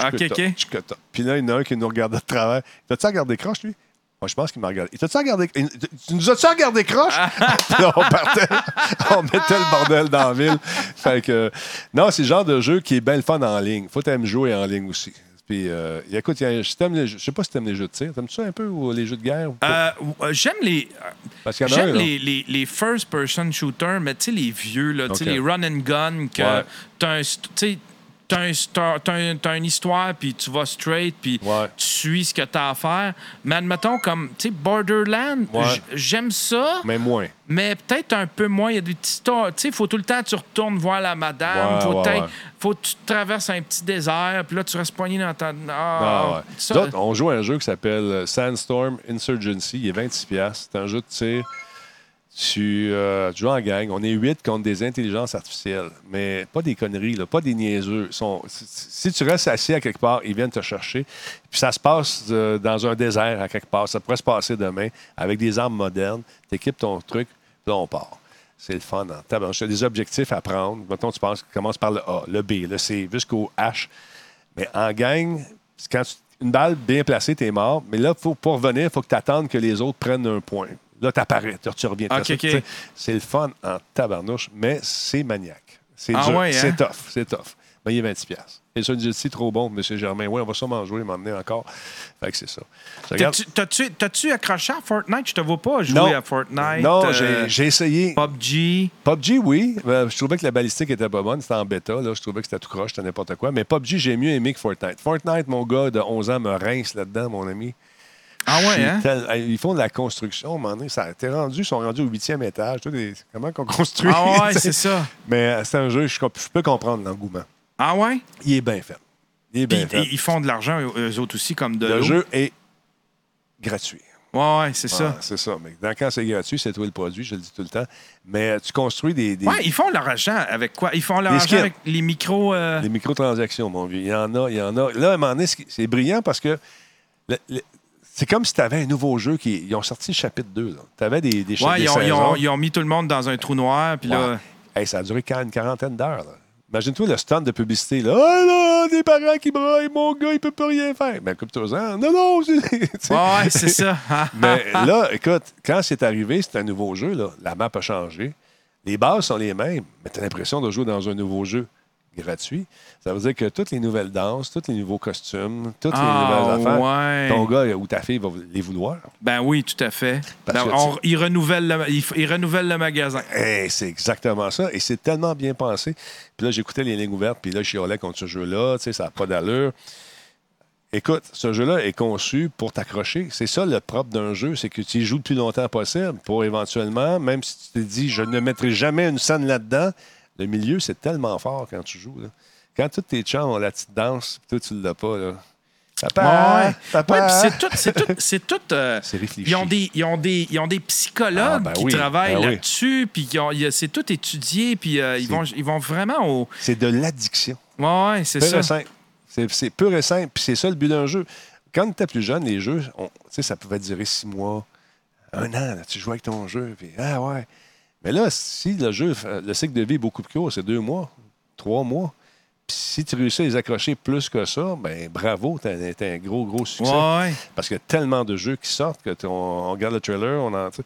B: Ok, ok.
A: Puis là, il y en a un qui nous regardait de travers. T'as-tu regardé croche, lui? Moi, je pense qu'il m'a regardé. T'as-tu regardé... il- Tu nous as-tu regardé croche? <laughs> Là, on partait, <laughs> on mettait le bordel dans la ville. Fait que, non, c'est le genre de jeu qui est bien le fun en ligne. Faut t'aimer jouer en ligne aussi. Puis, euh, écoute, t'aime les jeux- je sais pas si t'aimes les jeux de tir. T'aimes-tu ça un peu ou les jeux de guerre?
B: Euh, euh, J'aime les.
A: Parce qu'il y en a un,
B: J'aime les, les, les first-person shooters, mais tu sais, les vieux, là, tu sais,
A: Ok.
B: les run and gun, que
A: Ouais.
B: t'as un. T'as un une histoire, puis tu vas straight, puis
A: Ouais.
B: tu suis ce que t'as à faire. Mais admettons, comme, tu sais, Borderland,
A: Ouais.
B: j'aime ça,
A: Mais moins.
B: mais peut-être un peu moins. Il y a des petits. Tu sais, il faut tout le temps que tu retournes voir la madame.
A: Ouais,
B: faut, que tu traverses un petit désert, puis là, tu restes poigné dans ta. Ah,
A: Ah, ouais.
B: ça-
A: on joue à un jeu qui s'appelle euh, Sandstorm Insurgency. Il est 26$. piastres. C'est un jeu de tir. Tu, euh, tu joues en gang. On est 8 contre des intelligences artificielles. Mais pas des conneries, pas des niaiseux. Si, tu restes assis à quelque part, ils viennent te chercher. Puis ça se passe euh, dans un désert à quelque part. Ça pourrait se passer demain avec des armes modernes. Tu équipes ton truc, là, on part. C'est le fun. Tabarnouche. Tu as des objectifs à prendre. Mettons, tu penses, commence par le A, le B, le C, jusqu'au H. Mais en gang, quand tu- une balle bien placée, tu es mort. Mais là, pour revenir, il faut que tu attendes que les autres prennent un point. Là, tu apparais, tu reviens. C'est le fun en tabarnouche, mais c'est maniaque. C'est
B: Ah ouais, hein?
A: C'est tough. C'est tough. Ben, il est 26$. Et ça, dit c'est trop bon, M. Germain. Oui, on va sûrement jouer, m'emmener encore. Fait que c'est ça.
B: T'as-tu- accroché à Fortnite? Je te vois pas jouer
A: Non.
B: à Fortnite.
A: Non,
B: euh,
A: j'ai- j'ai essayé.
B: PUBG.
A: PUBG, oui. Euh, je trouvais que la balistique était pas bonne. C'était en bêta. Là. Je trouvais que c'était tout croche, c'était n'importe quoi. Mais PUBG, j'ai mieux aimé que Fortnite. Fortnite, mon gars de 11 ans me rince là-dedans, mon ami.
B: Ah ouais, hein?
A: tel- Ils font de la construction, à un moment donné, ça t'es rendu, ils sont rendus au huitième étage. Des- Comment qu'on construit?
B: Ah ouais, <laughs> c'est ça.
A: Mais euh, c'est un jeu, je, peux comprendre l'engouement.
B: Ah ouais?
A: Il est bien fait. Il est
B: Puis
A: bien fait.
B: ils font de l'argent, eux autres aussi, comme de
A: Le jeu est gratuit.
B: Ouais, ouais, c'est ça.
A: C'est ça. Mais dans- quand c'est gratuit, c'est toi le produit, je le dis tout le temps. Mais euh, tu construis des, des,
B: Ouais, ils font leur argent avec quoi? Ils font leur
A: Les
B: argent avec les micros. euh,
A: des microtransactions, mon vieux. Il y en a, il y en a. Là, à un moment donné, c'est c'est brillant parce que le- le- c'est comme si tu avais un nouveau jeu qui. Ils ont sorti le chapitre 2. Tu avais des, des, cha-
B: Ouais, ils ont, ils, ont,
A: saisons.
B: ils ont mis tout le monde dans un trou noir. Puis là.
A: Hey, ça a duré une quarantaine d'heures. Imagine-toi le stand de publicité. Là. Ah là, des parents qui braillent, mon gars, il peut plus rien faire. Ben, coupe toi Non, non, c'est. <laughs> tu sais.
B: ouais, ouais, c'est ça.
A: Mais <laughs> là, écoute, quand c'est arrivé, c'est un nouveau jeu. Là. La map a changé. Les bases sont les mêmes, mais tu as l'impression de jouer dans un nouveau jeu gratuit. Ça veut dire que toutes les nouvelles danses, tous les nouveaux costumes, toutes les
B: Ah,
A: nouvelles affaires,
B: ouais.
A: ton gars ou ta fille va les vouloir.
B: Ben oui, tout à fait.
A: Parce
B: Ben, on- ils, renouvellent le, le magasin.
A: Hey, c'est exactement ça. Et c'est tellement bien pensé. Puis là, j'écoutais les lignes ouvertes, puis là, je chialais contre ce jeu-là. Tu sais, ça n'a pas d'allure. Écoute, ce jeu-là est conçu pour t'accrocher. C'est ça le propre d'un jeu, c'est que tu y joues le plus longtemps possible pour éventuellement, même si tu te dis, je ne mettrai jamais une scène là-dedans, le milieu, c'est tellement fort quand tu joues. là. Quand tous tes chums ont la petite danse, toi, tu ne l'as pas. Là. Papa,
B: Ouais.
A: papa.
B: Ouais, c'est tout. C'est tout. <laughs> C'est tout euh, ils, ont des, ils, ont des, ils ont des psychologues
A: Ah, ben
B: qui
A: oui,
B: travaillent
A: ben oui.
B: là-dessus. Puis c'est tout étudié. Puis euh, ils, vont, ils vont vraiment au.
A: C'est de l'addiction.
B: Ouais, c'est
A: Pur
B: ça.
A: et simple. C'est, c'est pur et simple. Puis c'est ça le but d'un jeu. Quand tu étais plus jeune, les jeux, on- tu sais, ça pouvait durer six mois, un an. là, tu jouais avec ton jeu. Puis, ah ouais. Mais là, si le jeu, fait- le cycle de vie est beaucoup plus court, c'est deux mois, trois mois. Puis si tu réussis à les accrocher plus que ça, ben bravo, t'as, t'as un gros, gros succès.
B: Ouais.
A: Parce qu'il y a tellement de jeux qui sortent que on, on regarde le trailer, on en. C'est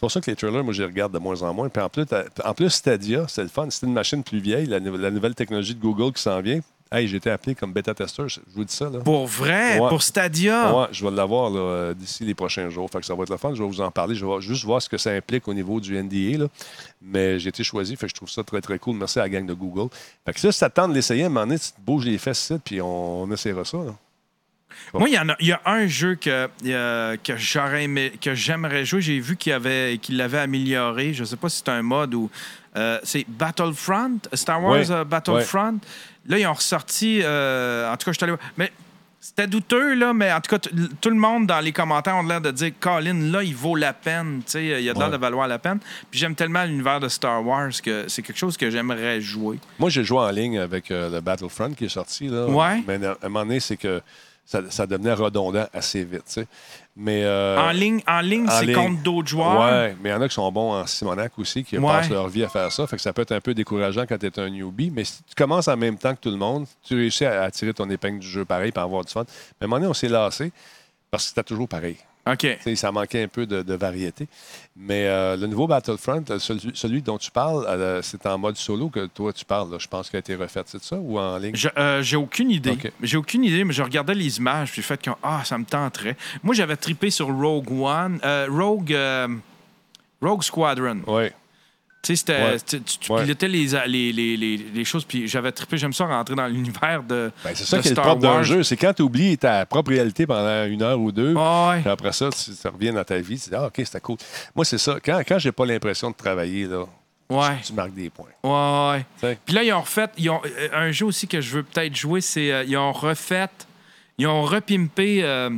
A: pour ça que les trailers, moi, je les regarde de moins en moins. Puis en plus, en plus Stadia, c'est le fun. C'est une machine plus vieille, la nouvelle technologie de Google qui s'en vient. Hey, j'ai été appelé comme bêta-testeur, je vous dis ça. Là.
B: Pour vrai,
A: Ouais.
B: pour Stadia?
A: Ouais, je vais l'avoir là, euh, d'ici les prochains jours. Fait que ça va être le fun. Je vais vous en parler. Je vais juste voir ce que ça implique au niveau du NDA. là. Mais j'ai été choisi. Fait que je trouve ça très, très cool. Merci à la gang de Google. Fait que ça, si ça te tente de l'essayer, à un moment donné, tu te bouges les fesses, ici, puis on, on essaiera ça. là.
B: Moi, il y, en a, il y a un jeu que, euh, que j'aurais aimé- que j'aimerais jouer. J'ai vu qu'il avait, qu'il l'avait amélioré. Je ne sais pas si c'est un mode ou. Euh, c'est Battlefront, Star Wars
A: Ouais.
B: euh, Battlefront. Là, ils ont ressorti. euh, en tout cas, je suis allé voir. Mais c'était douteux, là, mais en tout cas, tout le monde dans les commentaires ont l'air de dire Colin, là, il vaut la peine. Tu sais, il a de l'air
A: Ouais.
B: de valoir la peine. Puis j'aime tellement l'univers de Star Wars que c'est quelque chose que j'aimerais jouer.
A: Moi, j'ai joué en ligne avec le Battlefront qui est sorti. Là. Mais à un moment donné, c'est que ça, ça devenait redondant assez vite. Mais, euh,
B: en ligne, en ligne c'est contre d'autres joueurs.
A: Ouais, mais il y en a qui sont bons en Simonac aussi, qui
B: Ouais.
A: passent leur vie à faire ça. Fait que ça peut être un peu décourageant quand tu es un newbie. Mais si tu commences en même temps que tout le monde, tu réussis à, à tirer ton épingle du jeu pareil et avoir du fun. Mais à un moment donné, on s'est lassé parce que c'était toujours pareil.
B: OK.
A: Ça manquait un peu de, de variété. Mais euh, le nouveau Battlefront, euh, celui, celui dont tu parles, euh, c'est en mode solo que toi tu parles. là. Je pense qu'il a été refait, c'est ça? Ou en ligne?
B: Je- euh, J'ai aucune idée.
A: OK.
B: J'ai aucune idée, mais je regardais les images, puis j'ai fait que ah, ça me tenterait. Moi, j'avais trippé sur Rogue One, euh, Rogue, euh, Rogue Squadron.
A: Oui.
B: Tu sais, tu, tu- tu
A: Ouais.
B: pilotais les, les, les, les, les choses, puis j'avais trippé. J'aime ça rentrer dans l'univers de.
A: Ben, c'est ça qui est le propre d'un jeu. C'est quand tu oublies ta propre réalité pendant une heure ou deux.
B: Ouais.
A: Puis après ça, tu, tu reviens dans ta vie, tu dis Ah, OK, c'était cool. Moi, c'est ça. Quand, quand j'ai pas l'impression de travailler, là,
B: Ouais.
A: tu marques des points.
B: Ouais, ouais. Puis là, ils ont refait. Ils ont, euh, un jeu aussi que je veux peut-être jouer, c'est. euh, ils ont refait. Ils ont repimpé euh,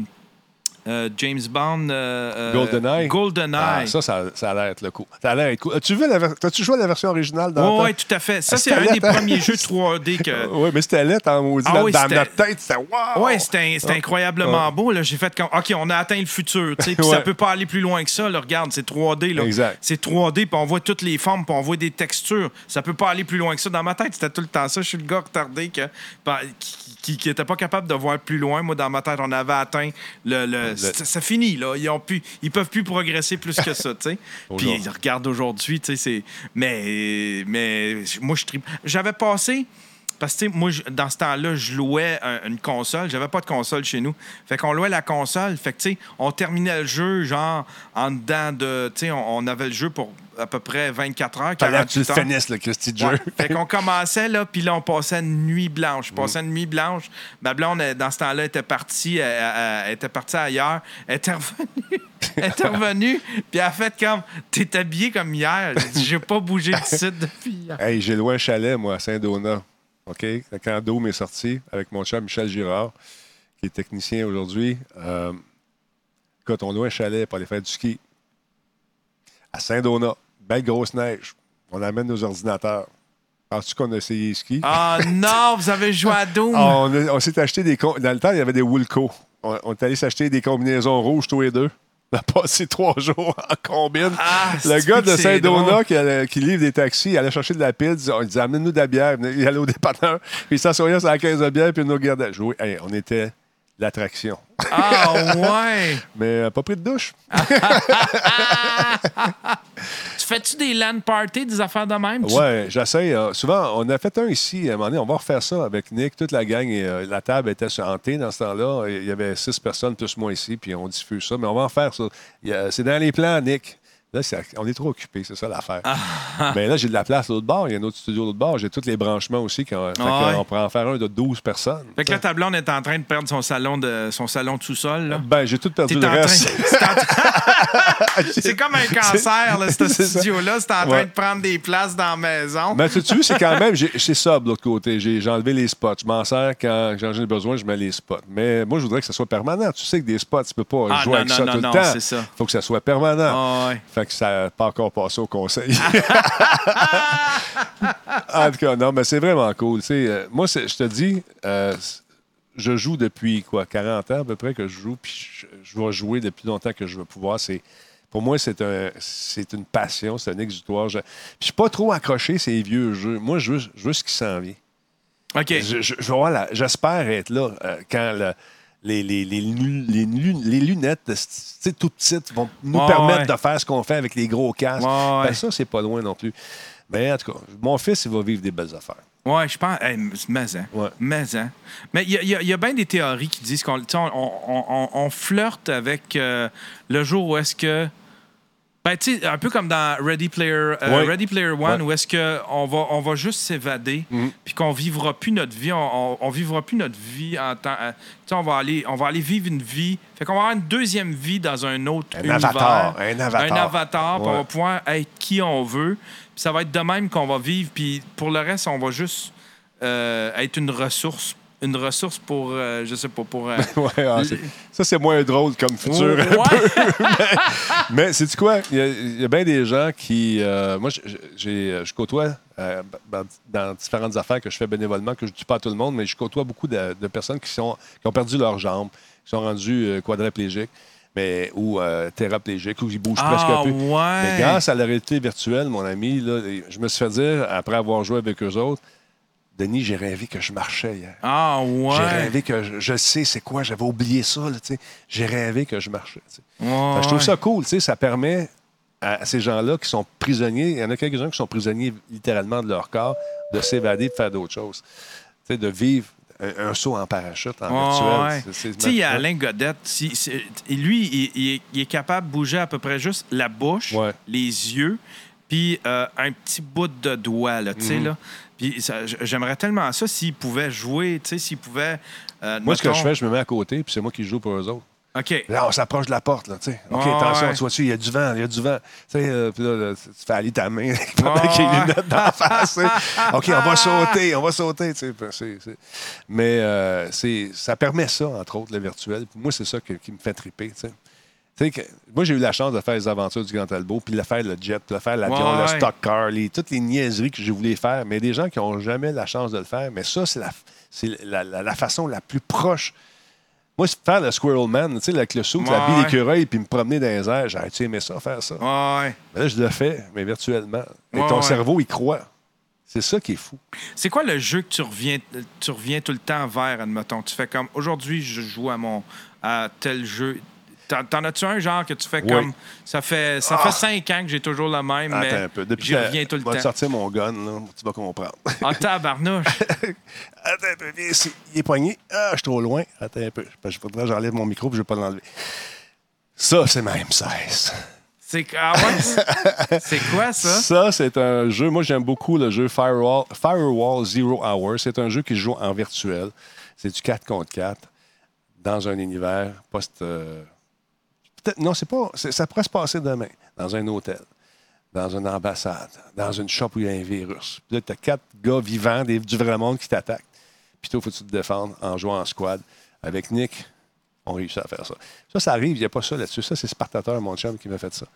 B: euh, James Bond. euh, euh,
A: GoldenEye.
B: GoldenEye.
A: Ah, ça, ça, ça a l'air être le coup. Ça a l'air être cool. As-tu vu la ver- T'as-tu joué la version originale dans
B: Oui, ouais, tout à fait. Ça,
A: Ah,
B: c'est un des premiers jeux 3D que. <laughs>
A: Oui, mais c'était lettre en maudit.
B: Ah
A: Dans-
B: oui,
A: dans
B: c'était-
A: notre tête, c'était wow!
B: Oui, c'était c'était incroyablement beau. là. J'ai fait comme, OK, on a atteint le futur. Puis ça
A: Ouais.
B: peut pas aller plus loin que ça. là. Regarde, c'est 3D. là.
A: Exact.
B: C'est 3D, puis on voit toutes les formes, puis on voit des textures. Ça peut pas aller plus loin que ça. Dans ma tête, c'était tout le temps ça. Je suis le gars retardé que, pas- qui, qui, qui était pas capable de voir plus loin. Moi, dans ma tête, on avait atteint le. le- ça, ça finit, là. Ils, ont pu, ils peuvent plus progresser plus que ça, tu sais. <laughs> Puis regarde aujourd'hui, tu sais, c'est. Mais, mais moi, je tripe. J'avais passé. Parce que, moi, je- dans ce temps-là, je louais un- une console. J'avais pas de console chez nous. Fait qu'on louait la console. Fait que, tu sais, on terminait le jeu, genre, en dedans de. Tu sais, on, on avait le jeu pour à peu près 24 heures.
A: Fallait que tu le
B: 48 heures.
A: finisses, le Christy de
B: Ouais.
A: jeu.
B: fait qu'on commençait, là, puis là, on passait une nuit blanche. On passait une nuit blanche. Ma blonde, dans ce temps-là, était partie, elle, elle- elle était partie ailleurs. Elle était revenue. <laughs> elle revenue, puis elle a fait comme T'es habillé comme hier. J'ai pas bougé de site depuis hier.
A: Hey, j'ai loué un chalet, moi, à Saint-Donat. OK? Quand Dôme est sorti, avec mon chum Michel Girard, qui est technicien aujourd'hui, euh, écoute, on loue un chalet pour aller faire du ski. À Saint-Donat, belle grosse neige. On amène nos ordinateurs. Penses-tu qu'on a essayé le ski?
B: Ah non, vous avez joué à <laughs> Doom.
A: Ah, on on s'est acheté des. Dans le temps, il y avait des Woolco. On, on est allé s'acheter des combinaisons rouges, tous les deux. On a passé trois <laughs> jours en combine.
B: Ah,
A: le gars de Saint-Donat qui, qui livre des taxis, il allait chercher de la pile, il disait, amène-nous de la bière. Il allait au dépanneur, puis <laughs> il s'assoyait sur la caisse de bière, puis il nous regardait jouer. Hey, on était l'attraction.
B: Ah ouais. <laughs>
A: Mais euh, pas pris de douche. <laughs>
B: tu fais-tu des LAN parties, des affaires de même? Tu-
A: Ouais, j'essaie. euh, souvent, on a fait un ici, à un moment donné, on va refaire ça avec Nick, toute la gang. Et, euh, la table était sur hantée dans ce temps-là. Il y avait six personnes, plus moi ici, puis on diffuse ça. Mais on va en faire ça. C'est dans les plans, Nick. Là, c'est- on est trop occupés, c'est ça l'affaire. <laughs> Mais là, j'ai de la place à l'autre bord. Il y a un autre studio à l'autre bord. J'ai tous les branchements aussi.
B: Ah ouais.
A: on pourrait en faire un de 12 personnes.
B: Fait que là, ta blonde est en train de perdre son salon de, son salon de sous-sol.
A: Ben, j'ai tout perdu le reste.
B: c'est <laughs> C'est comme un cancer, là, ce
A: C'est
B: studio-là. C'est en train
A: Ouais.
B: de prendre des places dans la maison.
A: Mais tu sais, c'est quand même, j'ai ça de l'autre côté. J'ai enlevé les spots. Je m'en sers quand j'en ai besoin, je mets les spots. Mais moi, je voudrais que ça soit permanent. Tu sais que des spots, tu peux pas
B: Ah,
A: jouer
B: non,
A: avec
B: non,
A: ça
B: non,
A: tout le temps.
B: c'est ça.
A: faut que ça soit permanent.
B: Ah, ouais.
A: Fait que ça n'a pas encore passé au conseil. <laughs> en tout cas, non, mais c'est vraiment cool. Euh, moi, je te dis, euh, je joue depuis quoi, 40 ans à peu près que je joue, puis je, je vais jouer depuis longtemps que je vais pouvoir. C'est, pour moi, c'est, un, c'est une passion, c'est un exutoire. Je, puis je suis pas trop accroché ces vieux jeux. Moi, je veux, je veux ce qui s'en vient.
B: OK.
A: Je- je J'espère être là euh, quand le- les, les, les, les lu- les lunettes tout petites vont nous permettre
B: ouais.
A: de faire ce qu'on fait avec les gros casques.
B: Ouais.
A: Ben, ça, c'est pas loin non plus. Mais en tout cas, mon fils, il va vivre des belles affaires.
B: Ouais, je pense. Hey, mais, hein.
A: Ouais.
B: Mais, hein. Mais il y a, y a- y a bien des théories qui disent qu'on on- on- on flirte avec euh, le jour où est-ce que. Ben, tu sais, un peu comme dans Ready Player, euh,
A: Ouais.
B: Ready Player One,
A: Ouais.
B: Où est-ce qu'on va, on va juste s'évader, puis qu'on vivra plus notre vie, on, on, on vivra plus notre vie en temps. euh, tu sais, on va aller, on va aller vivre une vie. Fait qu'on va avoir une deuxième vie dans un autre
A: Un
B: univers.
A: avatar, un avatar.
B: Un avatar, puis on va pouvoir être qui on veut. Puis ça va être de même qu'on va vivre. Puis pour le reste, on va juste euh, être une ressource. Une ressource pour, euh, je sais pas, pour... euh, <laughs>
A: Ouais, ah, ça, c'est moins drôle comme futur.
B: Ouais. <laughs>
A: Mais c'est tu quoi? Il y a, il y a bien des gens qui. euh, moi, j'ai- j'ai- je côtoie euh, dans, différentes affaires que je fais bénévolement, que je ne dis pas à tout le monde, mais je côtoie beaucoup de, de personnes qui, sont, qui ont perdu leurs jambes, qui sont rendues euh, quadriplégiques. Mais, ou euh, théraplégiques, ou qui bougent
B: Ah,
A: presque plus.
B: ouais.
A: Mais grâce à la réalité virtuelle, mon ami, là, je me suis fait dire, après avoir joué avec eux autres, Denis, j'ai rêvé que je marchais hier.
B: Ah, ouais.
A: J'ai rêvé que je, je sais c'est quoi, j'avais oublié ça. là, tu sais. J'ai rêvé que je marchais.
B: Ouais,
A: que je trouve ça cool. tu sais, Ça permet à ces gens-là qui sont prisonniers, il y en a quelques-uns qui sont prisonniers littéralement de leur corps, de s'évader, de faire d'autres choses. Tu sais, de vivre un, un saut en parachute, en virtuel.
B: Tu sais, il y a Alain Godette. si- lui, il, il est, il est capable de bouger à peu près juste la bouche,
A: Ouais.
B: les yeux, puis euh, un petit bout de doigt, là, tu
A: Mhm.
B: sais, là. Puis j'aimerais tellement ça s'il pouvait jouer, tu sais, s'il pouvait... euh,
A: Moi, ce que je fais, je me mets à côté, puis c'est moi qui joue pour eux autres.
B: OK.
A: Là, on s'approche de la porte, là, tu sais. OK, attention,
B: ouais.
A: tu vois-tu, il y a du vent, il y a du vent. Tu sais, euh, puis là, là, tu fais aller ta main <laughs> pendant qu'il y a les lunettes dans la face. OK, on va <laughs> sauter, on va sauter, tu sais. Mais c'est, ça permet ça, entre autres, le virtuel. Moi, c'est ça que- qui me fait triper, tu sais. Que- moi, j'ai eu la chance de faire les aventures du Grand Talbot, puis de faire le jet, puis de faire l'avion,
B: Ouais,
A: le stock car, les- toutes les niaiseries que je voulais faire. Mais des gens qui n'ont jamais la chance de le faire. Mais ça, c'est la, la, la- la façon la plus proche. Moi, faire le Squirrel Man, tu sais, avec le
B: Ouais,
A: l'habit
B: ouais.
A: d'écureuil, puis me promener dans les airs. J'aurais-tu aimé ça, faire ça?
B: Ouais.
A: Mais là, je le fais, mais virtuellement. Et
B: Ouais,
A: ton cerveau, il croit. C'est ça qui est fou.
B: C'est quoi le jeu que tu reviens, tu reviens tout le temps vers, admettons? Tu fais comme, aujourd'hui, je joue à mon à tel jeu. T'en as-tu un genre que tu fais
A: Oui.
B: comme. Ça fait, ça fait cinq ans que j'ai toujours le même, mais
A: Attends un peu. Depuis
B: j'y reviens tout le
A: je vais te
B: temps.
A: sortir mon gun, là, tu vas comprendre.
B: Ah, tabarnouche. <laughs>
A: Attends un peu, viens ici. Il est poigné. Ah, je suis trop loin. Attends un peu. Faudrait que j'enlève mon micro puis je ne vais pas l'enlever. Ça, c'est ma M16.
B: C'est ah ouais? <laughs> C'est quoi ça?
A: Ça, c'est un jeu. Moi, j'aime beaucoup le jeu Firewall, Firewall Zero Hour. C'est un jeu qui se joue en virtuel. C'est du 4 contre 4 dans un univers post. euh, peut-être- non, c'est pas. ça pourrait se passer demain. Dans un hôtel, dans une ambassade, dans une shop où il y a un virus. Puis là, tu as quatre gars vivants, des- du vrai monde qui t'attaquent. Puis toi, il faut que tu te défendre en jouant en squad? Avec Nick, on réussit à faire ça. Ça, ça arrive, il n'y a pas ça là-dessus. Ça, c'est Spartateur, mon chum, qui m'a fait ça.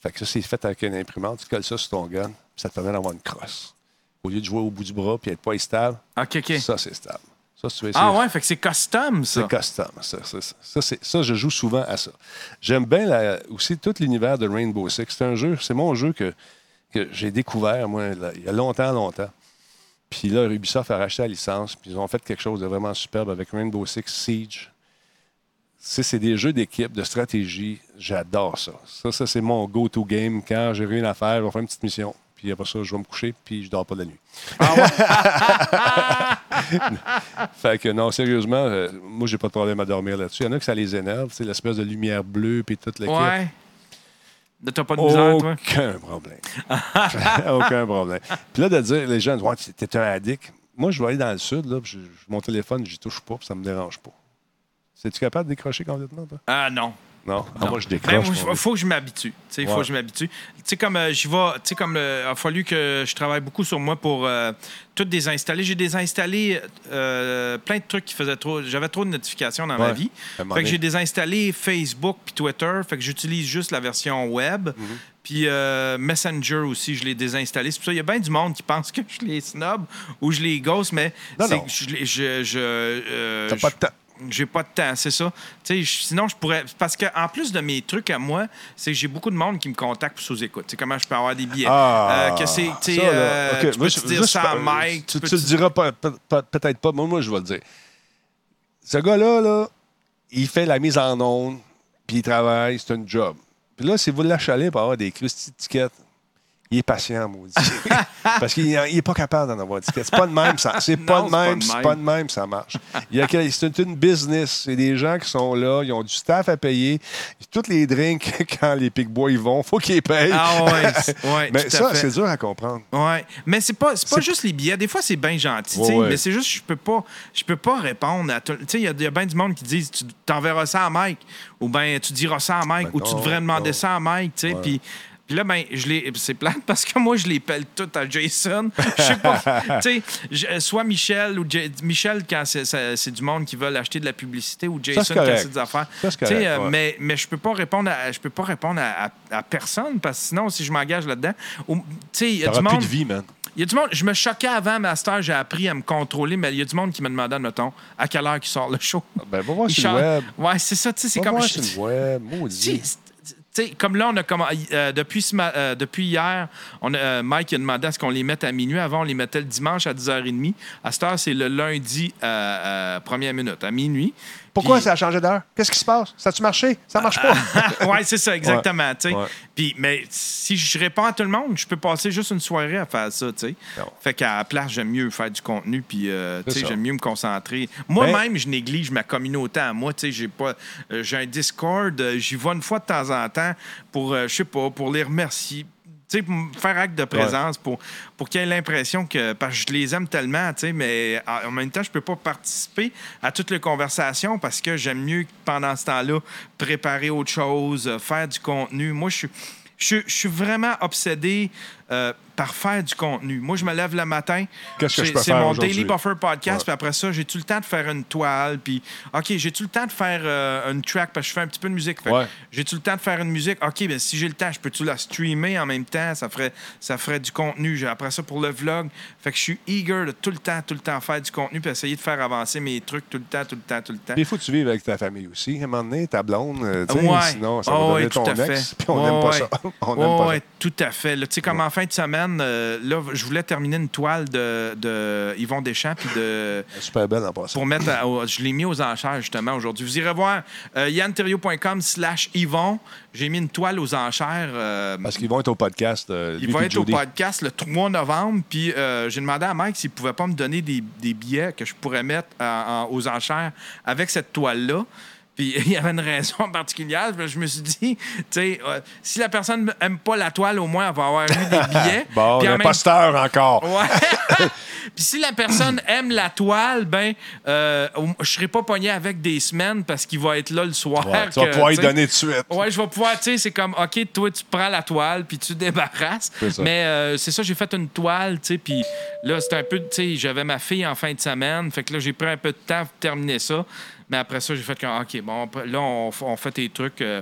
A: Fait que ça, c'est fait avec une imprimante. Tu colles ça sur ton gun, puis ça te permet d'avoir une crosse. Au lieu de jouer au bout du bras puis être pas stable,
B: Ok, ok.
A: ça, c'est stable. Ça,
B: Ah ouais, fait que c'est custom, ça.
A: c'est custom. Ça, ça, ça, ça, je joue souvent à ça. J'aime bien la- aussi tout l'univers de Rainbow Six. C'est un jeu, c'est mon jeu que, que j'ai découvert, moi, là, il y a longtemps, longtemps. Puis là, Ubisoft a racheté la licence, puis ils ont fait quelque chose de vraiment superbe avec Rainbow Six Siege. C'est des jeux d'équipe, de stratégie. J'adore ça. Ça, ça c'est mon go-to game. Quand j'ai rien à faire, je vais faire une petite mission. Puis après ça, je vais me coucher, puis je dors pas de la nuit. <laughs> fait que non, sérieusement, euh, moi, j'ai pas de problème à dormir là-dessus. Il y en a que ça les énerve, c'est l'espèce de lumière bleue, puis toute l'équipe.
B: Ouais. T'as pas de misère, toi?
A: Aucun problème. <laughs> Aucun problème. Puis là, de dire, les gens, ouais, t'es un addict. Moi, je vais aller dans le sud, là, puis mon téléphone, j'y touche pas, puis ça me dérange pas. C'est-tu capable de décrocher complètement, toi?
B: Ah non.
A: Non? Ah, moi, je décroche.
B: il faut que je m'habitue. Il faut que je m'habitue. Tu sais, comme euh, j'y vais, tu sais, comme euh, il a fallu que je travaille beaucoup sur moi pour euh, tout désinstaller. J'ai désinstallé euh, plein de trucs qui faisaient trop. J'avais trop de notifications dans ma vie. Fait que j'ai désinstallé Facebook puis Twitter. Fait que j'utilise juste la version web.
A: Mhm.
B: Puis euh, Messenger aussi, je l'ai désinstallé. C'est pour ça qu'il y a bien du monde qui pense que je les snob ou je les ghost, mais
A: Non,
B: c'est
A: non.
B: que je, les- je, je, euh,
A: T'as pas de temps.
B: J'ai pas de temps, c'est ça. Sinon, je pourrais. Parce que en plus de mes trucs à moi, c'est que j'ai beaucoup de monde qui me contacte pour sous-écoute. Sais, comment je peux avoir des billets?
A: Ah,
B: Euh, que c'est. Tu sais,
A: ça, là.
B: euh,
A: OK,
B: tu
A: moi,
B: peux
A: je-
B: te dire ça à Mike.
A: Tu, tu le
B: te-
A: diras peut-être pas. Moi, moi, je vais le dire. Ce gars-là, là, il fait la mise en onde, puis il travaille, c'est un job. Puis là, si vous l'achalez pour avoir des crusties d'étiquettes, il est patient, maudit. <laughs> Parce qu'il n'est pas capable d'en avoir d'étiquettes. C'est pas de même, ça. C'est pas, de même, c'est pas de même, ça marche. Il c'est une business. C'est des gens qui sont là, ils ont du staff à payer. Tous les drinks, <laughs> quand les Pic Boys y vont, faut qu'ils payent.
B: Ah ouais, <laughs>
A: Mais ça, c'est dur à comprendre.
B: Ouais, mais c'est pas c'est pas juste les billets. Des fois c'est bien gentil,
A: Ouais, ouais.
B: mais c'est juste je peux pas je peux pas répondre à tout. Tu sais, il y a, il bien du monde qui disent tu t'enverras ça à Mike ou ben tu diras ça à Mike
A: Ben
B: ou tu devrais demander
A: non.
B: ça à Mike, tu sais, puis puis là, ben, je les, c'est plate parce que moi, je les pèle toutes à Jason. Je sais pas. <laughs> tu sais, soit Michel ou Ja- Michel quand c'est, du monde qui veulent acheter de la publicité ou Jason
A: c'est
B: quand c'est des affaires.
A: Ça, c'est
B: Tu sais,
A: correct,
B: euh,
A: ouais.
B: mais, mais je peux pas répondre à, je peux pas répondre à, à- à personne parce que sinon, si je m'engage là-dedans, tu sais, il y a du monde.
A: plus de vie, man.
B: Il y a du monde, je me choquais avant, Master, j'ai appris à me contrôler, mais il y a du monde qui me demandait, mettons, à quelle heure qui sort le show.
A: Ben, va voir sur le web.
B: Ouais, c'est ça, tu sais, c'est
A: Va
B: comme.
A: voir
B: je-
A: sur le web. Maudit.
B: Comme là, on a euh, euh, depuis hier, euh, Mike a demandé à ce qu'on les mette à minuit. Avant, on les mettait le dimanche à 10h30. À cette heure, c'est le lundi, première minute, à minuit.
A: Pourquoi
B: Puis-
A: ça a changé d'heure? Qu'est-ce qui se passe? Ça a-tu marché? Ça marche pas. <laughs>
B: ouais, c'est ça, exactement.
A: Ouais.
B: Puis, mais si je réponds à tout le monde, je peux passer juste une soirée à faire ça. tu sais.
A: Non.
B: Fait qu'à la place, j'aime mieux faire du contenu, puis euh, j'aime mieux me concentrer. Moi-même, je néglige ma communauté à moi. J'ai pas, euh, j'ai un Discord, euh, j'y vais une fois de temps en temps pour, euh, je sais pas, pour les remercier. Tu sais, pour faire acte de présence, pour, pour qu'il y ait l'impression que. Parce que je les aime tellement, tu sais, mais en en même temps, je peux pas participer à toutes les conversations parce que j'aime mieux, pendant ce temps-là, préparer autre chose, euh, faire du contenu. Moi, je suis. Je, je suis vraiment obsédé euh, par faire du contenu. Moi, je me lève le matin.
A: Qu'est-ce que je peux
B: C'est mon? Daily Buffer podcast. Puis après ça, j'ai-tu le temps de faire une toile? Puis, OK, j'ai-tu le temps de faire euh, une track? Parce que je fais un petit peu de musique.
A: Ouais.
B: J'ai-tu le temps de faire une musique? OK, ben si j'ai le temps, je peux-tu la streamer en même temps? Ça ferait, ça ferait du contenu. Après ça, pour le vlog. Fait que je suis eager de tout le temps, tout le temps faire du contenu puis essayer de faire avancer mes trucs tout le temps, tout le temps, tout le temps.
A: Il faut que tu vives avec ta famille aussi. À un moment donné, ta blonde, euh,
B: Ouais.
A: sinon ça
B: Ah
A: va
B: ouais, tout
A: ton ex. Puis on n'aime pas ça. <laughs> On n'aime pas
B: ouais, tout à fait. Tu sais, comme en fin de semaine, euh, là, je voulais terminer une toile de, de Yvon Deschamps puis de <laughs>
A: Super belle en passant.
B: pour mettre. à- au- je l'ai mis aux enchères justement aujourd'hui. Vous irez voir euh, yanterrio.com slash Yvon. J'ai mis une toile aux enchères. euh,
A: Parce qu'ils vont être au podcast. euh,
B: il
A: lui
B: va
A: puis
B: être au podcast le 3 novembre. Puis euh, j'ai demandé à Mike s'il pouvait pas me donner des, des billets que je pourrais mettre en- aux enchères avec cette toile-là. Puis <laughs> il y avait une raison particulière. Je me suis dit, tu sais, euh, si la personne aime pas la toile, au moins elle va avoir eu des <laughs> billets.
A: Bon,
B: Puis en même
A: l'imposteur encore.
B: Ouais. <laughs> Puis si la personne aime la toile, ben, euh, je serai pas pogné avec des semaines parce qu'il va être là le soir.
A: Ouais, tu vas pouvoir y donner de suite.
B: Ouais, je vais pouvoir, tu sais, c'est comme, OK, toi, tu prends la toile, puis tu débarrasses. Mais euh, c'est ça, j'ai fait une toile, tu sais, puis là, c'était un peu, tu sais, j'avais ma fille en fin de semaine, fait que là, j'ai pris un peu de temps pour terminer ça. Mais après ça, j'ai fait comme, OK, bon, là, on, on fait tes trucs. euh,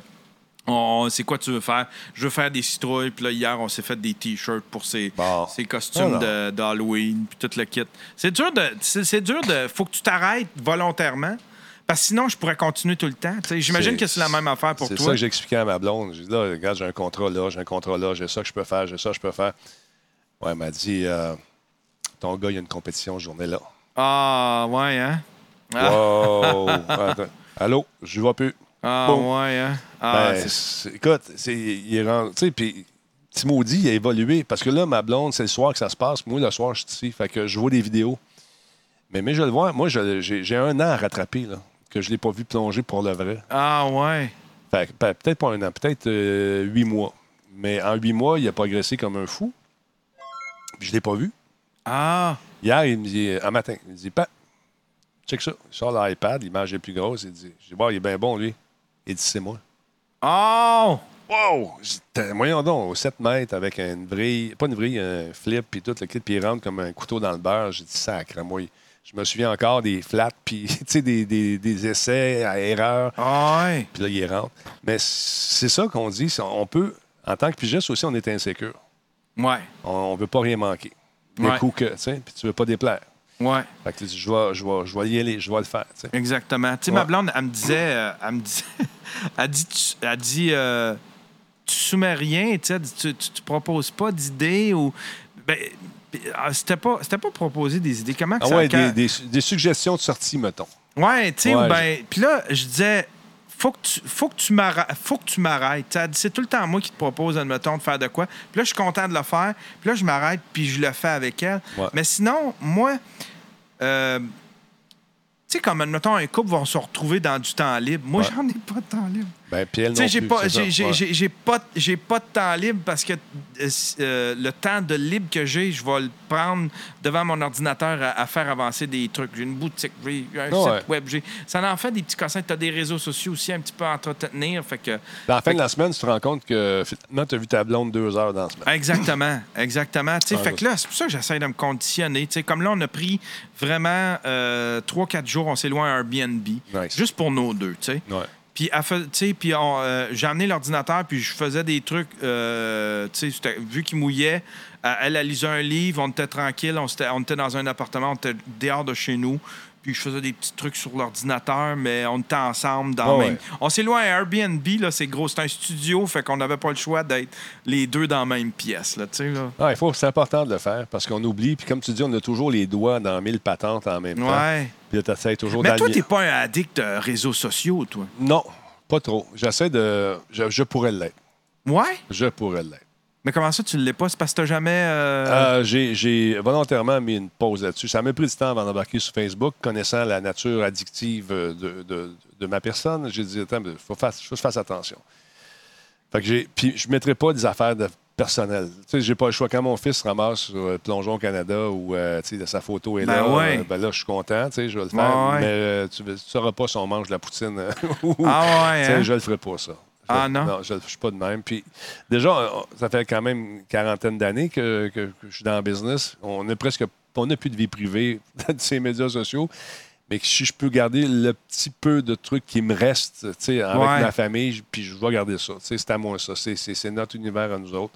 B: on- c'est quoi tu veux faire? Je veux faire des citrouilles. Puis là, hier, on s'est fait des T-shirts pour ces,
A: Bon.
B: ces costumes d'Halloween, puis tout le kit. C'est dur de... C'est c'est dur de... Faut que tu t'arrêtes volontairement, parce que sinon, je pourrais continuer tout le temps. J'imagine que c'est la même affaire pour
A: C'est
B: toi.
A: ça que j'expliquais à ma blonde. J'ai dit, là, regarde, j'ai un contrat là, j'ai un contrat là, j'ai ça que je peux faire, j'ai ça que je peux faire. Ouais, elle m'a dit, euh, ton gars, il y a une compétition ce journée-là.
B: Ah, ouais, hein? Ah,
A: Wow! Attends. Allô, je vois plus.
B: ah, ouais, hein? Ah,
A: Ben,
B: c'est-
A: écoute, c'est, il est rendu. Tu sais, puis maudit, il a évolué. Parce que là, ma blonde, c'est le soir que ça se passe. Moi, le soir, je suis ici. Fait que je vois des vidéos. Mais, mais je le vois, moi, je- j'ai, j'ai un an à rattraper, là, que je ne l'ai pas vu plonger pour le vrai.
B: ah, ouais.
A: Fait que, ben, peut-être pas un an, peut-être euh, huit mois. Mais en huit mois, il a progressé comme un fou. Puis je ne l'ai pas vu.
B: Ah,
A: Hier, il me dit, un matin, il me dit, Pat, check ça. Il sort l'iPad, l'image est plus grosse. Il dit, je dis, bon, il est bien bon, lui. Il dit, c'est moi.
B: oh!
A: Wow! Voyons donc, au 7 mètres avec une vrille, pas une vrille, un flip, puis tout le kit, puis il rentre comme un couteau dans le beurre. J'ai dit, sacre, moi. Je me souviens encore des flats, puis <laughs> tu sais, des, des, des essais à erreur.
B: Ah, ouais.
A: Puis là, il rentre. Mais c'est ça qu'on dit. On peut, en tant que pigiste aussi, on est insécure.
B: Ouais,
A: On ne veut pas rien manquer. Des
B: Ouais.
A: coups que, tu sais, puis tu veux pas déplaire.
B: Ouais.
A: Fait que je vais, je vais, je vais y aller, je vais le faire.
B: Exactement. Tu sais,
A: Ouais.
B: ma blonde, elle me disait, euh, elle me disait, <laughs> elle dit, tu, elle dit, euh, tu soumets rien, tu tu, tu, proposes pas d'idées ou, ben, ah, c'était pas, c'était pas proposer des idées. Comment que
A: Ah
B: ça
A: ouais,
B: quand-
A: des, des- des suggestions de sortie, mettons.
B: Ouais, tu sais,
A: Ouais,
B: ou ben, puis là, je disais, faut que tu, faut que tu m'arrêtes. C'est tout le temps moi qui te propose, admettons, de faire de quoi. Puis là, je suis content de le faire. Puis là, je m'arrête, puis je le fais avec elle.
A: Ouais.
B: Mais sinon, moi, euh, tu sais, comme, admettons, un couple vont se retrouver dans du temps libre. Moi,
A: Ouais.
B: j'en ai pas de temps libre.
A: Ben, puis elle non
B: j'ai
A: plus,
B: pas, j'ai, j'ai-
A: Ouais.
B: j'ai- j'ai pas, j'ai pas de temps libre parce que euh, euh, le temps de libre que j'ai, je vais le prendre devant mon ordinateur à, à faire avancer des trucs. J'ai une boutique, j'ai un
A: Ouais.
B: site web, j'ai, ça en fait des petits cossins. Tu as des réseaux sociaux aussi un petit peu à entretenir. Fait que,
A: Dans la fin de la semaine, tu te rends compte que finalement, tu as vu ta blonde deux heures dans la semaine.
B: Exactement, exactement. Tu sais,
A: Ah,
B: fait que là, c'est pour ça que j'essaie de me conditionner. Tu sais, comme là, on a pris vraiment euh, trois, quatre jours, on s'est loin à Airbnb,
A: Nice.
B: juste pour nos deux. Tu sais.
A: Ouais.
B: Puis, puis euh, j'ai amené l'ordinateur, puis je faisais des trucs, euh, vu qu'il mouillait, euh, elle, elle lisait un livre, on était tranquille, on était dans un appartement, on était dehors de chez nous, puis je faisais des petits trucs sur l'ordinateur, mais on était ensemble dans le même...
A: ouais.
B: On s'est loin à Airbnb, là, c'est gros, c'est un studio, fait qu'on n'avait pas le choix d'être les deux dans la même pièce, là, tu sais, là.
A: Ah, il faut, c'est important de le faire parce qu'on oublie. Puis comme tu dis, on a toujours les doigts dans mille patentes en même temps.
B: Ouais.
A: Puis là, toujours
B: Mais toi, t'es pas un addict de réseaux sociaux, toi?
A: Non, pas trop. J'essaie de. Je, je pourrais l'être.
B: Ouais?
A: Je pourrais l'être.
B: Mais comment ça, tu ne l'es pas? C'est parce que t'as jamais... euh,
A: Euh, j'ai, volontairement mis une pause là-dessus. Ça m'a pris du temps avant d'embarquer sur Facebook, connaissant la nature addictive euh, de, de- de ma personne. J'ai dit, attends, il faut, faire- faut que je fasse attention. Fait que j'ai, puis je ne mettrai pas des affaires de personnelles. Tu sais, j'ai pas le choix. Quand mon fils ramasse sur Plongeon Canada ou euh, tu sais, sa photo est
B: Ben
A: là,
B: ouais.
A: ben là, je suis content, tu sais, je vais le faire.
B: Ouais, ouais.
A: Mais tu ne sauras pas si on mange de la poutine. <laughs> ou-
B: Ah ouais,
A: Tu
B: hein?
A: Je ne le ferai pas, ça.
B: Ah, non?
A: je ne suis pas de même. Puis déjà, ça fait quand même une quarantaine d'années que, que- que je suis dans le business. On a presque on n'a plus de vie privée <laughs> de ces médias sociaux. Mais si je peux garder le petit peu de trucs qui me sais, avec
B: Ouais.
A: ma famille, puis je vais garder ça. Tu sais, C'est à moi ça. C'est notre univers à nous autres.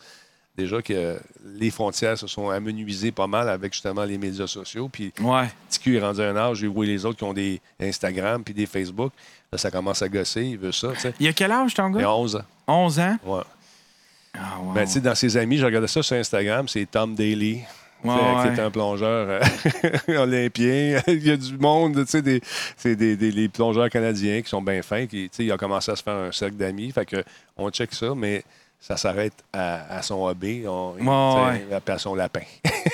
A: Déjà que les frontières se sont amenuisées pas mal avec justement les médias sociaux. Puis
B: Ouais.
A: cul est rendu à un âge, j'ai vu les autres qui ont des Instagram puis des Facebook. Là, ça commence à gosser, il veut ça. tu sais.
B: Il a quel âge, ton
A: Il
B: gars?
A: a 11 ans.
B: 11 ans?
A: Ouais.
B: Ah, wow.
A: Mais tu sais, dans ses amis, je regardais ça sur Instagram, c'est Tom Daly.
B: Ouais,
A: qui
B: ouais.
A: est un plongeur euh, <laughs> olympien. Il y a du monde, tu sais, des, c'est des, des- les plongeurs canadiens qui sont bien fins. Qui, tu sais, il a commencé à se faire un cercle d'amis. Fait que on check ça, mais ça s'arrête à, à son hobby, on, tu
B: Ouais,
A: à son lapin.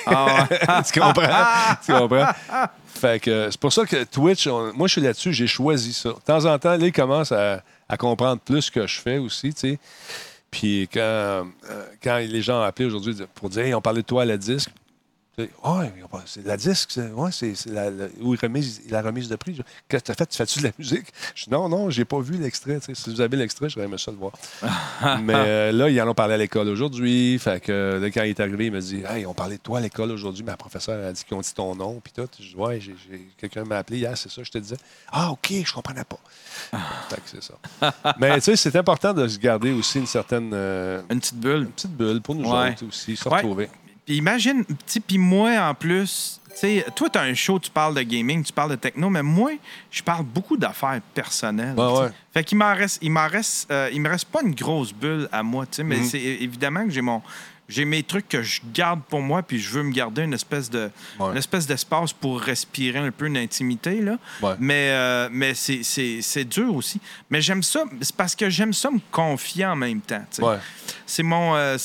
B: Ah, <laughs>
A: tu comprends? <laughs> tu comprends? Fait que c'est pour ça que Twitch, on- moi, je suis là-dessus, j'ai choisi ça. De temps en temps, là, il commence à, à comprendre plus ce que je fais aussi, tu sais. Puis quand, euh, quand les gens ont appelé aujourd'hui pour dire, hey, on parlait de toi à la disque, Ah, c'est la disque, c'est ouais, c'est- c'est la, remise, la remise de prix. Je- Qu'est-ce que tu as fait? Tu fais-tu de la musique? Je dis non, non, j'ai pas vu l'extrait. Si vous avez l'extrait, j'aurais aimé ça le voir. <laughs> Mais euh, là, ils en ont parlé à l'école aujourd'hui. Fait que là, quand il est arrivé, il m'a dit Hey, on parlait de toi à l'école aujourd'hui. Ma professeure a dit qu'ils ont dit ton nom. Puis tout. Je dis Ouais, j'ai- j'ai- quelqu'un m'a appelé hier, c'est ça, je te disais. Ah, OK, je comprenais pas. <laughs> fait que c'est ça. Mais tu sais, c'est important de se garder aussi une certaine euh,
B: Une petite bulle.
A: petite bulle pour nous
B: Ouais.
A: autres aussi, se
B: Ouais. Puis imagine, tu sais, puis moi en plus, tu sais, toi, tu as un show, tu parles de gaming, tu parles de techno, mais moi, je parle beaucoup d'affaires personnelles.
A: Ouais, ouais.
B: Fait qu'il m'en reste, il m'en reste, euh, il me reste pas une grosse bulle à moi, tu sais, mais c'est évidemment que j'ai mon. J'ai mes trucs que je garde pour moi, puis je veux me garder une espèce de,
A: Ouais.
B: une espèce d'espace pour respirer un peu d'intimité là.
A: Ouais.
B: Mais, euh, mais c'est, c'est, c'est dur aussi. Mais j'aime ça, c'est parce que j'aime ça me confier en même temps. C'est mon, euh,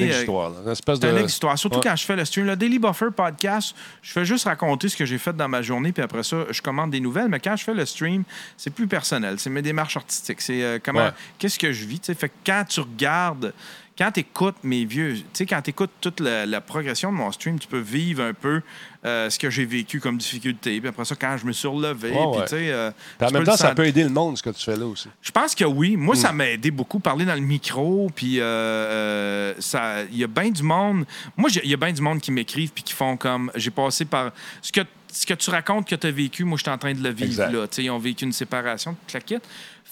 A: une
B: euh,
A: histoire. Une espèce de.
B: une histoire. Surtout
A: Ouais.
B: quand je fais le stream. Le Daily Buffer podcast, je fais juste raconter ce que j'ai fait dans ma journée, puis après ça, je commande des nouvelles. Mais quand je fais le stream, c'est plus personnel. C'est mes démarches artistiques. C'est euh, comment,
A: Ouais.
B: qu'est-ce que je vis? tu sais. Fait que quand tu regardes, quand tu écoutes mes vieux, tu sais, quand tu écoutes toute la, la progression de mon stream, tu peux vivre un peu euh, ce que j'ai vécu comme difficulté. Puis après ça, quand je me suis relevé,
A: Ouais,
B: puis
A: ouais.
B: tu sais. euh,
A: Puis en même temps, ça peut aider le monde, ce que tu fais là aussi.
B: Je pense que oui. Moi,
A: Mm.
B: ça m'a aidé beaucoup parler dans le micro. Puis, euh, euh, ça, il y a bien du monde. Moi, il y a bien du monde qui m'écrivent puis qui font comme. J'ai passé par. Ce que, ce que tu racontes que tu as vécu, moi, je suis en train de le vivre là. Tu sais, ils ont vécu une séparation, kit.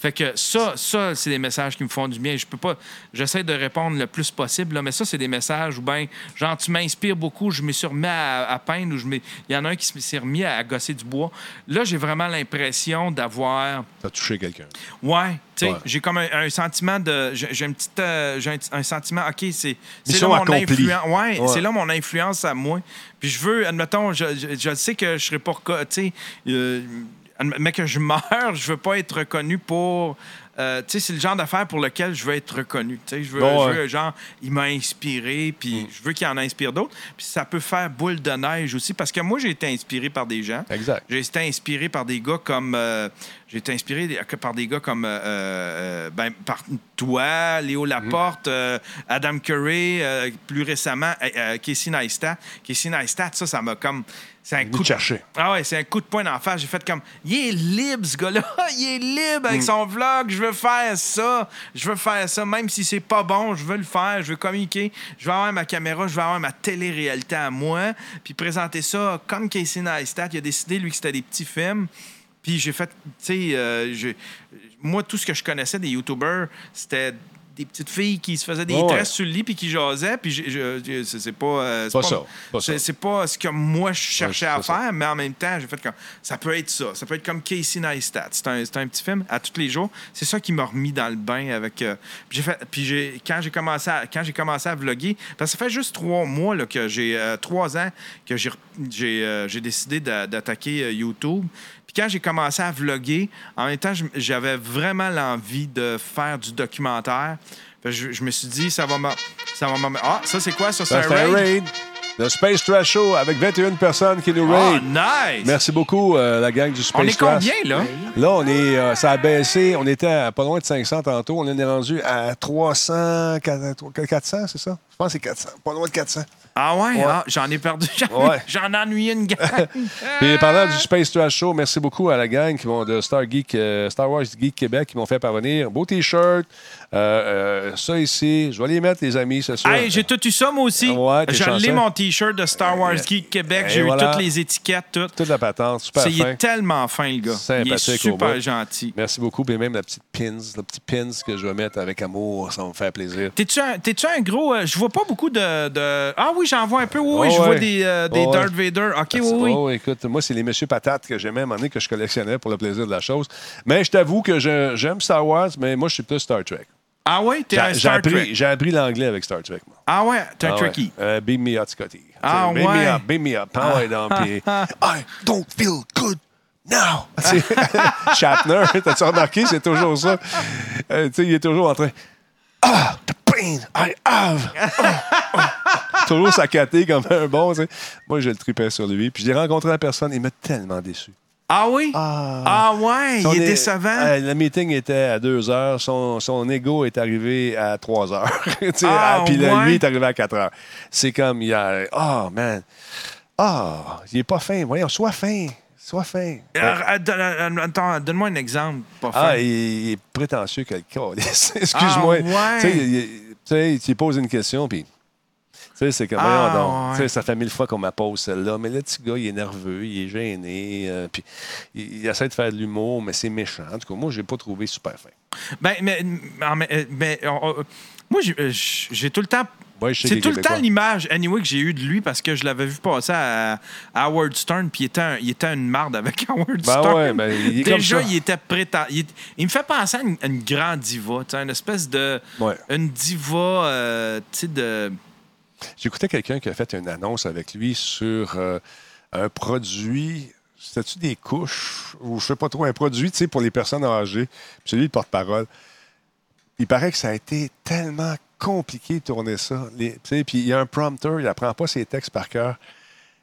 B: Fait que ça, ça c'est des messages qui me font du bien. Je peux pas. J'essaie de répondre le plus possible, là, mais ça, c'est des messages où, ben, genre, tu m'inspires beaucoup, je me suis remis à, à peindre, ou je il y en a un qui s'est remis à, à gosser du bois. Là, j'ai vraiment l'impression d'avoir.
A: Tu as touché quelqu'un.
B: Ouais, tu sais,
A: Ouais.
B: j'ai comme un, un sentiment de. J'ai j'ai un petit. euh, j'ai un, un sentiment, OK, c'est. C'est là mon influence. Ouais,
A: Ouais.
B: c'est là mon influence à moi. Puis je veux, admettons, je, je, je sais que je serai pas. Tu sais, euh, mais que je meurs, je veux pas être reconnu pour. euh, tu sais, c'est le genre d'affaire pour lequel je veux être reconnu. Tu sais, je veux,
A: Bon,
B: je
A: ouais.
B: genre, il m'a inspiré, puis je veux qu'il en inspire d'autres. Puis ça peut faire boule de neige aussi, parce que moi, j'ai été inspiré par des gens.
A: Exact.
B: J'ai été inspiré par des gars comme. euh, j'ai été inspiré par des gars comme. euh, ben, par toi, Léo Laporte, euh, Adam Curry, plus récemment, Casey Neistat. Casey Neistat, ça, ça m'a comme. C'est un coup de...
A: chercher.
B: Ah ouais, c'est un coup de poing d'en face. J'ai fait comme. Il est libre, ce gars-là. <laughs> Il est libre avec son vlog. Je veux faire ça. Je veux faire ça. Même si c'est pas bon, je veux le faire. Je veux communiquer. Je veux avoir ma caméra. Je veux avoir ma télé-réalité à moi. Puis présenter ça comme Casey Neistat. Il a décidé, lui, que c'était des petits films. Puis j'ai fait, tu sais, euh, moi, tout ce que je connaissais des YouTubers, c'était des petites filles qui se faisaient des
A: ouais.
B: tresses sur le lit puis qui jasaient. Puis je- je- c'est c'est pas, euh, c'est
A: Pas ça, pas
B: c'est-
A: ça.
B: c'est pas ce que moi je cherchais à
A: ça.
B: faire, mais en même temps, j'ai fait comme ça peut être ça. Ça peut être comme Casey Neistat. C'est un, c'est un petit film à tous les jours. C'est ça qui m'a remis dans le bain avec. euh, j'ai fait. Puis j'ai quand j'ai commencé à quand j'ai commencé à vlogger, parce que ça fait juste trois mois là, que j'ai euh, trois ans que j'ai j'ai j'ai décidé d'a- d'attaquer YouTube. Puis quand j'ai commencé à vlogger, en même temps, j'avais vraiment l'envie de faire du documentaire. Je, je me suis dit, ça va me. Ça va me ah, ça, c'est quoi? Ça, c'est un
A: C'est un
B: raid?
A: raid. Le Space Trash Show avec 21 personnes qui nous
B: Ah,
A: raid.
B: nice!
A: Merci beaucoup, euh, la gang du Space
B: On est
A: Trash.
B: combien, là?
A: Là, on est, euh, ça a baissé. On était à pas loin de 500 tantôt. On est rendu à 300, 400, c'est ça? Je pense que c'est 400. Pas loin de 400.
B: Ah ouais,
A: Ouais.
B: ah, j'en ai perdu. <laughs> J'en
A: Ouais.
B: j'en ai ennuyé une gang. <laughs>
A: Puis parlant du Space Trash Show, merci beaucoup à la gang qui vont de Star Geek, euh, Star Wars Geek Québec qui m'ont fait parvenir. Beau T-shirt. Euh, euh, ça ici. Je vais les mettre, les amis, c'est sûr.
B: hey, j'ai tout eu ça, moi aussi.
A: Ouais, t'es
B: J'ai mon T-shirt de Star Wars Geek Québec.
A: Et
B: J'ai
A: voilà.
B: eu toutes les étiquettes, toutes.
A: Toute la patente. Super
B: Ça, il
A: fin.
B: est tellement fin, le gars. il est
A: Sympathique
B: super gentil.
A: Merci beaucoup. Puis même la petite pins, le petit pins que je vais mettre avec amour, ça va me faire plaisir.
B: T'es-tu un, un gros. euh, je vois pas beaucoup de. de- Ah oui, j'en vois un peu. Oui, oui,
A: Oh,
B: je vois
A: ouais.
B: des, euh, des
A: Oh, ouais.
B: Darth Vader. OK, oui, oui.
A: Oh, écoute, moi, c'est les Monsieur Patates que j'aimais à un moment donné, que je collectionnais pour le plaisir de la chose. Mais je t'avoue que j'aime Star Wars, mais moi, je suis plus Star Trek.
B: Ah ouais, t'es un
A: j'ai
B: Star Trek.
A: appris, j'ai appris l'anglais avec Star Trek. Moi.
B: Ah ouais, t'es un
A: Ah ouais.
B: Trekkie.
A: Euh, beam me up, Scotty.
B: Ah
A: beam
B: ouais.
A: me up, beam me up. Ah ouais, puis <laughs> I don't feel good now. <laughs> Tu sais, Shatner, <laughs> t'as-tu remarqué, c'est toujours ça. Euh, tu sais, il est toujours en train. Ah, the pain I have. Ah, ah. toujours saccaté comme un bon. tu sais. Moi, je le tripais sur lui. Puis je l'ai rencontré en personne, il m'a tellement déçu.
B: Ah oui?
A: Ah.
B: Ah ouais,
A: Son
B: il est décevant.
A: Euh, le meeting était à 2 heures. Son, son ego est arrivé à 3 heures. <laughs>
B: Ah,
A: ah, Puis
B: ouais?
A: lui est arrivé à 4 heures. C'est comme, il a. Oh, man. Ah, il est pas fin. Voyons, sois fin. Sois fin.
B: Euh, euh, attends, Donne-moi un exemple. Pas
A: Ah,
B: fin.
A: il, il est prétentieux que le calice. <laughs> Excuse-moi.
B: Ah, ouais.
A: Tu sais, il- il- lui poses une question, puis. Sais, c'est comme,
B: Ah,
A: voyons donc.
B: ouais.
A: Tu sais, ça fait mille fois qu'on me pose celle-là. Mais le petit gars, il est nerveux, il est gêné, euh, puis il, il essaie de faire de l'humour, mais c'est méchant. En tout cas, moi, je l'ai pas trouvé super fin.
B: Ben, mais, mais, mais- mais, euh, euh, moi, j'ai- euh, tout le temps.
A: Ouais,
B: c'est tout le temps l'image, anyway, que j'ai eue de lui parce que je l'avais vu passer à, à Howard Stern, puis il était, un- il était une marde avec <laughs> Howard
A: Ben
B: Stern.
A: ouais, ben, il est comme
B: Déjà,
A: ça.
B: il était prétend. Il, il me fait penser à une, une grande diva, une espèce de.
A: Ouais.
B: Une diva, euh, tu sais, de.
A: J'écoutais quelqu'un qui a fait une annonce avec lui sur euh, un produit. C'était-tu des couches ou je sais pas trop, un produit tu sais, pour les personnes âgées. Puis c'est lui le porte-parole. Il paraît que ça a été tellement compliqué de tourner ça. Les- Puis il y a un prompteur, il apprend pas ses textes par cœur.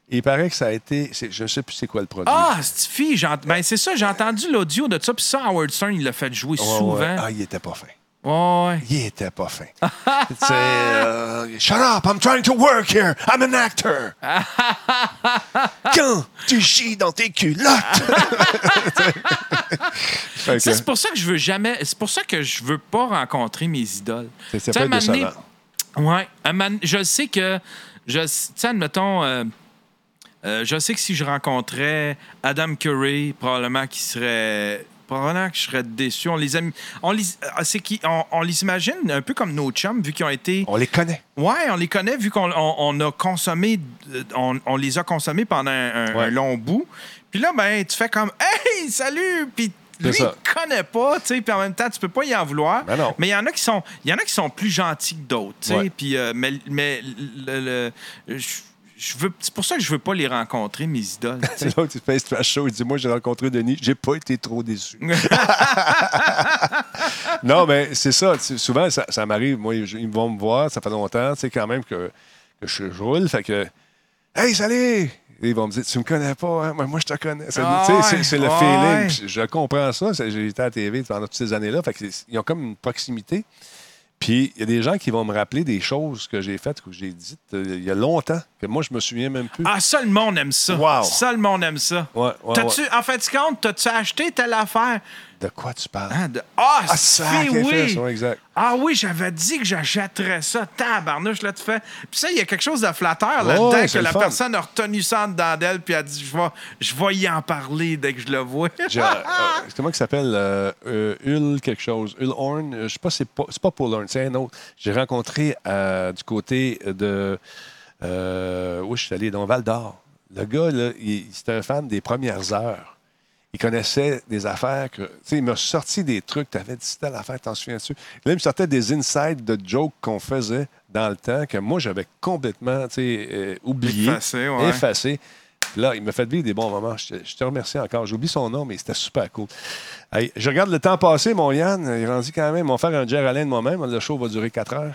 A: Il paraît que ça a été. Je ne sais plus c'est quoi le produit.
B: Ah, ent- ben, c'est ça, j'ai entendu l'audio de ça, puis ça, Howard Stern, il l'a fait jouer
A: Ouais, ouais.
B: souvent.
A: Ah, il était pas fin.
B: Ouais, ouais.
A: Il était pas fin. <laughs> euh, Shut up, I'm trying to work here. I'm an actor. <laughs> Quand tu chies dans tes culottes. <laughs> Que-
B: c'est pour ça que je veux jamais. C'est pour ça que je veux pas rencontrer mes idoles.
A: C'est- pas
B: donné-. Ouais. je sais que. Je, tu sais, admettons. euh, euh, je sais que si je rencontrais Adam Curry, probablement qu'il serait. Probablement que je serais déçu. On les aime. On les, euh, c'est qui, on, on les imagine un peu comme nos chums, vu qu'ils ont été.
A: On les connaît.
B: Ouais, on les connaît vu qu'on on, on a consommé, euh, on, on les a consommés pendant un, un-
A: Ouais.
B: un long bout. Puis là, ben, tu fais comme Hey, salut! Puis lui, il connaît pas, tu sais, puis en même temps, tu peux pas y en vouloir.
A: Ben non.
B: Mais il y en a qui sont, il y en a qui sont plus gentils que d'autres, tu sais. Puis, euh, mais, mais le, je veux, c'est pour ça que je veux pas les rencontrer, mes idoles. <laughs>
A: L'autre, il fait trash show. Il dit Moi, j'ai rencontré Denis. J'ai pas été trop déçu. <laughs> <laughs> non, mais c'est ça. Souvent, ça, ça m'arrive. Moi, ils ils vont me voir. Ça fait longtemps. Tu sais, quand même que, que je, je roule. Fait que. Hey, salut! Et ils vont me dire, tu me connais pas, hein? Moi, je te connais.
B: Ah
A: c'est, c'est le
B: ouais.
A: feeling. Je comprends ça. C'est- J'ai été à la TV pendant toutes ces années-là. Fait que c'est- ils ont comme une proximité. Puis il y a des gens qui vont me rappeler des choses que j'ai faites, que j'ai dites euh, il y a longtemps, que moi, je me souviens même plus.
B: Ah, ça, le monde aime ça.
A: Wow.
B: Ça, le monde aime ça.
A: Ouais, ouais,
B: T'as-tu,
A: ouais.
B: En fait, tu compte, t'as-tu acheté telle affaire?
A: De quoi tu parles?
B: Hein, de- Ah,
A: Ah, sacrifice,
B: oui!
A: exact.
B: Ah oui, j'avais dit que j'achèterais ça. Tabarnouche, là, tu fais. Puis ça, il y a quelque chose de flatteur là-dedans que la
A: fun.
B: personne a retenu ça en dedans d'elle, puis a dit je vais, je vais y en parler dès que je le vois.
A: J'ai- euh, <laughs> comment il s'appelle? Euh, euh, Hull quelque chose. Hull Horn. euh, Je sais pas, c'est pas, c'est pas Paul Horn, c'est un autre. J'ai rencontré euh, du côté de. Euh, où je suis allé? Dans Val d'Or. Le gars, là, il- c'était un fan des premières heures. Il connaissait des affaires que. Tu sais, il m'a sorti des trucs. Tu avais dit telle affaire, t'en souviens-tu? Là, il me sortait des insides de jokes qu'on faisait dans le temps que moi, j'avais complètement tu sais, euh, oublié.
B: Effacé, ouais.
A: Effacé. Là, il m'a fait vivre des bons moments. Je te, je te remercie encore. J'oublie son nom, mais c'était super cool. Hey, je regarde le temps passer, mon Yann. Il est rendu quand même. On va faire un Jer Allen de moi-même. Le show va durer 4 heures.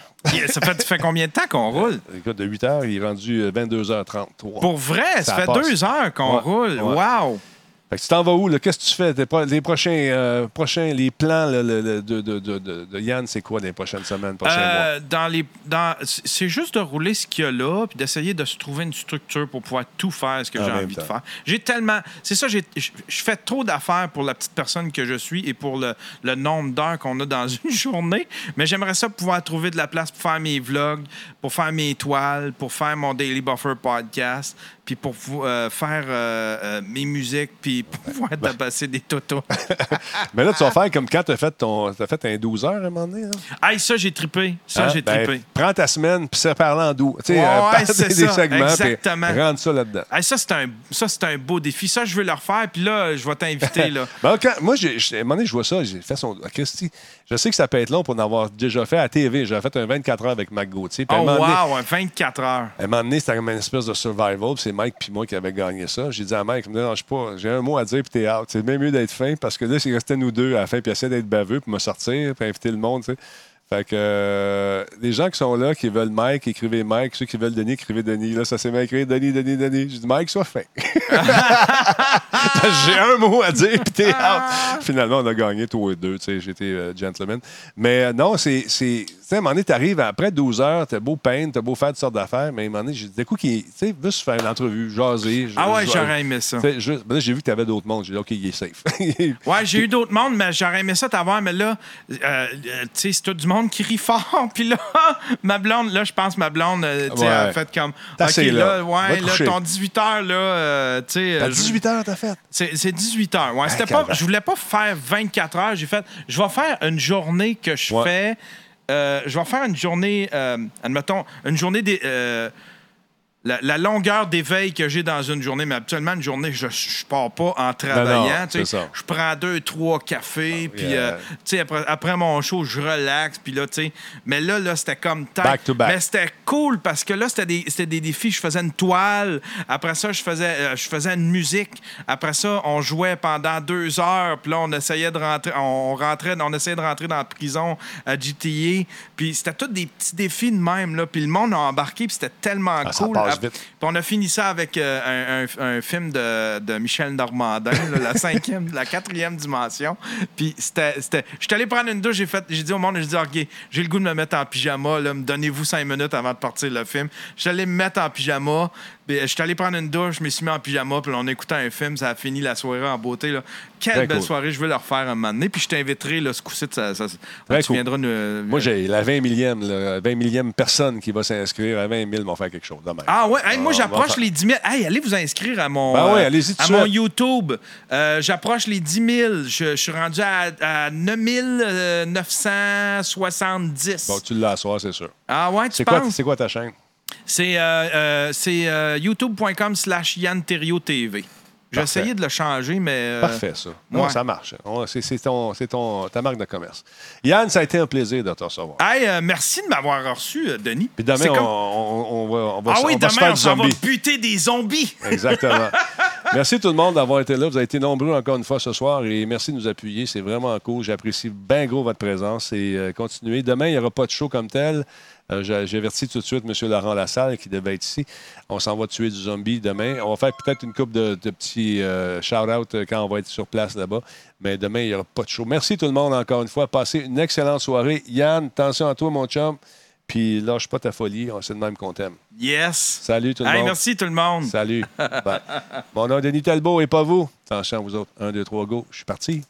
B: Ça fait, combien de temps qu'on roule?
A: Écoute, de 8 heures, il est rendu euh, 22h33.
B: Pour vrai, ça,
A: Ça
B: fait
A: passe.
B: deux heures qu'on
A: Ouais,
B: roule.
A: ouais.
B: Wow!
A: Fait que tu t'en vas où? Qu'est-ce que tu fais? Pro- les prochains, euh, prochains les plans là, le- le- de, de- de- de- Yann, c'est quoi les prochaines semaines, prochains
B: Euh, dans les, dans, c'est juste de rouler ce qu'il y a là, puis d'essayer de se trouver une structure pour pouvoir tout faire ce que j'ai envie de faire. J'ai tellement. C'est ça, j'ai- je fais trop d'affaires pour la petite personne que je suis et pour le, le nombre d'heures qu'on a dans <laughs> une journée. Mais j'aimerais ça pouvoir trouver de la place pour faire mes vlogs, pour faire mes toiles, pour faire mon Daily Buffer podcast, puis pour euh, faire mes musiques, puis pouvoir tabasser des totos. <laughs>
A: Mais là, tu vas faire comme quand tu as fait, ton, as fait un 12 heures à un moment donné. hein?
B: hey, ça, j'ai trippé. Ça,
A: Hein?
B: j'ai
A: Ben,
B: trippé.
A: prends ta semaine, puis sépare-la en 12. Tu sais,
B: Ouais,
A: euh,
B: ouais,
A: des
B: ça,
A: segments, puis
B: exactement.
A: rentre ça là-dedans.
B: Hey, ça, c'est un, ça, un beau défi. Ça, je veux le refaire. Puis là, je vais t'inviter. là. <laughs>
A: Ben, quand- moi, à un moment donné, je vois ça, j'ai fait son. ah, Christy, je sais que ça peut être long pour en avoir déjà fait à TV. J'avais fait un 24 heures avec Mac Gauthier.
B: Oh,
A: donné-
B: wow, un 24 heures.
A: À un moment donné, c'était comme une espèce de survival, puis c'est Mike puis moi qui avait gagné ça. J'ai dit à Mike, me dérange pas, j'ai un à dire, puis t'es out. C'est bien mieux d'être fin, parce que là, s'il restait nous deux à la fin, puis essayer d'être baveux, puis me sortir, puis inviter le monde, tu sais. Fait que euh, les gens qui sont là, qui veulent Mike, écrivez Mike. Ceux qui veulent Denis, écrivez Denis. Là, ça s'est bien écrit Denis, Denis, Denis. J'ai dit Mike, sois fin. <laughs> J'ai un mot à dire, puis t'es out. Finalement, on a gagné tous les deux. tu sais, J'étais euh, gentleman. Mais euh, non, c'est. Tu sais, à un moment donné, t'arrives après 12 heures, t'as beau peindre, t'as beau faire toutes sortes d'affaires, mais à un moment donné, j'ai dit, d'un coup, qui, tu sais, veut se faire une entrevue, jaser.
B: Ah ouais, j'aurais aimé ça.
A: ben là, j'ai vu que t'avais d'autres mondes. J'ai dit, OK, il est safe. <laughs>
B: Ouais, j'ai eu d'autres mondes, mais j'aurais aimé ça t'avoir. Mais là, euh, euh, tu sais, c'est tout du monde qui rit fort. <laughs> Puis là, ma blonde, là, je pense ma blonde, euh, tu sais,
A: Ouais.
B: a fait comme.
A: T'as
B: OK, là, ouais, là,
A: coucher.
B: ton 18 heures, là, euh, tu sais.
A: T'as
B: euh, je-
A: 18 heures, t'as fait.
B: C'est c'est 18 heures. Ouais, c'était pas, je voulais pas faire 24 heures. J'ai fait, je vais faire une journée que je
A: Ouais.
B: fais. euh, je vais faire une journée, admettons, une journée des. La, la longueur d'éveil que j'ai dans une journée, mais habituellement, une journée, je, je pars pas en travaillant.
A: c'est ça.
B: je prends deux, trois cafés, puis
A: yeah.
B: euh, après, après mon show, je relaxe, puis là, tu sais. Mais là, là c'était comme.
A: Back to back.
B: Mais c'était cool parce que là, c'était des, des défis. Je faisais une toile. Après ça, je faisais, euh, je faisais une musique. Après ça, on jouait pendant deux heures. Puis là, on essayait de rentrer, on rentrait, on essayait de rentrer dans la prison à GTA. Puis c'était tous des petits défis de même. Là. Puis le monde a embarqué. Puis c'était tellement
A: Ah,
B: cool. Puis on a fini ça avec euh, un, un- un film de, de Michel Normandin, là, la <laughs> cinquième, la quatrième dimension. Puis c'était, c'était, je suis allé prendre une douche. J'ai fait, j'ai dit au monde, j'ai dit, ok, j'ai le goût de me mettre en pyjama. Là, me donnez-vous cinq minutes avant de partir le film. Je suis allé me mettre en pyjama. Puis, je suis allé prendre une douche, je me suis mis en pyjama, puis là, on écoutait un film, ça a fini la soirée en beauté. Là. Quelle
A: Très
B: belle
A: cool.
B: soirée, je veux le refaire un moment donné. Puis je t'inviterai, là, ce coup-ci, ça, ça- tu
A: cool.
B: viendras nous.
A: Moi, j'ai la 20 millième, la 20 millième personne qui va s'inscrire à 20 000 vont faire quelque chose. de même.
B: Ah ouais, hey, moi j'approche
A: faire-
B: les 10 000. Hey, allez vous inscrire à mon,
A: Ben ouais,
B: euh, à mon. YouTube. Euh, j'approche les 10 000. Je, je suis rendu à, à 9 970.
A: Bon, tu l'as à soir, c'est sûr.
B: ah ouais, tu
A: C'est quoi,
B: penses?
A: c'est quoi ta chaîne?
B: C'est euh, euh, c'est, euh, youtube.com slash Yann TV. J'ai essayé de le changer, mais... euh,
A: Parfait, ça. Non,
B: ouais.
A: ça marche. C'est ton, c'est ton, ta marque de commerce. Yann, ça a été un plaisir de te recevoir.
B: Hey, euh, merci de m'avoir reçu, Denis.
A: Puis demain, on,
B: comme-
A: on- on va, on va,
B: Ah oui,
A: on va se
B: demain,
A: faire
B: on s'en va buter des zombies.
A: Exactement. <laughs> merci tout le monde d'avoir été là. Vous avez été nombreux encore une fois ce soir et merci de nous appuyer. C'est vraiment cool. J'apprécie bien gros votre présence et euh, continuez. Demain, il n'y aura pas de show comme tel. Euh, j'ai- averti tout de suite M. Laurent Lassalle qui devait être ici. On s'en va tuer du zombie demain. On va faire peut-être une coupe de, de petits euh, shout-out euh, quand on va être sur place là-bas. Mais demain, il n'y aura pas de show. Merci tout le monde encore une fois. Passez une excellente soirée. Yann, attention à toi, mon chum. Puis lâche pas ta folie. On sait de même qu'on t'aime.
B: Yes.
A: Salut tout le
B: Hey,
A: monde.
B: merci tout le monde.
A: Salut. <laughs> Bye. Mon nom est Denis Talbot et pas vous. Attention, vous autres. Un, deux, trois, go. Je suis parti.